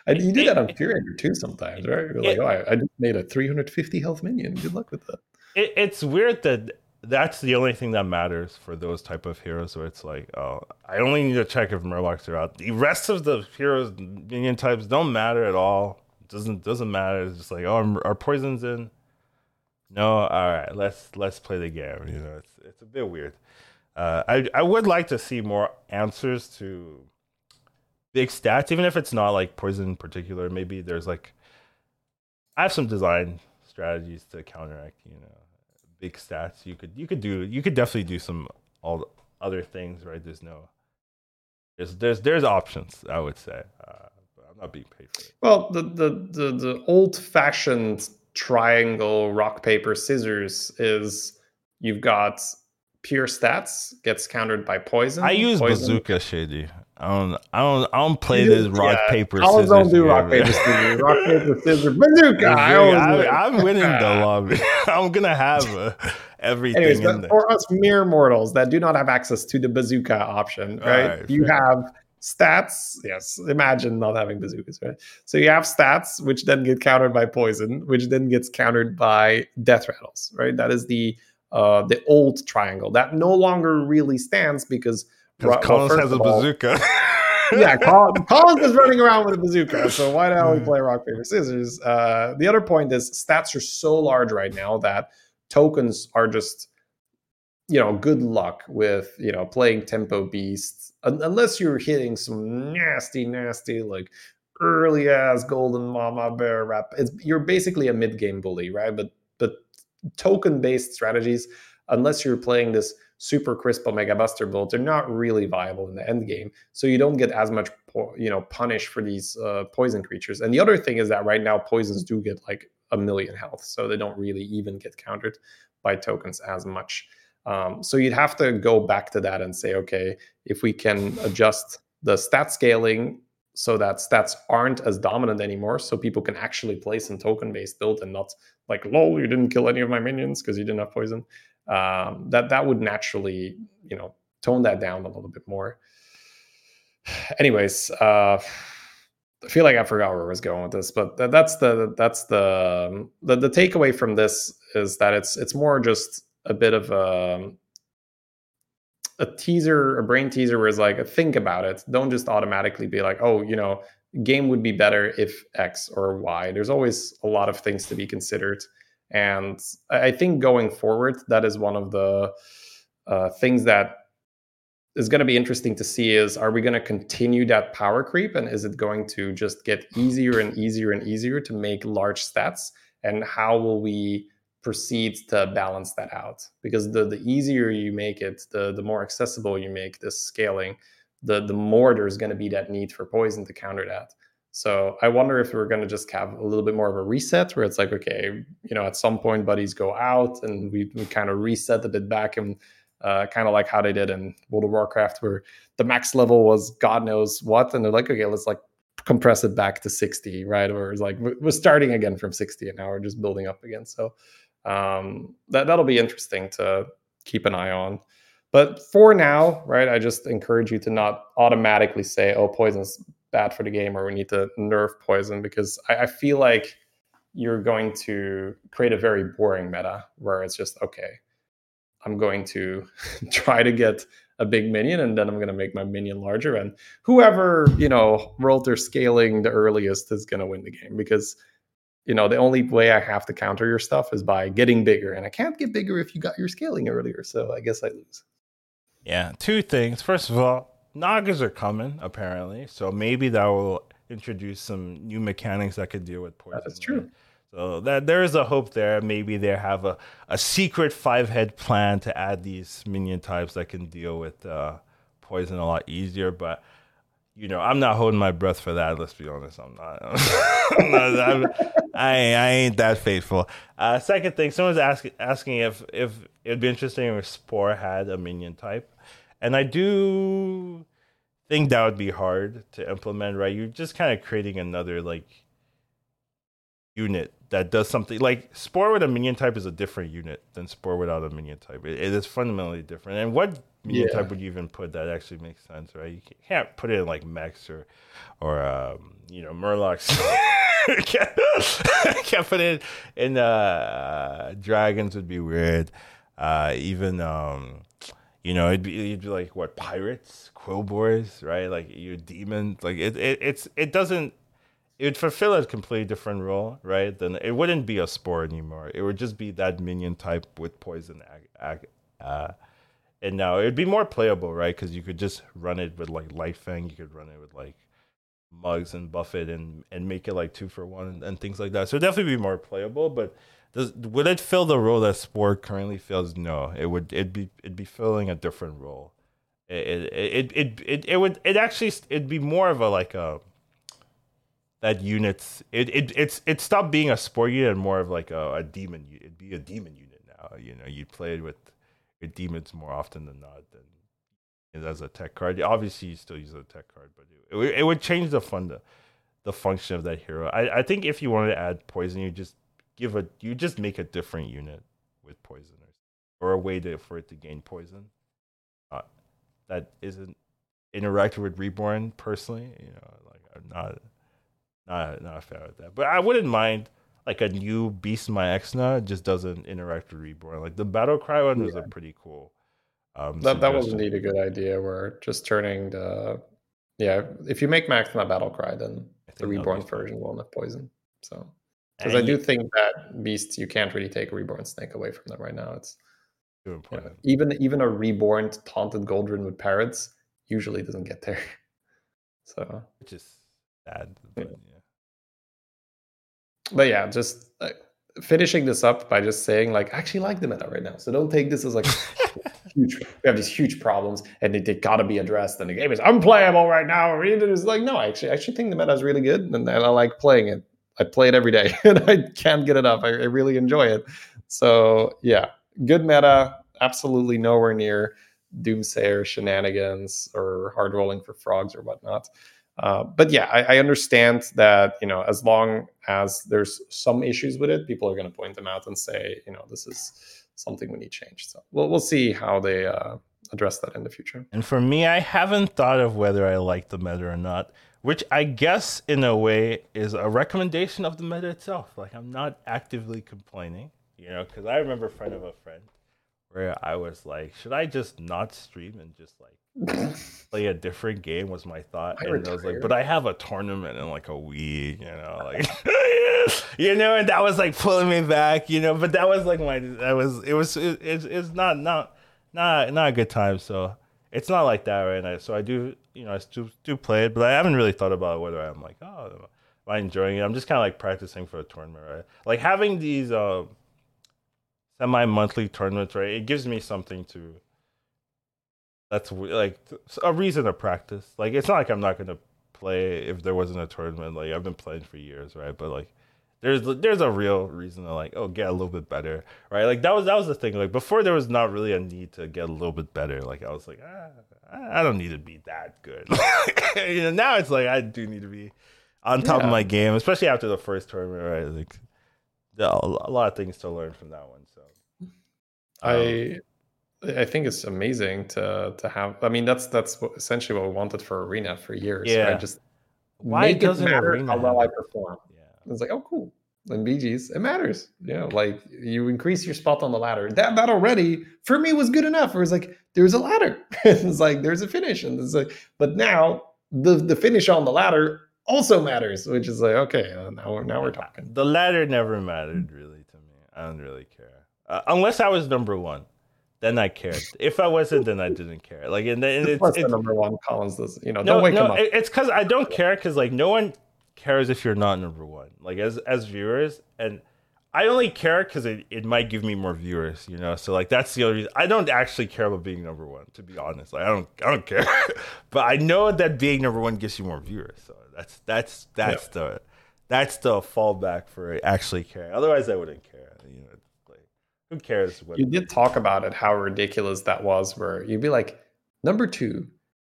Speaker 1: I, you do that on Pyranger too sometimes, right? You're like, it, oh, I, I, just made a 350 health minion. Good luck with that.
Speaker 2: It, it's weird that that's the only thing that matters for those type of heroes where it's like, oh, I only need to check if Murlocs are out. The rest of the heroes minion types don't matter at all. It doesn't doesn't matter. It's just like, oh, our poison's in no, all right. Let's let's play the game. You know, it's it's a bit weird. Uh, I I would like to see more answers to big stats, even if it's not like poison in particular. Maybe there's like I have some design strategies to counteract. You know, big stats. You could you could do you could definitely do some all other things. Right? There's no there's there's there's options. I would say. Uh, I'm not being paid for it.
Speaker 1: Well, the the the, the old fashioned triangle rock paper scissors is you've got pure stats gets countered by poison.
Speaker 2: I use
Speaker 1: poison.
Speaker 2: bazooka shady. I don't I don't I don't play this rock yeah, paper
Speaker 1: I
Speaker 2: scissors. don't
Speaker 1: do rock paper scissors. rock paper scissors bazooka. I
Speaker 2: am winning the lobby. I'm gonna have uh, everything Anyways, in there.
Speaker 1: For us mere mortals that do not have access to the bazooka option, right? right you fair. have stats. Yes imagine not having bazookas right? So you have stats which then get countered by poison which then gets countered by death rattles right? That is the uh the old triangle that no longer really stands because
Speaker 2: well, Collins has a bazooka.
Speaker 1: Yeah Collins is running around with a bazooka so why hell we hmm. play rock paper scissors? Uh the other point is stats are so large right now that tokens are just you know good luck with you know playing tempo beasts unless you're hitting some nasty, nasty, like early ass golden mama bear rap. It's, you're basically a mid game bully, right? But but token based strategies, unless you're playing this super crisp Omega Buster build, they're not really viable in the end game. So you don't get as much, you know, punish for these uh, poison creatures. And the other thing is that right now poisons do get like a million health, so they don't really even get countered by tokens as much. Um, so you'd have to go back to that and say, okay, if we can adjust the stat scaling so that stats aren't as dominant anymore, so people can actually play some token based build and not like, lol, you didn't kill any of my minions because you didn't have poison. Um, that that would naturally, you know, tone that down a little bit more. Anyways, uh, I feel like I forgot where I was going with this, but that's the that's the, the the takeaway from this is that it's it's more just a bit of a a teaser, a brain teaser where it's like, think about it. Don't just automatically be like, oh, you know, game would be better if X or Y. There's always a lot of things to be considered. And I think going forward, that is one of the uh, things that is going to be interesting to see is are we going to continue that power creep and is it going to just get easier and easier and easier to make large stats and how will we proceeds to balance that out because the the easier you make it the the more accessible you make this scaling the the more there's going to be that need for poison to counter that So I wonder if we're going to just have a little bit more of a reset where it's like, okay, you know, at some point buddies go out and we, we kind of reset a bit back and uh, kind of like how they did in World of Warcraft, where the max level was God knows what, and they're like, okay, let's like compress it back to 60, right? Or it's like we're starting again from 60, and now we're just building up again. So um, that that'll be interesting to keep an eye on. But for now, right, I just encourage you to not automatically say, "Oh, poison's bad for the game," or "We need to nerf poison," because I, I feel like you're going to create a very boring meta where it's just okay I'm going to try to get a big minion and then I'm going to make my minion larger. And whoever, you know, rolled their scaling the earliest is going to win the game because, you know, the only way I have to counter your stuff is by getting bigger. And I can't get bigger if you got your scaling earlier. So I guess I lose.
Speaker 2: Yeah. Two things. First of all, Nagas are coming, apparently. So maybe that will introduce some new mechanics that could deal with poison.
Speaker 1: That's true. Right?
Speaker 2: So that there is a hope there. Maybe they have a, a secret five head plan to add these minion types that can deal with uh, poison a lot easier. But you know, I'm not holding my breath for that. Let's be honest. I'm not. I'm not I'm, I, I ain't that faithful. Uh, second thing, someone's asking asking if if it'd be interesting if Spore had a minion type, and I do think that would be hard to implement. Right? You're just kind of creating another like unit that does something like Spore with a minion type is a different unit than Spore without a minion type. it, it is fundamentally different. And what yeah. type would you even put that actually makes sense, right? You can't put it in like Mechs or or um, you know Murlocs. can't, can't put it in uh, dragons would be weird. Uh, even um, you know it'd be, it'd be like what pirates, Quilboars, right? Like your demons. Like it, it it's it doesn't it would fulfill a completely different role, right? Then it wouldn't be a spore anymore. It would just be that minion type with poison. Uh, and now it would be more playable, right? Because you could just run it with like Lightfang. You could run it with like mugs and buff it and and make it like two for one and, and things like that. So definitely be more playable. But does would it fill the role that Spore currently fills? No, it would. It'd be it'd be filling a different role. It it it it, it, would it actually it'd be more of a like a that units it, it it's it stopped being a spore unit and more of like a, a demon it'd be a demon unit now you know you play it with with demons more often than not than as a tech card. Obviously you still use a tech card but it, it, would change the fun the, the function of that hero. I, I think if you wanted to add poison you just give a you just make a different unit with poisoners or a way to for it to gain poison. Uh, that isn't interacting with reborn personally you know like i'm not not not a fan of that. But I wouldn't mind like a new Beast Maexxna just doesn't interact with Reborn. Like the Battle Cry one was a pretty cool.
Speaker 1: Um, that that was indeed a good idea. Where just turning the yeah, if you make Max not Battle Cry, then the Reborn version will have poison. So because I do think that beasts you can't really take a Reborn Snake away from them right now. It's you know, even even a reborn taunted Goldrinn with parrots usually doesn't get there. So
Speaker 2: which is sad. But, yeah
Speaker 1: but yeah, just uh, finishing this up by just saying like I actually like the meta right now. So don't take this as like huge. We have these huge problems and they, they gotta be addressed. And the game is unplayable right now. It's like no, I actually I actually think the meta is really good and, and I like playing it. I play it every day and I can't get it up. I, I really enjoy it. So yeah, good meta. Absolutely nowhere near Doomsayer shenanigans or hard rolling for frogs or whatnot. Uh, but yeah, I, I, understand that you know as long as there's some issues with it, people are going to point them out and say, you know, this is something we need change. So we'll we'll see how they uh, address that in the future.
Speaker 2: And for me, I haven't thought of whether I like the meta or not, which I guess in a way is a recommendation of the meta itself. Like I'm not actively complaining, you know, because I remember friend of a friend where I was like, should I just not stream and just like play a different game was my thought. I and I was like, but I have a tournament in like a week, you know, like you know, and that was like pulling me back, you know. But that was like my that was it was it, it's it's not not not not a good time. So it's not like that right now. So I do you know I do do play it, but I haven't really thought about whether I'm like oh am I enjoying it. I'm just kind of like practicing for a tournament, right? Like having these uh, semi monthly tournaments, right? It gives me something to that's like a reason to practice. Like it's not like I'm not gonna play if there wasn't a tournament. Like I've been playing for years, right? But like there's there's a real reason to like oh get a little bit better, right? Like that was that was the thing. Like before there was not really a need to get a little bit better. Like I was like ah, I don't need to be that good. you know now it's like I do need to be on top
Speaker 1: Yeah.
Speaker 2: of my game, especially after the first tournament, right? Like a lot of things to learn from that one.
Speaker 1: I I think it's amazing to to have. I mean, that's that's essentially what we wanted for Arena for years.
Speaker 2: Yeah.
Speaker 1: right? just
Speaker 2: why
Speaker 1: make it
Speaker 2: doesn't
Speaker 1: matter
Speaker 2: Arena
Speaker 1: how well I perform.
Speaker 2: yeah.
Speaker 1: It's like, oh, cool. And BGs, it matters. You know, like you increase your spot on the ladder. That that already for me was good enough. It was like there's a ladder. it's like there's a finish, and it's like, but now the the finish on the ladder also matters, which is like, okay, uh, now we're now we're talking.
Speaker 2: The ladder never mattered really to me. I don't really care uh, unless I was number one. Then I cared. If I wasn't, then I didn't care. Like and, and it's,
Speaker 1: the
Speaker 2: it's
Speaker 1: number one Collins does. You know,
Speaker 2: no,
Speaker 1: don't wake him up.
Speaker 2: it- it's because I don't care because like no one cares if you're not number one. Like as as viewers, and I only care because it, it might give me more viewers. You know, so like that's the only reason. I don't actually care about being number one. To be honest, like I don't I don't care. but I know that being number one gets you more viewers. So that's that's that's the that's the fallback for actually caring. Otherwise, I wouldn't care. You know, who cares what
Speaker 1: you did talk about it, how ridiculous that was. Where you'd be like, number two,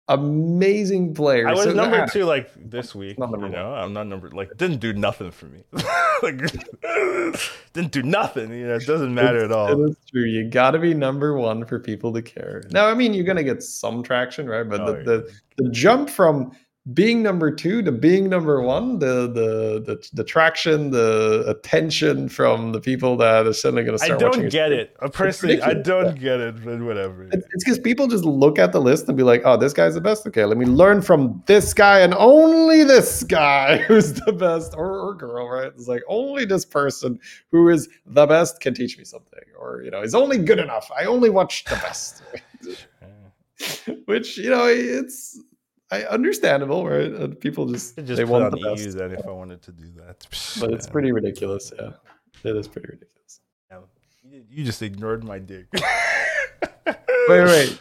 Speaker 1: amazing player.
Speaker 2: I was
Speaker 1: So uh,
Speaker 2: number
Speaker 1: that-
Speaker 2: two like this week.
Speaker 1: Not number
Speaker 2: you know, I'm not number like didn't do nothing for me. like didn't do nothing. You know, it doesn't matter at all.
Speaker 1: is true. You got to be number one for people to care. Now, I mean, you're gonna get some traction, right? But
Speaker 2: Oh,
Speaker 1: the, the the jump from being number two to being number one, the the the, the traction, the attention from the people that are suddenly gonna
Speaker 2: I
Speaker 1: start watching.
Speaker 2: don't get it. Personally, I don't get it. But whatever.
Speaker 1: It's because people just look at the list and be like, "Oh, this guy's the best." Okay, let me learn from this guy and only this guy who's the best, or, or girl, right? It's like only this person who is the best can teach me something, or you know, is only good enough. I only watch the best, which you know, it's I understandable, right? Uh, people just,
Speaker 2: just
Speaker 1: they want
Speaker 2: on
Speaker 1: the
Speaker 2: EU
Speaker 1: best,
Speaker 2: then if I wanted to do that.
Speaker 1: but it's pretty ridiculous. Yeah, it is pretty ridiculous.
Speaker 2: Yeah. You- just ignored my dick.
Speaker 1: Wait, wait.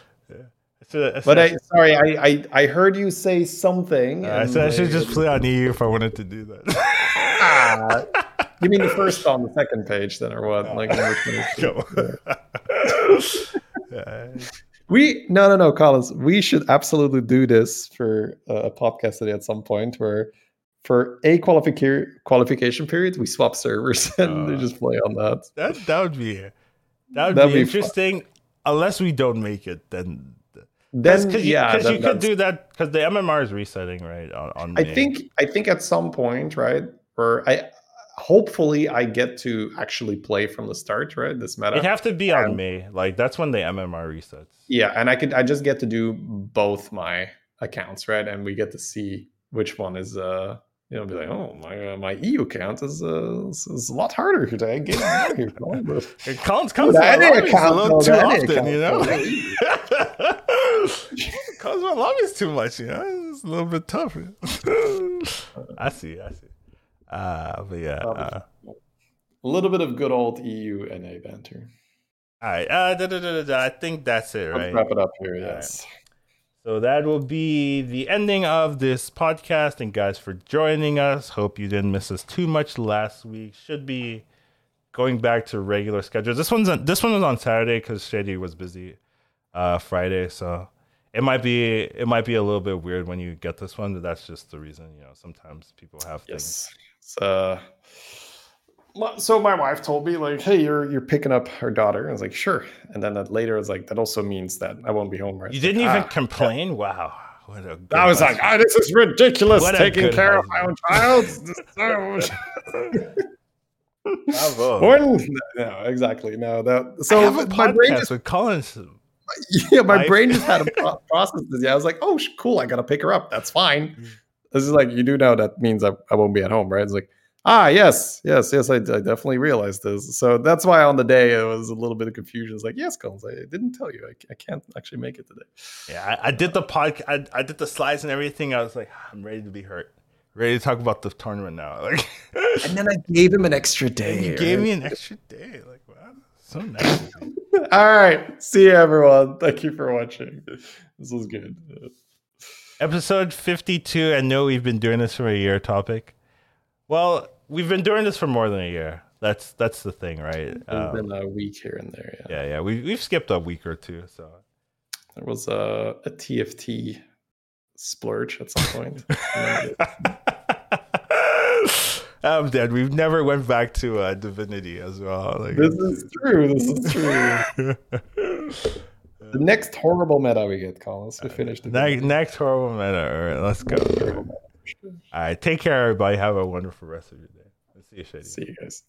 Speaker 2: I
Speaker 1: But I, sorry, I, I, I heard you say something.
Speaker 2: I said I should just play on EU if I wanted to do that.
Speaker 1: Ah, you mean the first on the second page then, or what? Like, in which one is-
Speaker 2: Go. Yeah.
Speaker 1: We no no no, Collins. We should absolutely do this for a podcast today at some point where. For a qualification qualification period, we swap servers and they
Speaker 2: Uh,
Speaker 1: just play on that.
Speaker 2: That that would be that would
Speaker 1: That'd
Speaker 2: be,
Speaker 1: be fun.
Speaker 2: interesting. Unless we don't make it, then
Speaker 1: Then
Speaker 2: because you,
Speaker 1: yeah,
Speaker 2: 'cause
Speaker 1: that-
Speaker 2: you could do that because the MMR is resetting right on. on
Speaker 1: I
Speaker 2: May.
Speaker 1: think I think at some point, right, where I hopefully I get to actually play from the start, right? This meta.
Speaker 2: it'd have to be on
Speaker 1: Um,
Speaker 2: May. Like that's when the MMR resets.
Speaker 1: Yeah, and I could I just get to do both my accounts, right? And we get to see which one is uh you know be like, oh my uh, my EU account is uh is, is a lot harder to get out here. But
Speaker 2: It counts counts
Speaker 1: Dude, any
Speaker 2: my a
Speaker 1: account,
Speaker 2: little too often,
Speaker 1: account,
Speaker 2: you know. Cause my lobbies too much, you know. It's a little bit tough. I see, I see. Uh, but yeah. Uh,
Speaker 1: a little bit of good old EU NA banter.
Speaker 2: all right. Uh, da, da, da. I think that's it,
Speaker 1: Let's
Speaker 2: right?
Speaker 1: wrap it up here.
Speaker 2: All right.
Speaker 1: Yes.
Speaker 2: So that will be the ending of this podcast. And guys, for joining us. Hope you didn't miss us too much last week. Should be going back to regular schedule. This one's on, this one was on Saturday because Shady was busy uh, Friday. So it might be it might be a little bit weird when you get this one, but that's just the reason. You know, sometimes people have things.
Speaker 1: Yes. It's, uh, so my wife told me like, "Hey, you're you're picking up her daughter." I was like, "Sure." And then that later, it's like that also means that I won't be home. Right?
Speaker 2: You didn't even
Speaker 1: "Ah."
Speaker 2: complain. Wow. What a good
Speaker 1: I was like,
Speaker 2: husband.
Speaker 1: "Ah, "This is ridiculous.
Speaker 2: What
Speaker 1: taking
Speaker 2: good
Speaker 1: care of my own child." This is so-
Speaker 2: Bravo.
Speaker 1: When- no, exactly. No, that.
Speaker 2: I
Speaker 1: So
Speaker 2: have a
Speaker 1: my brain
Speaker 2: podcast
Speaker 1: just
Speaker 2: with Collins.
Speaker 1: yeah, my
Speaker 2: Life.
Speaker 1: brain just had a process. Yeah, I was like, "Oh, cool. I gotta pick her up. That's fine." This is like you do know that means I, I won't be at home, right? It's like, ah, yes, yes, yes. I, I definitely realized this. So that's why on the day it was a little bit of confusion. It's like, yes, Collins, I didn't tell you. I, I can't actually make it today.
Speaker 2: Yeah, I, I did the podcast. I, I did the slides and everything. I was like, I'm ready to be hurt. Ready to talk about the tournament now. Like,
Speaker 1: And then I gave him an extra day.
Speaker 2: you gave me an extra day. Like, wow, so nice.
Speaker 1: All right. See you, everyone. Thank you for watching. This was good.
Speaker 2: Episode 52. I know we've been doing this for a year topic. Well, we've been doing this for more than a year. That's that's the thing, right?
Speaker 1: There's been a week here and there. Yeah,
Speaker 2: yeah, yeah. We we've skipped a week or two. So
Speaker 1: there was a, a TFT splurge at some point.
Speaker 2: I'm dead. We've never went back to uh, Divinity as well.
Speaker 1: Like, this is true. This is true. the next horrible meta we get, Collins. We uh, finished.
Speaker 2: Next, next horrible meta. All right, let's go. All right, take care, everybody. Have a wonderful rest of your day. Let's see you, Shady.
Speaker 1: See you guys.